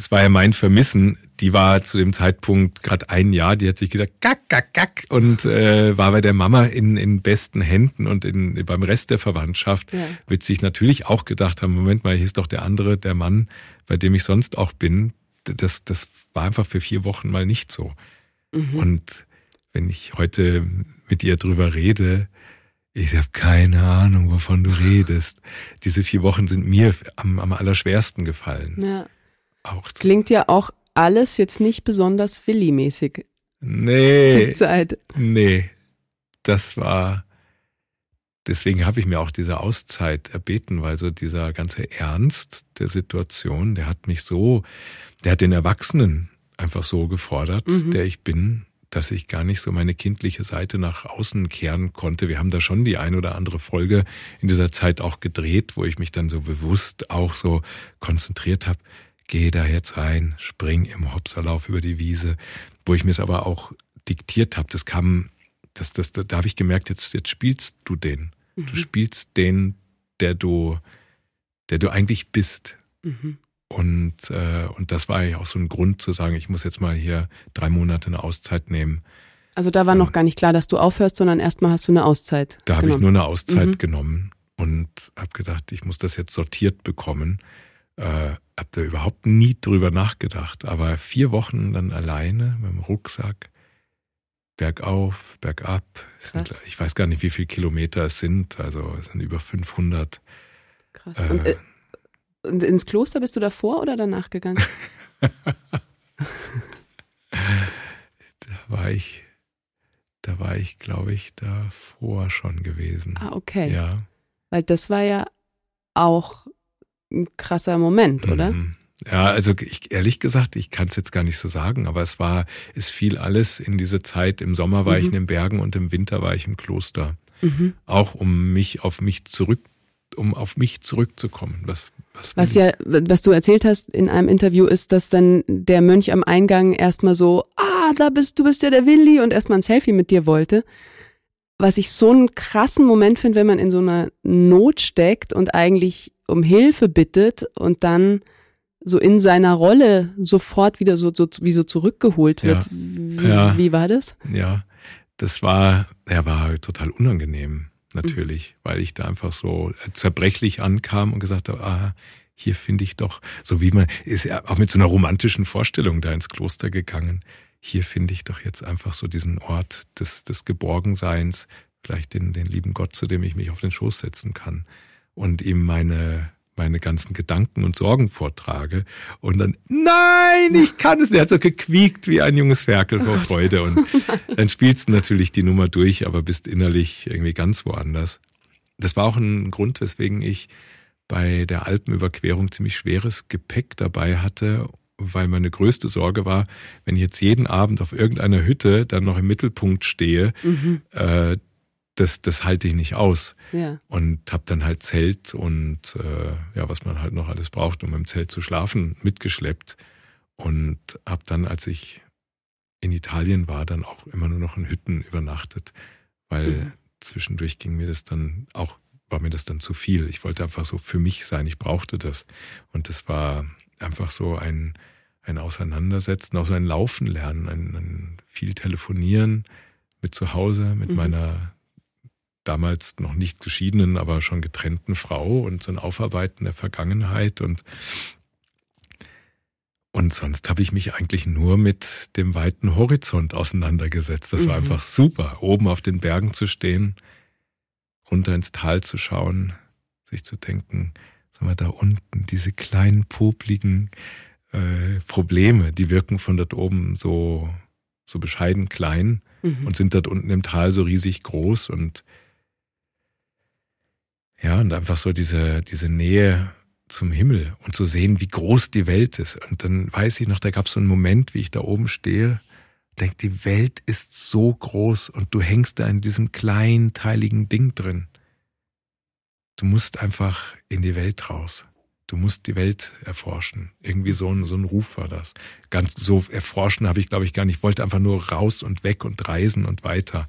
es war ja mein Vermissen, die war zu dem Zeitpunkt gerade ein Jahr, die hat sich gesagt, gack, gack, gack und äh, war bei der Mama in, in besten Händen und in, beim Rest der Verwandtschaft ja. wird sich natürlich auch gedacht haben, Moment mal, hier ist doch der andere, der Mann, bei dem ich sonst auch bin. Das, das war einfach für vier Wochen mal nicht so. Mhm. Und wenn ich heute mit ihr drüber rede, ich habe keine Ahnung, wovon du redest. Diese vier Wochen sind mir am, am allerschwersten gefallen. Ja. Auch Klingt ja auch alles jetzt nicht besonders Willi-mäßig. Nee. Zeit. Nee. Das war, deswegen habe ich mir auch diese Auszeit erbeten, weil so dieser ganze Ernst der Situation, der hat mich so, der hat den Erwachsenen einfach so gefordert, mhm. der ich bin, dass ich gar nicht so meine kindliche Seite nach außen kehren konnte. Wir haben da schon die ein oder andere Folge in dieser Zeit auch gedreht, wo ich mich dann so bewusst auch so konzentriert habe, geh da jetzt rein, spring im Hopserlauf über die Wiese, wo ich mir es aber auch diktiert habe. Das kam, das, das, da habe ich gemerkt, jetzt, jetzt spielst du den. Mhm. Du spielst den, der du, der du eigentlich bist. Mhm. Und, äh, und das war ja auch so ein Grund zu sagen, ich muss jetzt mal hier drei Monate eine Auszeit nehmen. Also da war noch gar nicht klar, dass du aufhörst, sondern erstmal hast du eine Auszeit. Da habe ich nur eine Auszeit mhm. genommen und habe gedacht, ich muss das jetzt sortiert bekommen. Äh, habe da überhaupt nie drüber nachgedacht. Aber vier Wochen dann alleine mit dem Rucksack, bergauf, bergab. Sind, ich weiß gar nicht, wie viele Kilometer es sind. Also es sind über 500. Krass. Äh, und, äh, und ins Kloster bist du davor oder danach gegangen? <laughs> <laughs> da war ich, da war ich, glaube ich, davor schon gewesen. Ah, okay. Ja. Weil das war ja auch ein krasser Moment, oder? Mhm. Ja, also ich, ehrlich gesagt, ich kann es jetzt gar nicht so sagen, aber es war, es fiel alles in diese Zeit. Im Sommer war mhm. ich in den Bergen und im Winter war ich im Kloster. Mhm. Auch um mich auf mich zurück um auf mich zurückzukommen. Was, was, was ja, was du erzählt hast in einem Interview ist, dass dann der Mönch am Eingang erstmal so, ah, da bist du bist ja der Willi und erstmal ein Selfie mit dir wollte. Was ich so einen krassen Moment finde, wenn man in so einer Not steckt und eigentlich um Hilfe bittet und dann so in seiner Rolle sofort wieder so, so wie so zurückgeholt wird. Ja. Wie, ja. wie war das? Ja, das war, er war total unangenehm natürlich, mhm. weil ich da einfach so zerbrechlich ankam und gesagt habe, ah, hier finde ich doch, so wie man, ist ja auch mit so einer romantischen Vorstellung da ins Kloster gegangen. Hier finde ich doch jetzt einfach so diesen Ort des, des Geborgenseins, vielleicht den, den lieben Gott, zu dem ich mich auf den Schoß setzen kann und ihm meine, meine ganzen Gedanken und Sorgen vortrage und dann, nein, ich kann es nicht. Er hat so gequiekt wie ein junges Ferkel vor Freude und dann spielst du natürlich die Nummer durch, aber bist innerlich irgendwie ganz woanders. Das war auch ein Grund, weswegen ich bei der Alpenüberquerung ziemlich schweres Gepäck dabei hatte, weil meine größte Sorge war, wenn ich jetzt jeden Abend auf irgendeiner Hütte dann noch im Mittelpunkt stehe, mhm. äh, das, das halte ich nicht aus. Ja. Und habe dann halt Zelt und äh, ja, was man halt noch alles braucht, um im Zelt zu schlafen, mitgeschleppt. Und habe dann, als ich in Italien war, dann auch immer nur noch in Hütten übernachtet, weil mhm. zwischendurch ging mir das dann auch, war mir das dann zu viel. Ich wollte einfach so für mich sein, ich brauchte das. Und das war einfach so ein, ein Auseinandersetzen, auch so ein Laufen lernen, ein, ein viel telefonieren mit zu Hause, mit mhm. meiner damals noch nicht geschiedenen, aber schon getrennten Frau und so ein Aufarbeiten der Vergangenheit und und sonst habe ich mich eigentlich nur mit dem weiten Horizont auseinandergesetzt. Das mhm. war einfach super, oben auf den Bergen zu stehen, runter ins Tal zu schauen, sich zu denken, sag mal, da unten diese kleinen, popligen äh, Probleme, die wirken von dort oben so, so bescheiden klein mhm. und sind dort unten im Tal so riesig groß und ja, und einfach so diese, diese Nähe zum Himmel und zu sehen, wie groß die Welt ist. Und dann weiß ich noch, da gab es so einen Moment, wie ich da oben stehe, denke, die Welt ist so groß und du hängst da in diesem kleinen, teiligen Ding drin. Du musst einfach in die Welt raus. Du musst die Welt erforschen. Irgendwie so ein, so ein Ruf war das. Ganz so erforschen habe ich, glaube ich, gar nicht. Ich wollte einfach nur raus und weg und reisen und weiter.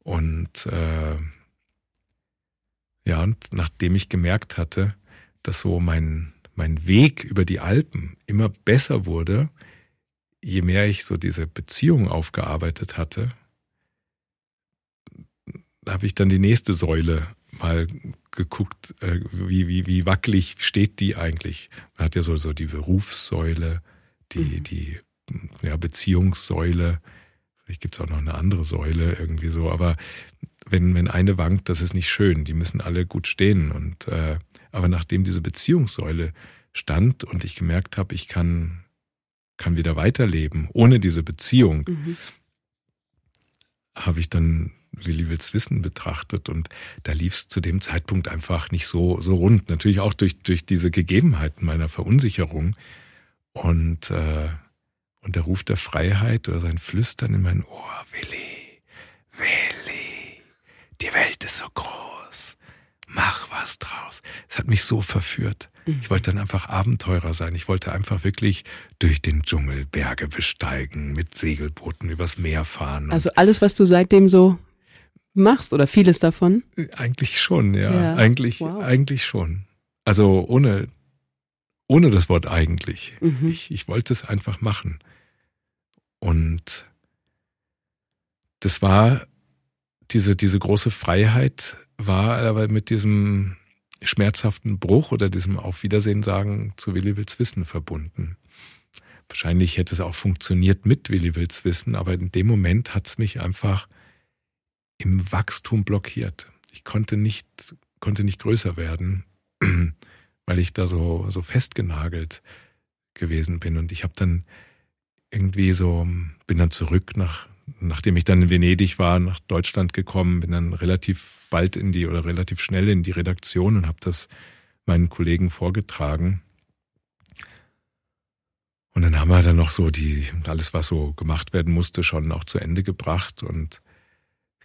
Und äh, ja, und nachdem ich gemerkt hatte, dass so mein, mein Weg über die Alpen immer besser wurde, je mehr ich so diese Beziehung aufgearbeitet hatte, habe ich dann die nächste Säule mal geguckt, äh, wie, wie, wie wackelig steht die eigentlich. Man hat ja so, so die Berufssäule, die, mhm. die ja, Beziehungssäule, vielleicht gibt's auch noch eine andere Säule irgendwie so, aber wenn, wenn eine wankt, das ist nicht schön. Die müssen alle gut stehen. Und äh, aber nachdem diese Beziehungssäule stand und ich gemerkt habe, ich kann, kann wieder weiterleben ohne diese Beziehung, mhm. habe ich dann Willi Wills Wissen betrachtet und da lief es zu dem Zeitpunkt einfach nicht so, so rund. Natürlich auch durch, durch diese Gegebenheiten meiner Verunsicherung. Und, äh, Und der Ruf der Freiheit oder sein Flüstern in mein Ohr, Willi, Willi, die Welt ist so groß, mach was draus. Es hat mich so verführt. Mhm. Ich wollte dann einfach Abenteurer sein. Ich wollte einfach wirklich durch den Dschungel Berge besteigen, mit Segelbooten übers Meer fahren. Also alles, was du seitdem so machst oder vieles davon? Eigentlich schon, ja. ja. Eigentlich, wow. eigentlich schon. Also ohne, ohne das Wort eigentlich. Mhm. Ich, ich wollte es einfach machen. Und das war diese, diese große Freiheit war aber mit diesem schmerzhaften Bruch oder diesem Auf Wiedersehen sagen zu Willi Wills Wissen verbunden. Wahrscheinlich hätte es auch funktioniert mit Willi Wills Wissen, aber in dem Moment hat es mich einfach im Wachstum blockiert. Ich konnte nicht, konnte nicht größer werden, <clears throat> weil ich da so, so festgenagelt gewesen bin. Und ich habe dann irgendwie so, bin dann zurück nach, nachdem ich dann in Venedig war, nach Deutschland gekommen, bin dann relativ bald in die oder relativ schnell in die Redaktion und habe das meinen Kollegen vorgetragen. Und dann haben wir dann noch so die, alles, was so gemacht werden musste, schon auch zu Ende gebracht. Und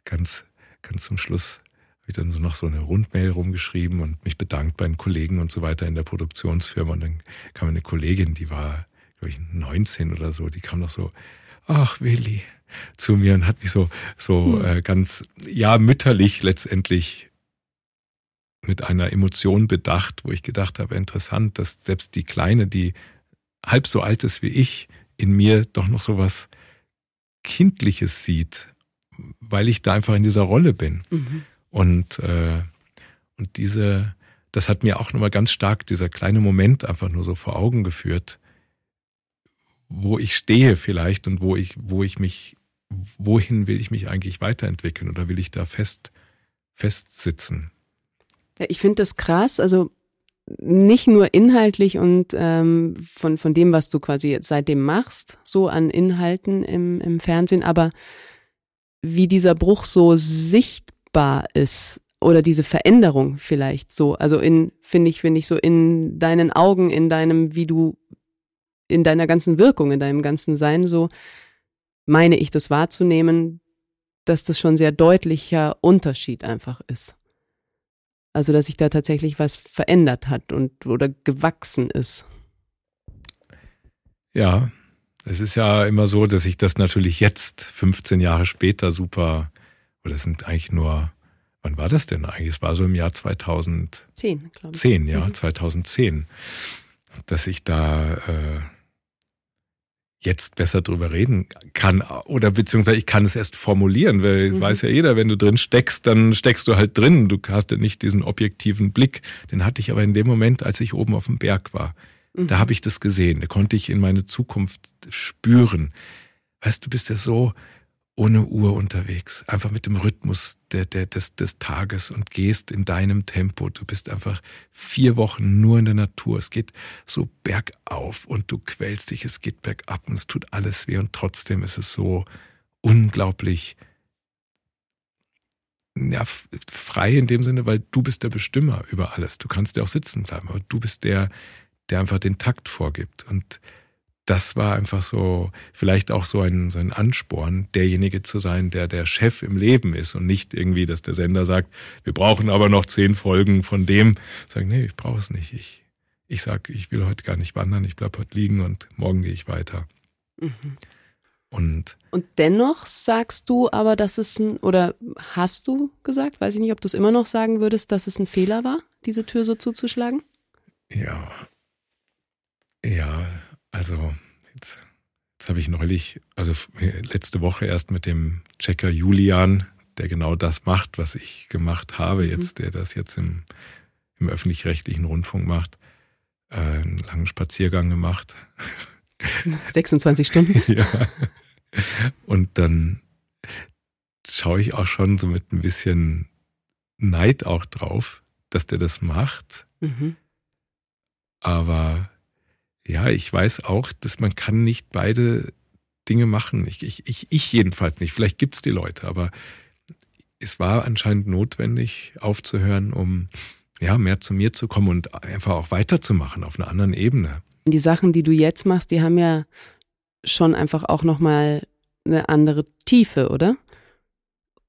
ganz, ganz zum Schluss habe ich dann so noch so eine Rundmail rumgeschrieben und mich bedankt bei den Kollegen und so weiter in der Produktionsfirma. Und dann kam eine Kollegin, die war, glaube ich, 19 oder so, die kam noch so, ach Willi, zu mir und hat mich so, so hm. äh, ganz, ja, mütterlich letztendlich mit einer Emotion bedacht, wo ich gedacht habe, interessant, dass selbst die Kleine, die halb so alt ist wie ich, in mir doch noch so was Kindliches sieht, weil ich da einfach in dieser Rolle bin. Mhm. Und, äh, und diese, das hat mir auch nochmal ganz stark dieser kleine Moment einfach nur so vor Augen geführt, wo ich stehe vielleicht und wo ich, wo ich mich wohin will ich mich eigentlich weiterentwickeln oder will ich da fest, festsitzen? Ja, ich finde das krass, also nicht nur inhaltlich und ähm, von, von dem, was du quasi seitdem machst, so an Inhalten im, im Fernsehen, aber wie dieser Bruch so sichtbar ist oder diese Veränderung vielleicht so, also in, finde ich, finde ich so in deinen Augen, in deinem, wie du, in deiner ganzen Wirkung, in deinem ganzen Sein so, meine ich das wahrzunehmen, dass das schon sehr deutlicher Unterschied einfach ist. Also, dass sich da tatsächlich was verändert hat und oder gewachsen ist. Ja, es ist ja immer so, dass ich das natürlich jetzt, 15 Jahre später, super, oder es sind eigentlich nur, wann war das denn eigentlich? Es war so im Jahr 2010, glaube ich. 10, ja, mhm. 2010, dass ich da äh, jetzt besser drüber reden kann oder beziehungsweise ich kann es erst formulieren, weil mhm. weiß ja jeder, wenn du drin steckst, dann steckst du halt drin. Du hast ja nicht diesen objektiven Blick. Den hatte ich aber in dem Moment, als ich oben auf dem Berg war. Mhm. Da habe ich das gesehen. Da konnte ich in meine Zukunft spüren. Weißt du, bist ja so ohne Uhr unterwegs, einfach mit dem Rhythmus der, der, des, des Tages und gehst in deinem Tempo. Du bist einfach vier Wochen nur in der Natur. Es geht so bergauf und du quälst dich, es geht bergab und es tut alles weh und trotzdem ist es so unglaublich ja, frei in dem Sinne, weil du bist der Bestimmer über alles. Du kannst ja auch sitzen bleiben, aber du bist der, der einfach den Takt vorgibt und das war einfach so, vielleicht auch so ein, so ein Ansporn, derjenige zu sein, der der Chef im Leben ist und nicht irgendwie, dass der Sender sagt, wir brauchen aber noch zehn Folgen von dem. Sagen, nee, ich brauche es nicht. Ich, ich sag, ich will heute gar nicht wandern, ich bleib heute liegen und morgen gehe ich weiter. Mhm. Und, und dennoch sagst du aber, dass es ein, oder hast du gesagt, weiß ich nicht, ob du es immer noch sagen würdest, dass es ein Fehler war, diese Tür so zuzuschlagen? Ja. Ja, also jetzt, jetzt habe ich neulich, also letzte Woche erst mit dem Checker Julian, der genau das macht, was ich gemacht habe, mhm. jetzt, der das jetzt im, im öffentlich-rechtlichen Rundfunk macht, äh, einen langen Spaziergang gemacht. <laughs> 26 Stunden? <laughs> ja. Und dann schaue ich auch schon so mit ein bisschen Neid auch drauf, dass der das macht. Mhm. Aber ja, ich weiß auch, dass man kann nicht beide Dinge machen. Ich, ich, ich, ich jedenfalls nicht. Vielleicht gibt's die Leute, aber es war anscheinend notwendig, aufzuhören, um ja mehr zu mir zu kommen und einfach auch weiterzumachen auf einer anderen Ebene. Die Sachen, die du jetzt machst, die haben ja schon einfach auch nochmal eine andere Tiefe, oder?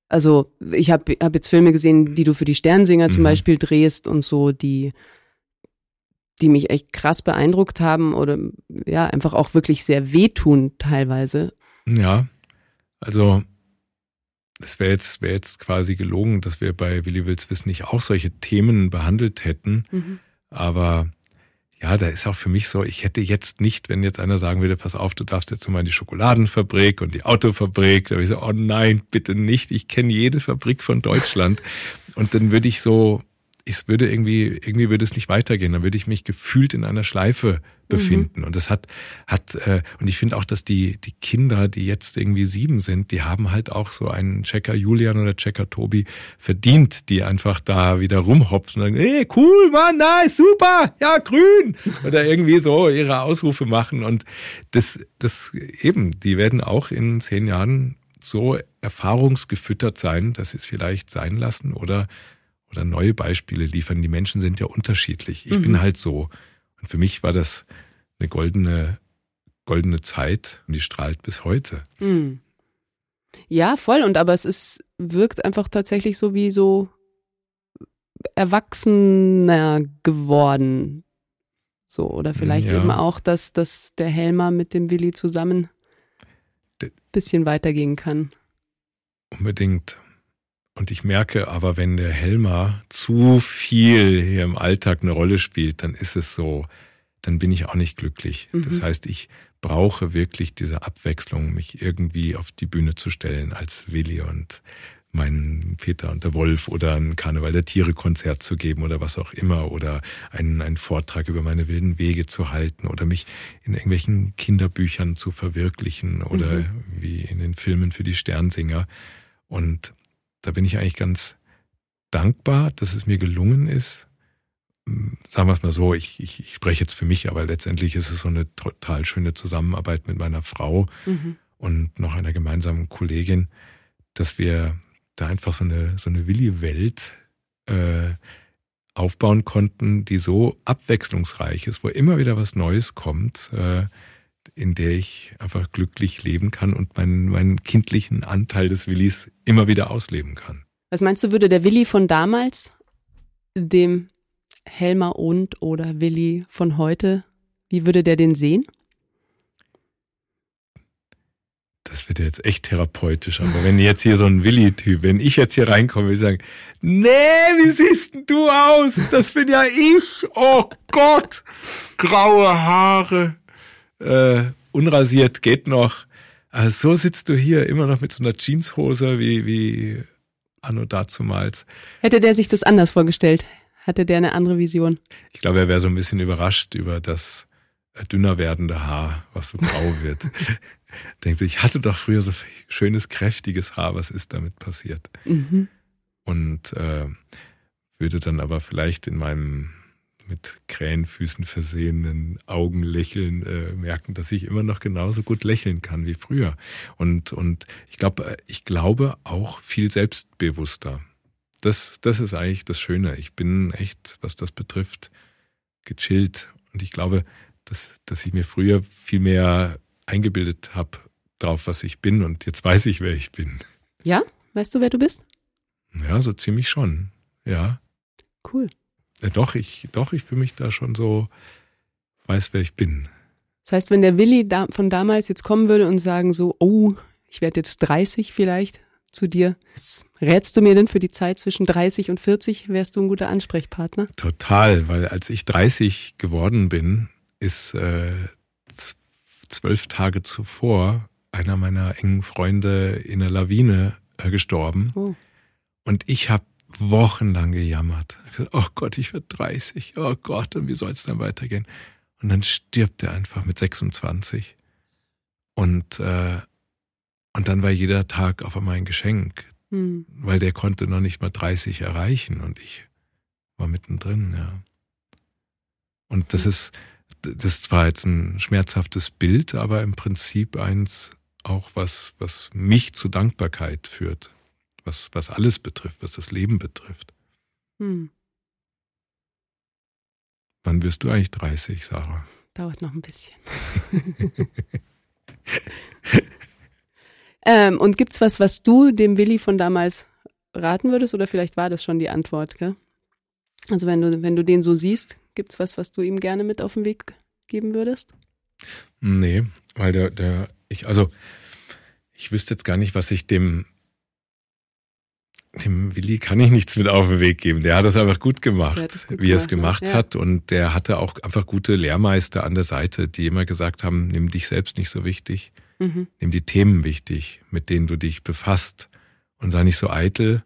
Also ich habe hab jetzt Filme gesehen, die du für die Sternsinger zum Mhm. Beispiel drehst und so, die die mich echt krass beeindruckt haben oder ja einfach auch wirklich sehr wehtun teilweise. Ja, also es wäre jetzt, wäre jetzt quasi gelogen, dass wir bei Willi Wills Wissen nicht auch solche Themen behandelt hätten. Aber ja, da ist auch für mich so, ich hätte jetzt nicht, wenn jetzt einer sagen würde, pass auf, du darfst jetzt mal in die Schokoladenfabrik und die Autofabrik, da würde ich so, oh nein, bitte nicht, ich kenne jede Fabrik von Deutschland. Und dann würde ich so, es würde irgendwie, irgendwie würde es nicht weitergehen. Dann würde ich mich gefühlt in einer Schleife befinden. Und das hat, hat, äh, und ich finde auch, dass die, die Kinder, die jetzt irgendwie sieben sind, die haben halt auch so einen Checker Julian oder Checker Tobi verdient, die einfach da wieder rumhopsen und sagen, hey, cool, Mann, nice, super, ja, grün. Oder irgendwie so ihre Ausrufe machen. Und das, das eben, die werden auch in zehn Jahren so erfahrungsgefüttert sein, dass sie es vielleicht sein lassen oder oder neue Beispiele liefern. Die Menschen sind ja unterschiedlich. Ich Mhm. bin halt so. Und für mich war das eine goldene, goldene Zeit und die strahlt bis heute. Hm. Ja, voll. Und aber es ist, wirkt einfach tatsächlich so wie so erwachsener geworden. So, oder vielleicht Ja. eben auch, dass, dass der Helmer mit dem Willi zusammen D- bisschen weitergehen kann. Unbedingt. Und ich merke aber, wenn der Helmer zu viel hier im Alltag eine Rolle spielt, dann ist es so, dann bin ich auch nicht glücklich. Mhm. Das heißt, ich brauche wirklich diese Abwechslung, mich irgendwie auf die Bühne zu stellen als Willi und meinen Peter und der Wolf oder ein Karneval der Tiere Konzert zu geben oder was auch immer oder einen, einen Vortrag über meine wilden Wege zu halten oder mich in irgendwelchen Kinderbüchern zu verwirklichen oder Mhm. wie in den Filmen für die Sternsinger. Und da bin ich eigentlich ganz dankbar, dass es mir gelungen ist. Sagen wir es mal so, ich, ich, ich spreche jetzt für mich, aber letztendlich ist es so eine total schöne Zusammenarbeit mit meiner Frau Mhm. und noch einer gemeinsamen Kollegin, dass wir da einfach so eine, so eine Willi-Welt äh, aufbauen konnten, die so abwechslungsreich ist, wo immer wieder was Neues kommt, äh, in der ich einfach glücklich leben kann und meinen, meinen kindlichen Anteil des Willis immer wieder ausleben kann. Was meinst du, würde der Willi von damals dem Helmer und oder Willi von heute, wie würde der den sehen? Das wird jetzt echt therapeutisch, aber wenn jetzt hier so ein Willi-Typ, wenn ich jetzt hier reinkomme, würde ich sagen, nee, wie siehst denn du aus? Das bin ja ich. Oh Gott. Graue Haare. Äh, unrasiert geht noch. Also so sitzt du hier immer noch mit so einer Jeanshose wie, wie anno dazumals. Hätte der sich das anders vorgestellt? Hatte der eine andere Vision? Ich glaube, er wäre so ein bisschen überrascht über das dünner werdende Haar, was so grau <laughs> wird. Denkt sich, ich hatte doch früher so schönes, kräftiges Haar, was ist damit passiert? Mhm. Und äh, würde dann aber vielleicht in meinem mit Krähenfüßen versehenen Augenlächeln äh, merken, dass ich immer noch genauso gut lächeln kann wie früher. Und, und ich glaube, ich glaube auch viel selbstbewusster. Das, das ist eigentlich das Schöne. Ich bin echt, was das betrifft, gechillt. Und ich glaube, dass, dass ich mir früher viel mehr eingebildet habe drauf, was ich bin. Und jetzt weiß ich, wer ich bin. Ja? Weißt du, wer du bist? Ja, so ziemlich schon. Ja. Cool. Äh, Doch, ich, doch, ich fühle mich da schon so, weiß, wer ich bin. Das heißt, wenn der Willi da, von damals jetzt kommen würde und sagen so, oh, ich werde jetzt 30 vielleicht zu dir, was rätst du mir denn für die Zeit zwischen 30 und 40? Wärst du ein guter Ansprechpartner? Total, weil als ich 30 geworden bin, ist äh, zwölf Tage zuvor einer meiner engen Freunde in einer Lawine äh, gestorben. Oh. Und ich habe wochenlang gejammert. Oh Gott, ich werde 30. Oh Gott, und wie soll es dann weitergehen? Und dann stirbt er einfach mit 26. Und, äh, und dann war jeder Tag auf einmal ein Geschenk, Hm. weil der konnte noch nicht mal 30 erreichen und ich war mittendrin, ja. Und das ist, das ist zwar jetzt ein schmerzhaftes Bild, aber im Prinzip eins auch was, was mich zu Dankbarkeit führt, was, was alles betrifft, was das Leben betrifft. Hm. Wann wirst du eigentlich 30, Sarah? Dauert noch ein bisschen. <laughs> ähm, und gibt's was, was du dem Willi von damals raten würdest, oder vielleicht war das schon die Antwort, gell? Also wenn du, wenn du den so siehst, gibt's was, was du ihm gerne mit auf den Weg geben würdest? Nee, weil der, der, ich, also ich wüsste jetzt gar nicht, was ich dem, dem Willi kann ich nichts mit auf den Weg geben. Der hat es einfach gut gemacht, gut wie er es gemacht ja. hat. Und der hatte auch einfach gute Lehrmeister an der Seite, die immer gesagt haben, nimm dich selbst nicht so wichtig, mhm. nimm die Themen wichtig, mit denen du dich befasst und sei nicht so eitel,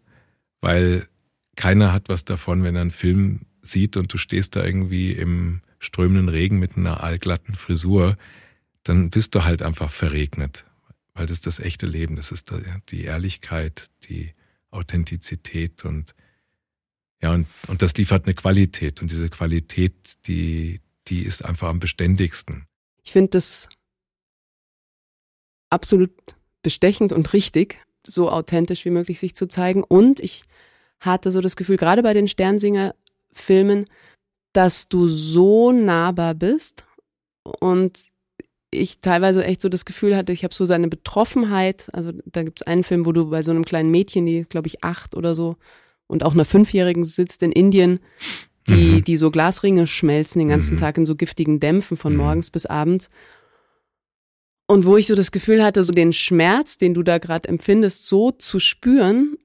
weil keiner hat was davon, wenn er einen Film sieht und du stehst da irgendwie im strömenden Regen mit einer allglatten Frisur, dann bist du halt einfach verregnet, weil das ist das echte Leben, das ist die Ehrlichkeit, die Authentizität und ja, und, und das liefert eine Qualität und diese Qualität, die, die ist einfach am beständigsten. Ich finde das absolut bestechend und richtig, so authentisch wie möglich sich zu zeigen. Und ich hatte so das Gefühl, gerade bei den Sternsinger-Filmen, dass du so nahbar bist und ich teilweise echt so das Gefühl hatte, ich habe so seine Betroffenheit. Also da gibt es einen Film, wo du bei so einem kleinen Mädchen, die glaube ich acht oder so, und auch einer Fünfjährigen sitzt in Indien, die, mhm. die so Glasringe schmelzen den ganzen mhm. Tag in so giftigen Dämpfen von mhm. morgens bis abends. Und wo ich so das Gefühl hatte, so den Schmerz, den du da gerade empfindest, so zu spüren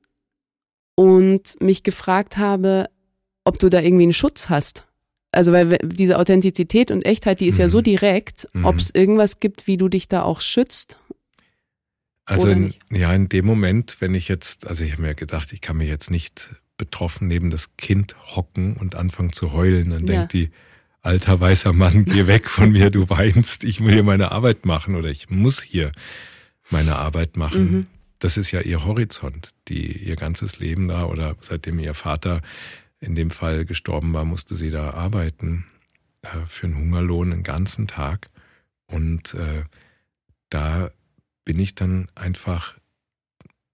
und mich gefragt habe, ob du da irgendwie einen Schutz hast. Also weil diese Authentizität und Echtheit, die ist mhm. ja so mhm. direkt, mhm. ob es irgendwas gibt, wie du dich da auch schützt. Also in, ja, in dem Moment, wenn ich jetzt, also ich habe mir gedacht, ich kann mir jetzt nicht betroffen neben das Kind hocken und anfangen zu heulen, dann ja. denkt die, alter weißer Mann, geh <laughs> weg von mir, du weinst, ich will hier meine Arbeit machen oder ich muss hier meine Arbeit machen. Mhm. Das ist ja ihr Horizont, die ihr ganzes Leben da oder seitdem ihr Vater in dem Fall gestorben war, musste sie da arbeiten äh, für einen Hungerlohn den ganzen Tag. Und äh, da bin ich dann einfach,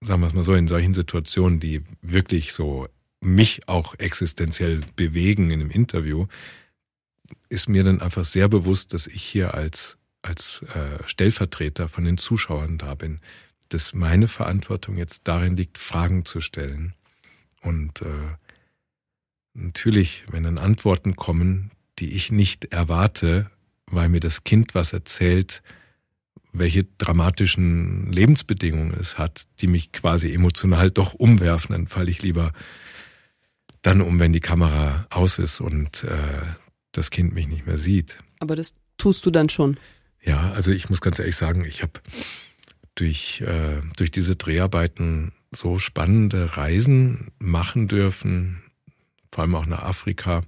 sagen wir es mal so, in solchen Situationen, die wirklich so mich auch existenziell bewegen in einem Interview, ist mir dann einfach sehr bewusst, dass ich hier als, als äh, Stellvertreter von den Zuschauern da bin, dass meine Verantwortung jetzt darin liegt, Fragen zu stellen. Und äh, Natürlich, wenn dann Antworten kommen, die ich nicht erwarte, weil mir das Kind was erzählt, welche dramatischen Lebensbedingungen es hat, die mich quasi emotional doch umwerfen, dann falle ich lieber dann um, wenn die Kamera aus ist und äh, das Kind mich nicht mehr sieht. Aber das tust du dann schon. Ja, also ich muss ganz ehrlich sagen, ich habe durch, äh, durch diese Dreharbeiten so spannende Reisen machen dürfen, vor allem auch nach Afrika,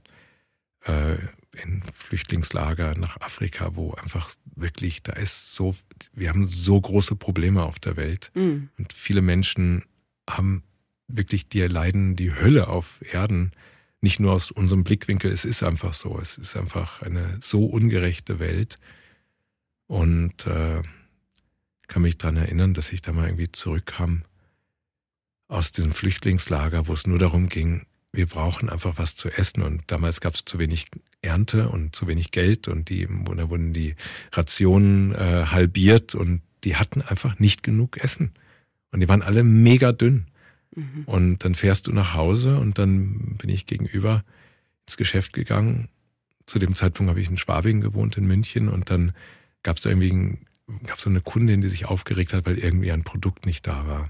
äh, in Flüchtlingslager nach Afrika, wo einfach wirklich, da ist so, wir haben so große Probleme auf der Welt. Mhm. Und viele Menschen haben wirklich, die leiden die Hölle auf Erden. Nicht nur aus unserem Blickwinkel, es ist einfach so. Es ist einfach eine so ungerechte Welt. Und äh, kann mich dran erinnern, dass ich da mal irgendwie zurückkam aus diesem Flüchtlingslager, wo es nur darum ging, wir brauchen einfach was zu essen. Und damals gab es zu wenig Ernte und zu wenig Geld und die, da wurden die Rationen äh, halbiert und die hatten einfach nicht genug Essen. Und die waren alle mega dünn. Mhm. Und dann fährst du nach Hause und dann bin ich gegenüber ins Geschäft gegangen. Zu dem Zeitpunkt habe ich in Schwabing gewohnt, in München, und dann gab es irgendwie gab so eine Kundin, die sich aufgeregt hat, weil irgendwie ein Produkt nicht da war.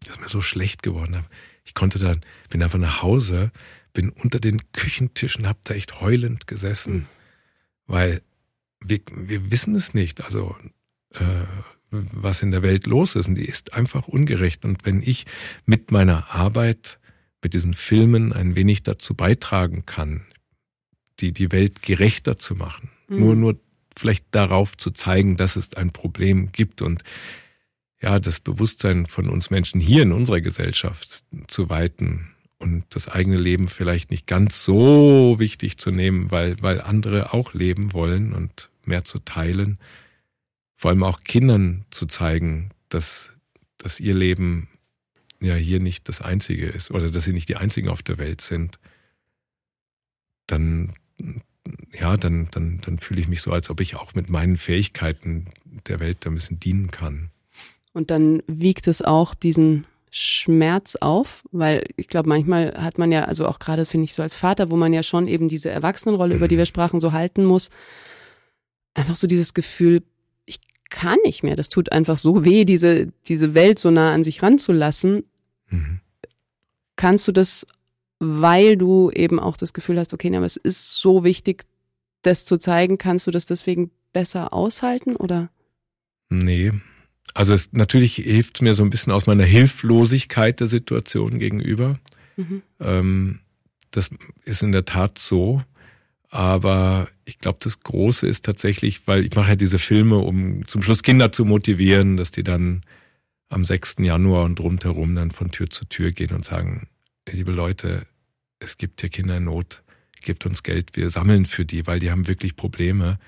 Das ist mir so schlecht geworden. Ich konnte dann, bin einfach nach Hause, bin unter den Küchentischen, hab da echt heulend gesessen, mhm. weil wir, wir wissen es nicht, also äh, was in der Welt los ist und die ist einfach ungerecht. Und wenn ich mit meiner Arbeit, mit diesen Filmen ein wenig dazu beitragen kann, die, die Welt gerechter zu machen, mhm. nur, nur vielleicht darauf zu zeigen, dass es ein Problem gibt und ja, das Bewusstsein von uns Menschen hier in unserer Gesellschaft zu weiten und das eigene Leben vielleicht nicht ganz so wichtig zu nehmen, weil, weil andere auch leben wollen und mehr zu teilen. Vor allem auch Kindern zu zeigen, dass, dass ihr Leben ja hier nicht das einzige ist oder dass sie nicht die einzigen auf der Welt sind. Dann, ja, dann, dann, dann fühle ich mich so, als ob ich auch mit meinen Fähigkeiten der Welt da ein bisschen dienen kann. Und dann wiegt es auch diesen Schmerz auf, weil ich glaube, manchmal hat man ja, also auch gerade finde ich so als Vater, wo man ja schon eben diese Erwachsenenrolle, über die wir sprachen, so halten muss, einfach so dieses Gefühl, ich kann nicht mehr. Das tut einfach so weh, diese, diese Welt so nah an sich ranzulassen. Mhm. Kannst du das, weil du eben auch das Gefühl hast, okay, aber es ist so wichtig, das zu zeigen, kannst du das deswegen besser aushalten oder? Nee. Also es natürlich hilft mir so ein bisschen aus meiner Hilflosigkeit der Situation gegenüber. Mhm. Ähm, das ist in der Tat so. Aber ich glaube, das Große ist tatsächlich, weil ich mache ja diese Filme, um zum Schluss Kinder zu motivieren, dass die dann am 6. Januar und rundherum dann von Tür zu Tür gehen und sagen, liebe Leute, es gibt hier Kinder in Not, gebt uns Geld, wir sammeln für die, weil die haben wirklich Probleme.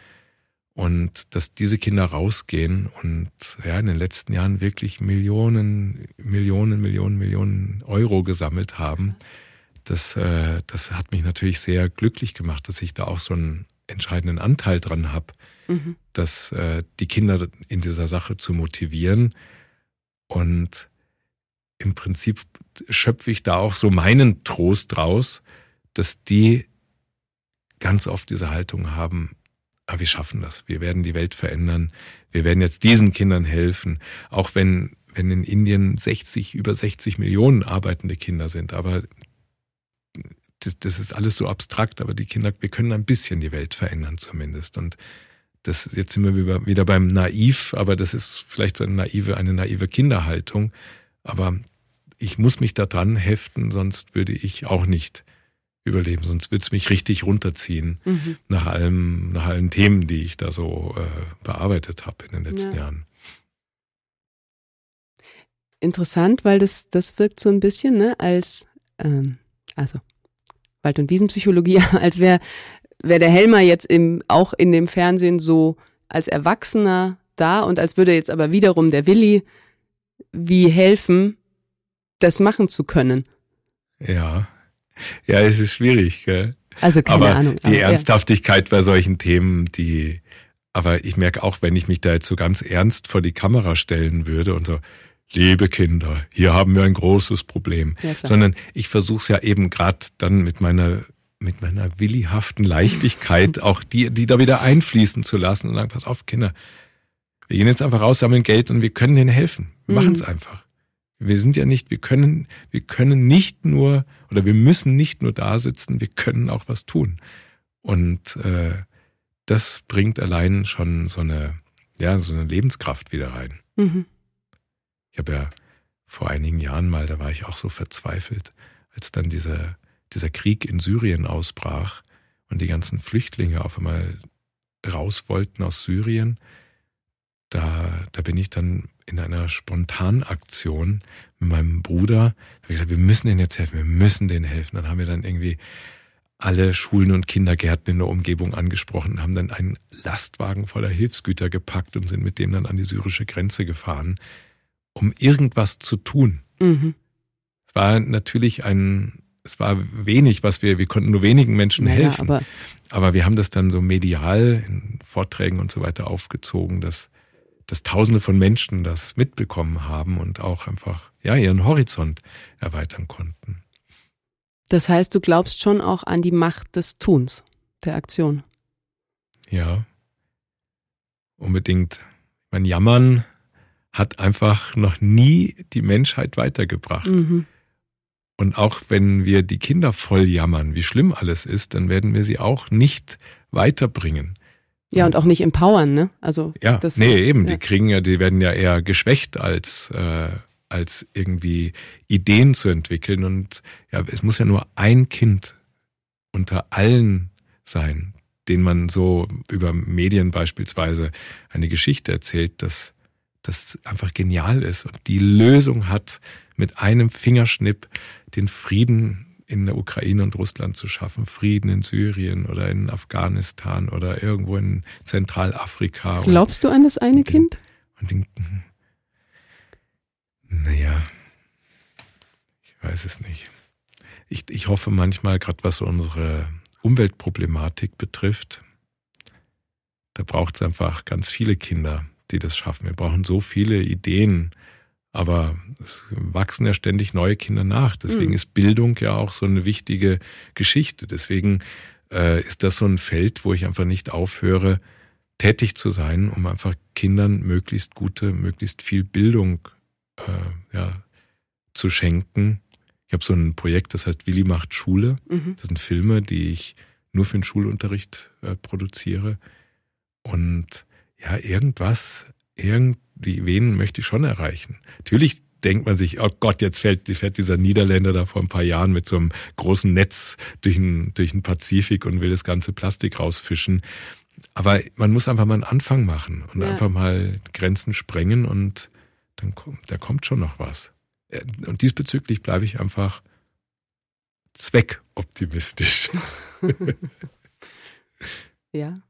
Und dass diese Kinder rausgehen und ja in den letzten Jahren wirklich Millionen, Millionen, Millionen, Millionen Euro gesammelt haben, das, äh, das hat mich natürlich sehr glücklich gemacht, dass ich da auch so einen entscheidenden Anteil dran habe, mhm. dass äh, die Kinder in dieser Sache zu motivieren. Und im Prinzip schöpfe ich da auch so meinen Trost draus, dass die ganz oft diese Haltung haben, ah, wir schaffen das, wir werden die Welt verändern, wir werden jetzt diesen Kindern helfen, auch wenn, wenn in Indien 60, über 60 Millionen arbeitende Kinder sind, aber das, das ist alles so abstrakt, aber die Kinder, wir können ein bisschen die Welt verändern zumindest. Und das, jetzt sind wir wieder beim Naiv, aber das ist vielleicht so eine naive, eine naive Kinderhaltung. Aber ich muss mich da dran heften, sonst würde ich auch nicht überleben, sonst es mich richtig runterziehen mhm. nach allem, nach allen Themen, die ich da so äh, bearbeitet habe in den letzten ja. Jahren. Interessant, weil das, das wirkt so ein bisschen, ne, als ähm, also Wald- und Wiesenpsychologie, <laughs> als wäre wär der Helmer jetzt im, auch in dem Fernsehen so als Erwachsener da und als würde jetzt aber wiederum der Willi wie helfen, das machen zu können. Ja, ja, es ist schwierig, gell? Also keine aber Ahnung. Die Ernsthaftigkeit ja. bei solchen Themen, die, aber ich merke auch, wenn ich mich da jetzt so ganz ernst vor die Kamera stellen würde und so, liebe Kinder, hier haben wir ein großes Problem. Ja, Sondern ich versuche es ja eben gerade dann mit meiner mit meiner willihaften Leichtigkeit <laughs> auch die, die da wieder einfließen zu lassen und sagen, pass auf, Kinder, wir gehen jetzt einfach raus, sammeln Geld und wir können denen helfen. Wir mhm. machen es einfach. Wir sind ja nicht, wir können, wir können nicht nur oder wir müssen nicht nur da sitzen, wir können auch was tun. Und äh, das bringt allein schon so eine, ja, so eine Lebenskraft wieder rein. Mhm. Ich habe ja vor einigen Jahren mal, da war ich auch so verzweifelt, als dann dieser, dieser Krieg in Syrien ausbrach und die ganzen Flüchtlinge auf einmal raus wollten aus Syrien. Da, da bin ich dann in einer Spontanaktion mit meinem Bruder, habe ich gesagt, wir müssen denen jetzt helfen, wir müssen denen helfen. Dann haben wir dann irgendwie alle Schulen und Kindergärten in der Umgebung angesprochen, haben dann einen Lastwagen voller Hilfsgüter gepackt und sind mit dem dann an die syrische Grenze gefahren um irgendwas zu tun. Mhm. Es war natürlich ein, es war wenig, was wir, wir konnten nur wenigen Menschen naja, helfen. Aber, aber wir haben das dann so medial in Vorträgen und so weiter aufgezogen, dass, dass Tausende von Menschen das mitbekommen haben und auch einfach, ja, ihren Horizont erweitern konnten. Das heißt, du glaubst schon auch an die Macht des Tuns, der Aktion. Ja, unbedingt. Mein Jammern hat einfach noch nie die Menschheit weitergebracht. Mhm. Und auch wenn wir die Kinder voll jammern, wie schlimm alles ist, dann werden wir sie auch nicht weiterbringen. Ja, und auch nicht empowern, ne? Also ja, das nee, ist, eben, ja. die kriegen ja, die werden ja eher geschwächt als äh, als irgendwie Ideen zu entwickeln. Und ja, es muss ja nur ein Kind unter allen sein, den man so über Medien beispielsweise eine Geschichte erzählt, dass das einfach genial ist und die Lösung hat, mit einem Fingerschnipp den Frieden in der Ukraine und Russland zu schaffen, Frieden in Syrien oder in Afghanistan oder irgendwo in Zentralafrika. Glaubst du an das eine und den, Kind? Und den, naja, ich weiß es nicht. Ich, ich hoffe manchmal, gerade was unsere Umweltproblematik betrifft, da braucht es einfach ganz viele Kinder, die das schaffen. Wir brauchen so viele Ideen, aber es wachsen ja ständig neue Kinder nach. Deswegen mhm. ist Bildung ja auch so eine wichtige Geschichte. Deswegen äh, ist das so ein Feld, wo ich einfach nicht aufhöre, tätig zu sein, um einfach Kindern möglichst gute, möglichst viel Bildung äh, ja, zu schenken. Ich habe so ein Projekt, das heißt Willi macht Schule. Mhm. Das sind Filme, die ich nur für den Schulunterricht äh, produziere. Und ja, irgendwas, irgendwie, wen möchte ich schon erreichen. Natürlich denkt man sich, oh Gott, jetzt fährt, fährt dieser Niederländer da vor ein paar Jahren mit so einem großen Netz durch den, durch den Pazifik und will das ganze Plastik rausfischen. Aber man muss einfach mal einen Anfang machen und ja. einfach mal Grenzen sprengen und dann kommt, da kommt schon noch was. Äh, und diesbezüglich bleibe ich einfach zweckoptimistisch. <laughs> ja,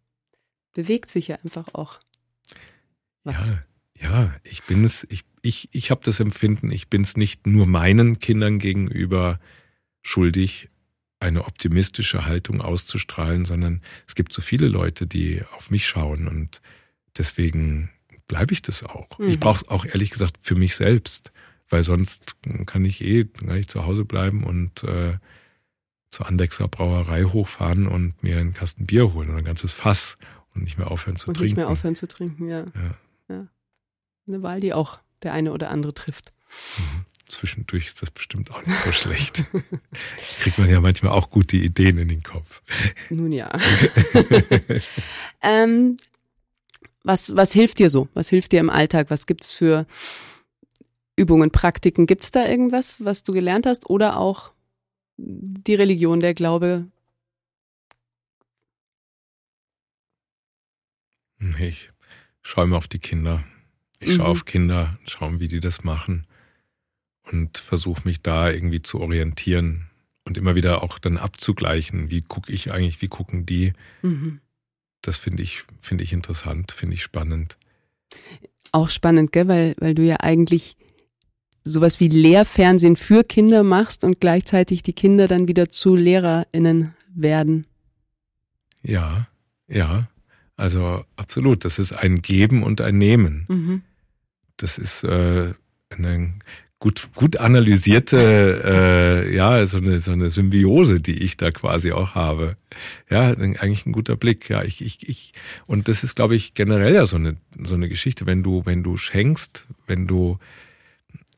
bewegt sich ja einfach auch. Was? Ja, ja, ich bin es, ich, ich, ich habe das Empfinden, ich bin es nicht nur meinen Kindern gegenüber schuldig, eine optimistische Haltung auszustrahlen, sondern es gibt so viele Leute, die auf mich schauen und deswegen bleibe ich das auch. Mhm. Ich brauche es auch ehrlich gesagt für mich selbst, weil sonst kann ich eh kann ich zu Hause bleiben und äh, zur Andexer Brauerei hochfahren und mir einen Kasten Bier holen oder ein ganzes Fass und nicht mehr aufhören zu und trinken. Nicht mehr aufhören zu trinken, ja. ja. Eine Wahl, die auch der eine oder andere trifft. <laughs> Zwischendurch ist das bestimmt auch nicht so schlecht. <laughs> Kriegt man ja manchmal auch gute Ideen in den Kopf. <laughs> Nun ja. ähm, was, was hilft dir so? Was hilft dir im Alltag? Was gibt's für Übungen, Praktiken? Gibt's da irgendwas, was du gelernt hast? Oder auch die Religion, der Glaube? Ich schaue immer auf die Kinder. Ich schaue mhm. auf Kinder, schaue, wie die das machen und versuche mich da irgendwie zu orientieren und immer wieder auch dann abzugleichen. Wie gucke ich eigentlich, wie gucken die? Mhm. Das finde ich, finde ich interessant, finde ich spannend. Auch spannend, gell? Weil, weil du ja eigentlich sowas wie Lehrfernsehen für Kinder machst und gleichzeitig die Kinder dann wieder zu LehrerInnen werden. Ja, ja. Also absolut. Das ist ein Geben und ein Nehmen. Mhm. Das ist äh, eine gut, gut analysierte, äh, ja, so eine, so eine Symbiose, die ich da quasi auch habe. Ja, eigentlich ein guter Blick. Ja, ich, ich, ich, und das ist, glaube ich, generell ja so eine, so eine Geschichte. Wenn du, wenn du schenkst, wenn du,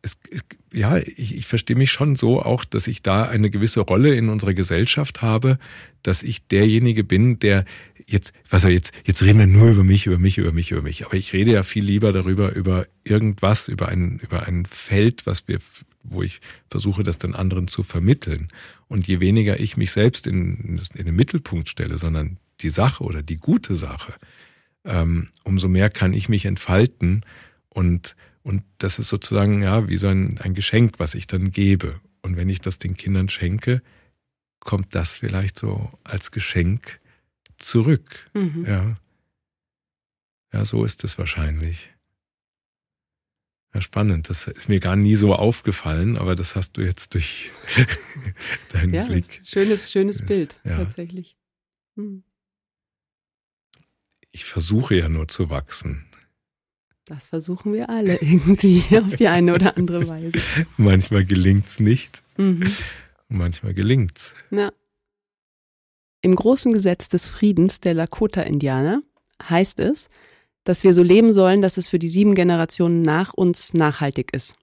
es, es, ja, ich, ich verstehe mich schon so auch, dass ich da eine gewisse Rolle in unserer Gesellschaft habe, dass ich derjenige bin, der jetzt, was er jetzt, jetzt reden wir nur über mich, über mich, über mich, über mich. Aber ich rede ja viel lieber darüber, über irgendwas, über ein, über ein Feld, was wir, wo ich versuche, das den anderen zu vermitteln. Und je weniger ich mich selbst in, in den Mittelpunkt stelle, sondern die Sache oder die gute Sache, ähm, umso mehr kann ich mich entfalten und und das ist sozusagen ja wie so ein, ein Geschenk, was ich dann gebe. Und wenn ich das den Kindern schenke, kommt das vielleicht so als Geschenk zurück. Mhm. Ja. Ja, so ist es wahrscheinlich. Ja, spannend. Das ist mir gar nie so aufgefallen, aber das hast du jetzt durch <laughs> deinen ja, Blick. Schönes, schönes Bild, ja. tatsächlich. Hm. Ich versuche ja nur zu wachsen. Das versuchen wir alle <laughs> irgendwie auf die eine oder andere Weise. <laughs> Manchmal gelingt's nicht. Mhm. Manchmal gelingt's. Ja. Im großen Gesetz des Friedens der Lakota-Indianer heißt es, dass wir so leben sollen, dass es für die sieben Generationen nach uns nachhaltig ist.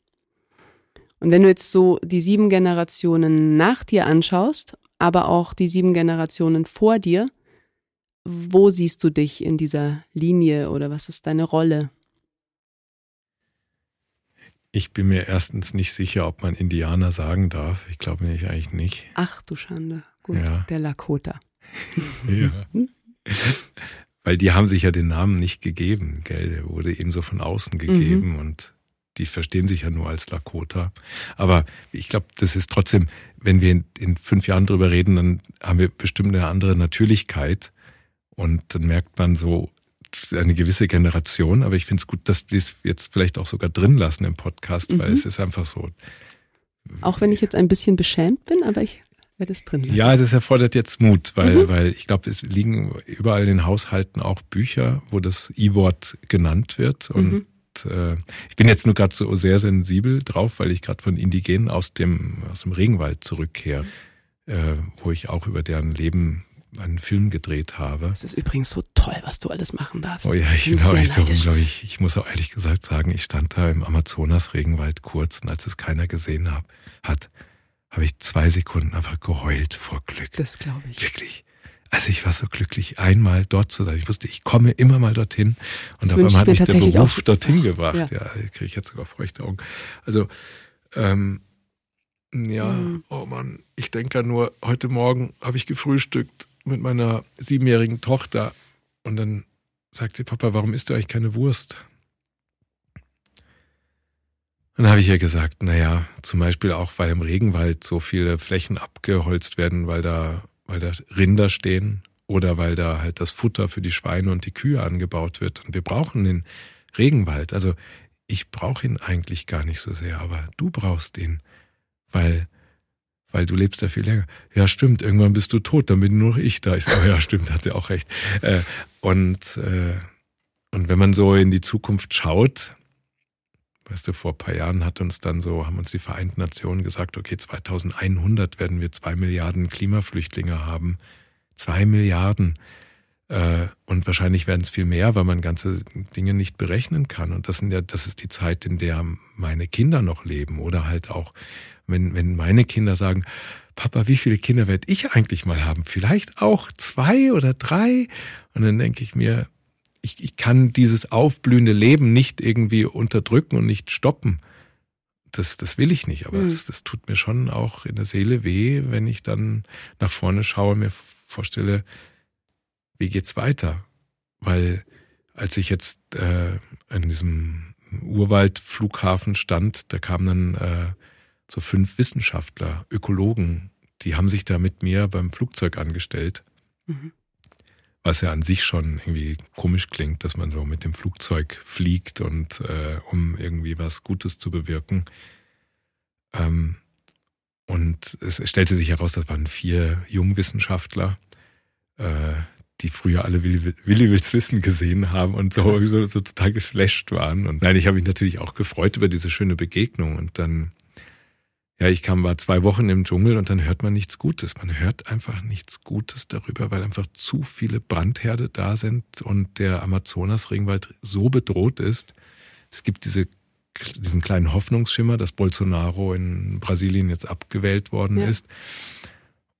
Und wenn du jetzt so die sieben Generationen nach dir anschaust, aber auch die sieben Generationen vor dir, wo siehst du dich in dieser Linie oder was ist deine Rolle? Ich bin mir erstens nicht sicher, ob man Indianer sagen darf. Ich glaube nämlich eigentlich nicht. Ach du Schande. Gut, ja. der Lakota. Ja. Weil die haben sich ja den Namen nicht gegeben, gell? Der wurde ihnen so von außen gegeben mhm. und die verstehen sich ja nur als Lakota. Aber ich glaube, das ist trotzdem, wenn wir in, in fünf Jahren drüber reden, dann haben wir bestimmt eine andere Natürlichkeit. Und dann merkt man so, eine gewisse Generation, aber ich finde es gut, dass wir es jetzt vielleicht auch sogar drin lassen im Podcast, mhm. weil es ist einfach so. Auch wenn ich jetzt ein bisschen beschämt bin, aber ich werde es drin. Ja, es erfordert jetzt Mut, weil, mhm. weil ich glaube, es liegen überall in den Haushalten auch Bücher, wo das I-Wort genannt wird. Und mhm. äh, ich bin jetzt nur gerade so sehr sensibel drauf, weil ich gerade von Indigenen aus dem, aus dem Regenwald zurückkehre, äh, wo ich auch über deren Leben einen Film gedreht habe. Es ist übrigens so toll, was du alles machen darfst. Oh ja, ich bin auch echt so unglaublich. Ich muss auch ehrlich gesagt sagen, ich stand da im Amazonas-Regenwald kurz und als es keiner gesehen hab, hat, habe ich zwei Sekunden einfach geheult vor Glück. Das glaube ich. Wirklich. Also ich war so glücklich, einmal dort zu sein. Ich wusste, ich komme immer mal dorthin. Und auf einmal hat mich der Beruf dorthin gebracht. Ja, ja kriege ich jetzt sogar feuchte Augen. Also, ähm, ja, mhm. oh Mann, ich denke ja nur, heute Morgen habe ich gefrühstückt mit meiner siebenjährigen Tochter und dann sagt sie, Papa, warum isst du eigentlich keine Wurst? Dann habe ich ihr gesagt, naja, zum Beispiel auch, weil im Regenwald so viele Flächen abgeholzt werden, weil da, weil da Rinder stehen oder weil da halt das Futter für die Schweine und die Kühe angebaut wird. Und wir brauchen den Regenwald. Also ich brauche ihn eigentlich gar nicht so sehr, aber du brauchst ihn, weil weil du lebst da viel länger. Ja, stimmt, irgendwann bist du tot, dann bin nur noch ich da. Ich sage, <laughs> ja, stimmt, hat sie auch recht. Äh, und, äh, und wenn man so in die Zukunft schaut, weißt du, vor ein paar Jahren hat uns dann so, haben uns die Vereinten Nationen gesagt, okay, 2100 werden wir zwei Milliarden Klimaflüchtlinge haben. Zwei Milliarden. Äh, und wahrscheinlich werden es viel mehr, weil man ganze Dinge nicht berechnen kann. Und das sind ja, das ist die Zeit, in der meine Kinder noch leben oder halt auch wenn, wenn meine Kinder sagen, Papa, wie viele Kinder werde ich eigentlich mal haben? Vielleicht auch zwei oder drei? Und dann denke ich mir, ich, ich kann dieses aufblühende Leben nicht irgendwie unterdrücken und nicht stoppen. Das, das will ich nicht, aber mhm. das, das tut mir schon auch in der Seele weh, wenn ich dann nach vorne schaue und mir vorstelle, wie geht's weiter? Weil als ich jetzt äh, an diesem Urwaldflughafen stand, da kam dann äh, so fünf Wissenschaftler, Ökologen, die haben sich da mit mir beim Flugzeug angestellt. Mhm. Was ja an sich schon irgendwie komisch klingt, dass man so mit dem Flugzeug fliegt und äh, um irgendwie was Gutes zu bewirken. Ähm, und es stellte sich heraus, das waren vier Jungwissenschaftler, äh, die früher alle Willi, Willi Wills Wissen gesehen haben und so, so, so total geflasht waren. Und nein, ich habe mich natürlich auch gefreut über diese schöne Begegnung. Und dann ja, ich kam, war zwei Wochen im Dschungel und dann hört man nichts Gutes. Man hört einfach nichts Gutes darüber, weil einfach zu viele Brandherde da sind und der Amazonas-Regenwald so bedroht ist. Es gibt diese, diesen kleinen Hoffnungsschimmer, dass Bolsonaro in Brasilien jetzt abgewählt worden ja. ist.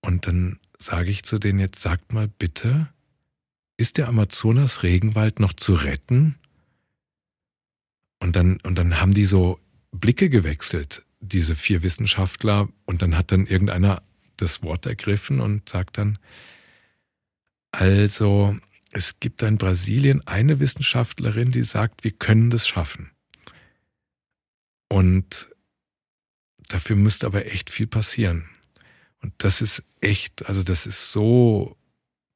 Und dann sage ich zu denen jetzt, sagt mal bitte, ist der Amazonas-Regenwald noch zu retten? Und dann, und dann haben die so Blicke gewechselt diese vier Wissenschaftler und dann hat dann irgendeiner das Wort ergriffen und sagt dann, also es gibt in Brasilien eine Wissenschaftlerin, die sagt, wir können das schaffen. Und dafür müsste aber echt viel passieren. Und das ist echt, also das ist so,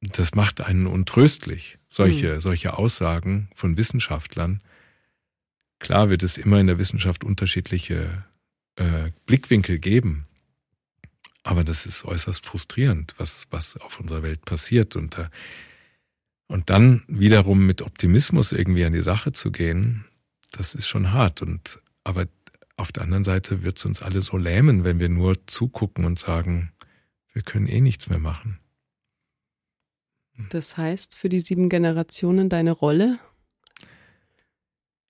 das macht einen untröstlich, solche, mhm. solche Aussagen von Wissenschaftlern. Klar wird es immer in der Wissenschaft unterschiedliche äh, Blickwinkel geben. Aber das ist äußerst frustrierend, was, was auf unserer Welt passiert. Und, äh, und dann wiederum mit Optimismus irgendwie an die Sache zu gehen, das ist schon hart. Und, aber auf der anderen Seite wird es uns alle so lähmen, wenn wir nur zugucken und sagen, wir können eh nichts mehr machen. Das heißt, für die sieben Generationen deine Rolle?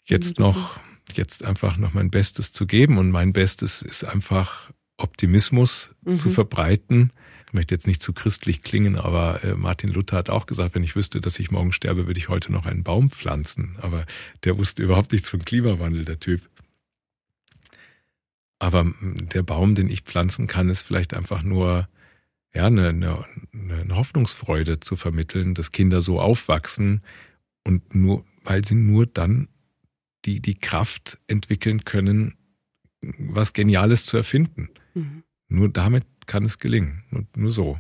Jetzt noch jetzt einfach noch mein Bestes zu geben. Und mein Bestes ist einfach Optimismus mhm. zu verbreiten. Ich möchte jetzt nicht zu christlich klingen, aber äh, Martin Luther hat auch gesagt, wenn ich wüsste, dass ich morgen sterbe, würde ich heute noch einen Baum pflanzen. Aber der wusste überhaupt nichts von Klimawandel, der Typ. Aber der Baum, den ich pflanzen kann, ist vielleicht einfach nur ja, eine, eine, eine Hoffnungsfreude zu vermitteln, dass Kinder so aufwachsen und nur, weil sie nur dann die die Kraft entwickeln können, was Geniales zu erfinden. Mhm. Nur damit kann es gelingen. Nur, nur so.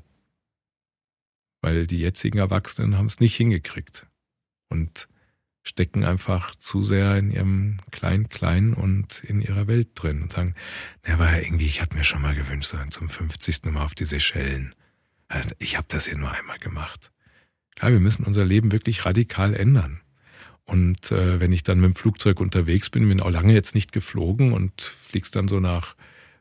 Weil die jetzigen Erwachsenen haben es nicht hingekriegt. Und stecken einfach zu sehr in ihrem Klein-Klein und in ihrer Welt drin und sagen, na, aber irgendwie, ich hatte mir schon mal gewünscht, zum 50. Mal auf die Seychellen. Also, ich habe das hier nur einmal gemacht. Klar, wir müssen unser Leben wirklich radikal ändern. Und äh, wenn ich dann mit dem Flugzeug unterwegs bin, bin auch lange jetzt nicht geflogen und fliegst dann so nach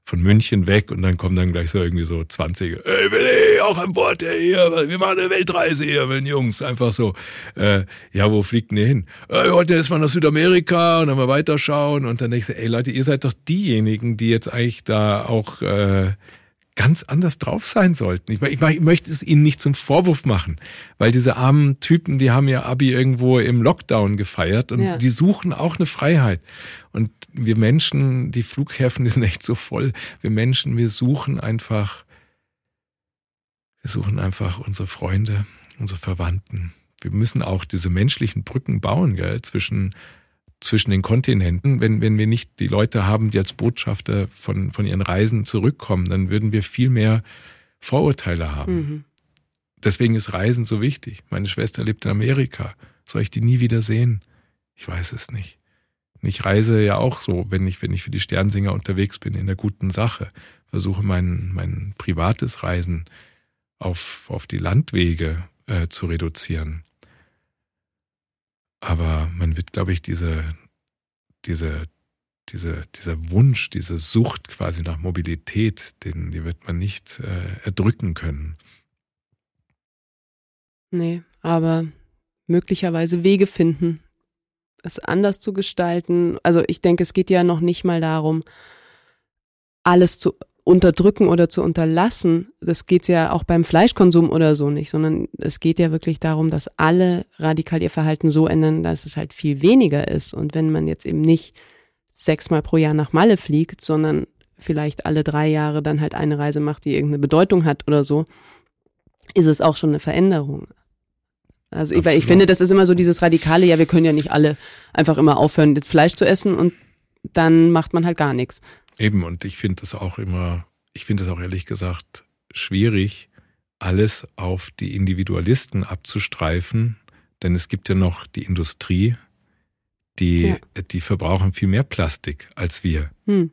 von München weg und dann kommen dann gleich so irgendwie so 20. Ey, Willi, auch an Bord ja hier, wir machen eine Weltreise hier mit den Jungs. Einfach so, äh, ja, wo fliegt denn ihr hin? Äh, heute ist man nach Südamerika und dann mal weiterschauen und dann denke ich, ey Leute, ihr seid doch diejenigen, die jetzt eigentlich da auch äh, ganz anders drauf sein sollten. Ich, ich, ich, möchte es ihnen nicht zum Vorwurf machen, weil diese armen Typen, die haben ja Abi irgendwo im Lockdown gefeiert und ja. die suchen auch eine Freiheit. Und wir Menschen, die Flughäfen, <laughs> die sind echt so voll. Wir Menschen, wir suchen einfach, wir suchen einfach unsere Freunde, unsere Verwandten. Wir müssen auch diese menschlichen Brücken bauen, gell, zwischen zwischen den Kontinenten. Wenn, wenn wir nicht die Leute haben, die als Botschafter von, von ihren Reisen zurückkommen, dann würden wir viel mehr Vorurteile haben. Mhm. Deswegen ist Reisen so wichtig. Meine Schwester lebt in Amerika. Soll ich die nie wieder sehen? Ich weiß es nicht. Ich reise ja auch so, wenn ich, wenn ich für die Sternsinger unterwegs bin, in der guten Sache. Versuche mein, mein privates Reisen auf, auf die Landwege äh, zu reduzieren. Aber man wird, glaube ich, diese, diese, diese, dieser Wunsch, diese Sucht quasi nach Mobilität, den, die wird man nicht äh, erdrücken können. Nee, aber möglicherweise Wege finden, es anders zu gestalten. Also ich denke, es geht ja noch nicht mal darum, alles zu unterdrücken oder zu unterlassen, das geht ja auch beim Fleischkonsum oder so nicht, sondern es geht ja wirklich darum, dass alle radikal ihr Verhalten so ändern, dass es halt viel weniger ist. Und wenn man jetzt eben nicht sechsmal pro Jahr nach Malle fliegt, sondern vielleicht alle drei Jahre dann halt eine Reise macht, die irgendeine Bedeutung hat oder so, ist es auch schon eine Veränderung. Also ich, ich finde, das ist immer so dieses Radikale, ja, wir können ja nicht alle einfach immer aufhören, Fleisch zu essen und dann macht man halt gar nichts. Eben, und ich finde das auch immer, ich finde es auch ehrlich gesagt schwierig, alles auf die Individualisten abzustreifen, denn es gibt ja noch die Industrie, die, ja. die verbrauchen viel mehr Plastik als wir. Hm.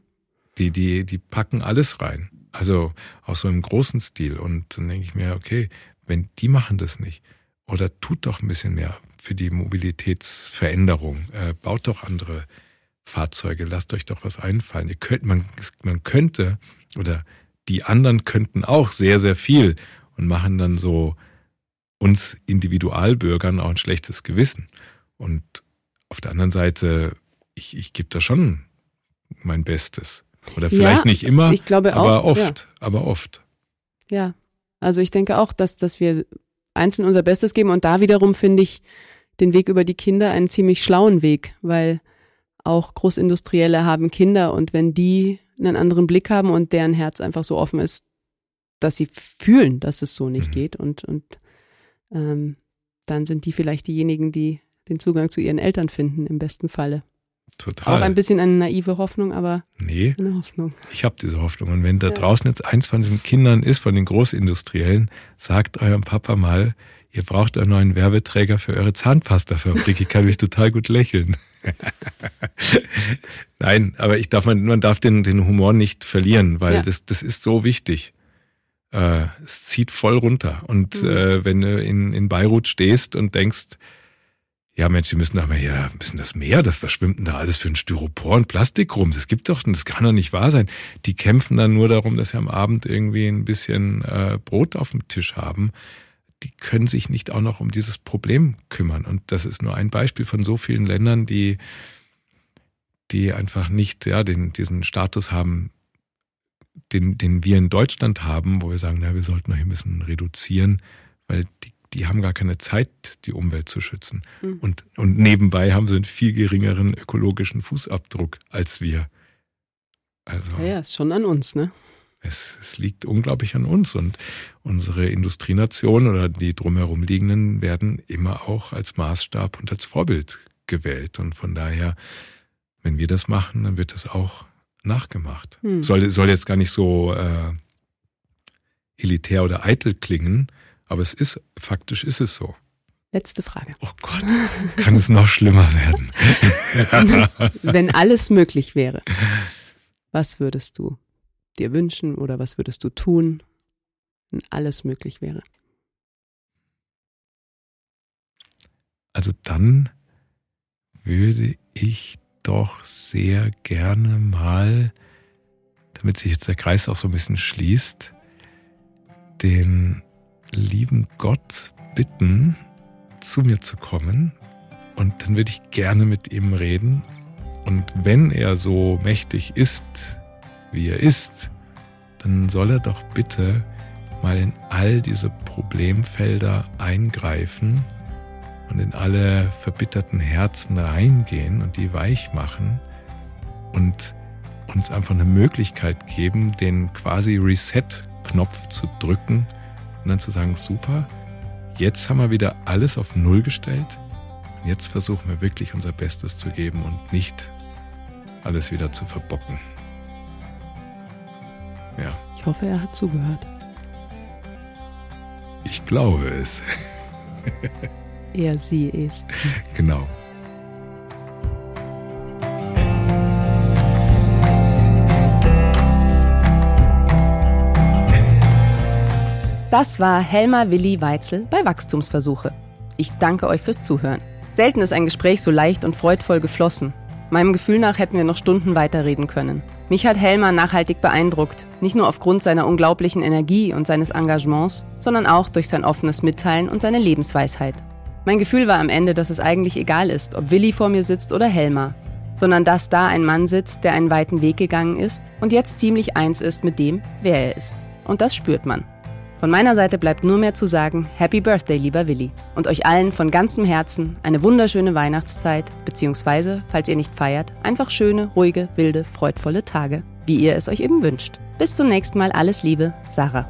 Die, die, die packen alles rein. Also auch so im großen Stil. Und dann denke ich mir, okay, wenn die machen das nicht, oder tut doch ein bisschen mehr für die Mobilitätsveränderung, äh, baut doch andere Fahrzeuge, lasst euch doch was einfallen. Ihr könnt, man, man könnte oder die anderen könnten auch sehr, sehr viel und machen dann so uns Individualbürgern auch ein schlechtes Gewissen. Und auf der anderen Seite, ich, ich gebe da schon mein Bestes. Oder vielleicht ja, nicht immer, ich glaube auch, aber oft, ja. aber oft. Ja, also ich denke auch, dass, dass wir einzeln unser Bestes geben und da wiederum finde ich den Weg über die Kinder einen ziemlich schlauen Weg, weil auch Großindustrielle haben Kinder und wenn die einen anderen Blick haben und deren Herz einfach so offen ist, dass sie fühlen, dass es so nicht mhm. geht und, und ähm, dann sind die vielleicht diejenigen, die den Zugang zu ihren Eltern finden, im besten Falle. Total. Auch ein bisschen eine naive Hoffnung, aber nee, eine Hoffnung. Ich habe diese Hoffnung. Und wenn da ja. draußen jetzt eins von diesen Kindern ist, von den Großindustriellen, sagt eurem Papa mal, ihr braucht einen neuen Werbeträger für eure Zahnpastafabrik. Ich kann mich total gut lächeln. <laughs> Nein, aber ich darf man, man darf den, den Humor nicht verlieren, weil ja. das, das ist so wichtig. Äh, es zieht voll runter. Und mhm. äh, wenn du in, in Beirut stehst und denkst, ja Mensch, die müssen aber hier, müssen das Meer, das verschwimmt denn da alles für ein Styropor und Plastik rum? Das gibt doch, das kann doch nicht wahr sein. Die kämpfen dann nur darum, dass sie am Abend irgendwie ein bisschen äh, Brot auf dem Tisch haben die können sich nicht auch noch um dieses Problem kümmern. Und das ist nur ein Beispiel von so vielen Ländern, die, die einfach nicht ja, den, diesen Status haben, den, den wir in Deutschland haben, wo wir sagen, na, wir sollten noch ein bisschen reduzieren, weil die, die haben gar keine Zeit, die Umwelt zu schützen. Mhm. Und, und nebenbei haben sie einen viel geringeren ökologischen Fußabdruck als wir. Also, ja, ja, ist schon an uns, ne? Es, es liegt unglaublich an uns und unsere Industrienationen oder die drumherum liegenden werden immer auch als Maßstab und als Vorbild gewählt. Und von daher, wenn wir das machen, dann wird das auch nachgemacht. Hm. Soll, soll jetzt gar nicht so äh, elitär oder eitel klingen, aber es ist, faktisch ist es so. Letzte Frage. Oh Gott, kann es noch schlimmer werden? <laughs> Wenn alles möglich wäre, was würdest du dir wünschen oder was würdest du tun, wenn alles möglich wäre? Also dann würde ich doch sehr gerne mal, damit sich jetzt der Kreis auch so ein bisschen schließt, den lieben Gott bitten, zu mir zu kommen und dann würde ich gerne mit ihm reden. Und wenn er so mächtig ist, wie er ist, dann soll er doch bitte mal in all diese Problemfelder eingreifen und in alle verbitterten Herzen reingehen und die weich machen und uns einfach eine Möglichkeit geben, den quasi Reset-Knopf zu drücken und dann zu sagen, super, Jetzt haben wir wieder alles auf Null gestellt. Und jetzt versuchen wir wirklich unser Bestes zu geben und nicht alles wieder zu verbocken. Ja. Ich hoffe, er hat zugehört. Ich glaube es. <laughs> er, sie, es. Genau. Das war Helma Willi Weitzel bei Wachstumsversuche. Ich danke euch fürs Zuhören. Selten ist ein Gespräch so leicht und freudvoll geflossen. Meinem Gefühl nach hätten wir noch Stunden weiterreden können. Mich hat Helma nachhaltig beeindruckt, nicht nur aufgrund seiner unglaublichen Energie und seines Engagements, sondern auch durch sein offenes Mitteilen und seine Lebensweisheit. Mein Gefühl war am Ende, dass es eigentlich egal ist, ob Willi vor mir sitzt oder Helma, sondern dass da ein Mann sitzt, der einen weiten Weg gegangen ist und jetzt ziemlich eins ist mit dem, wer er ist. Und das spürt man. Von meiner Seite bleibt nur mehr zu sagen, Happy Birthday, lieber Willi. Und euch allen von ganzem Herzen eine wunderschöne Weihnachtszeit, beziehungsweise, falls ihr nicht feiert, einfach schöne, ruhige, wilde, freudvolle Tage, wie ihr es euch eben wünscht. Bis zum nächsten Mal, alles Liebe, Sarah.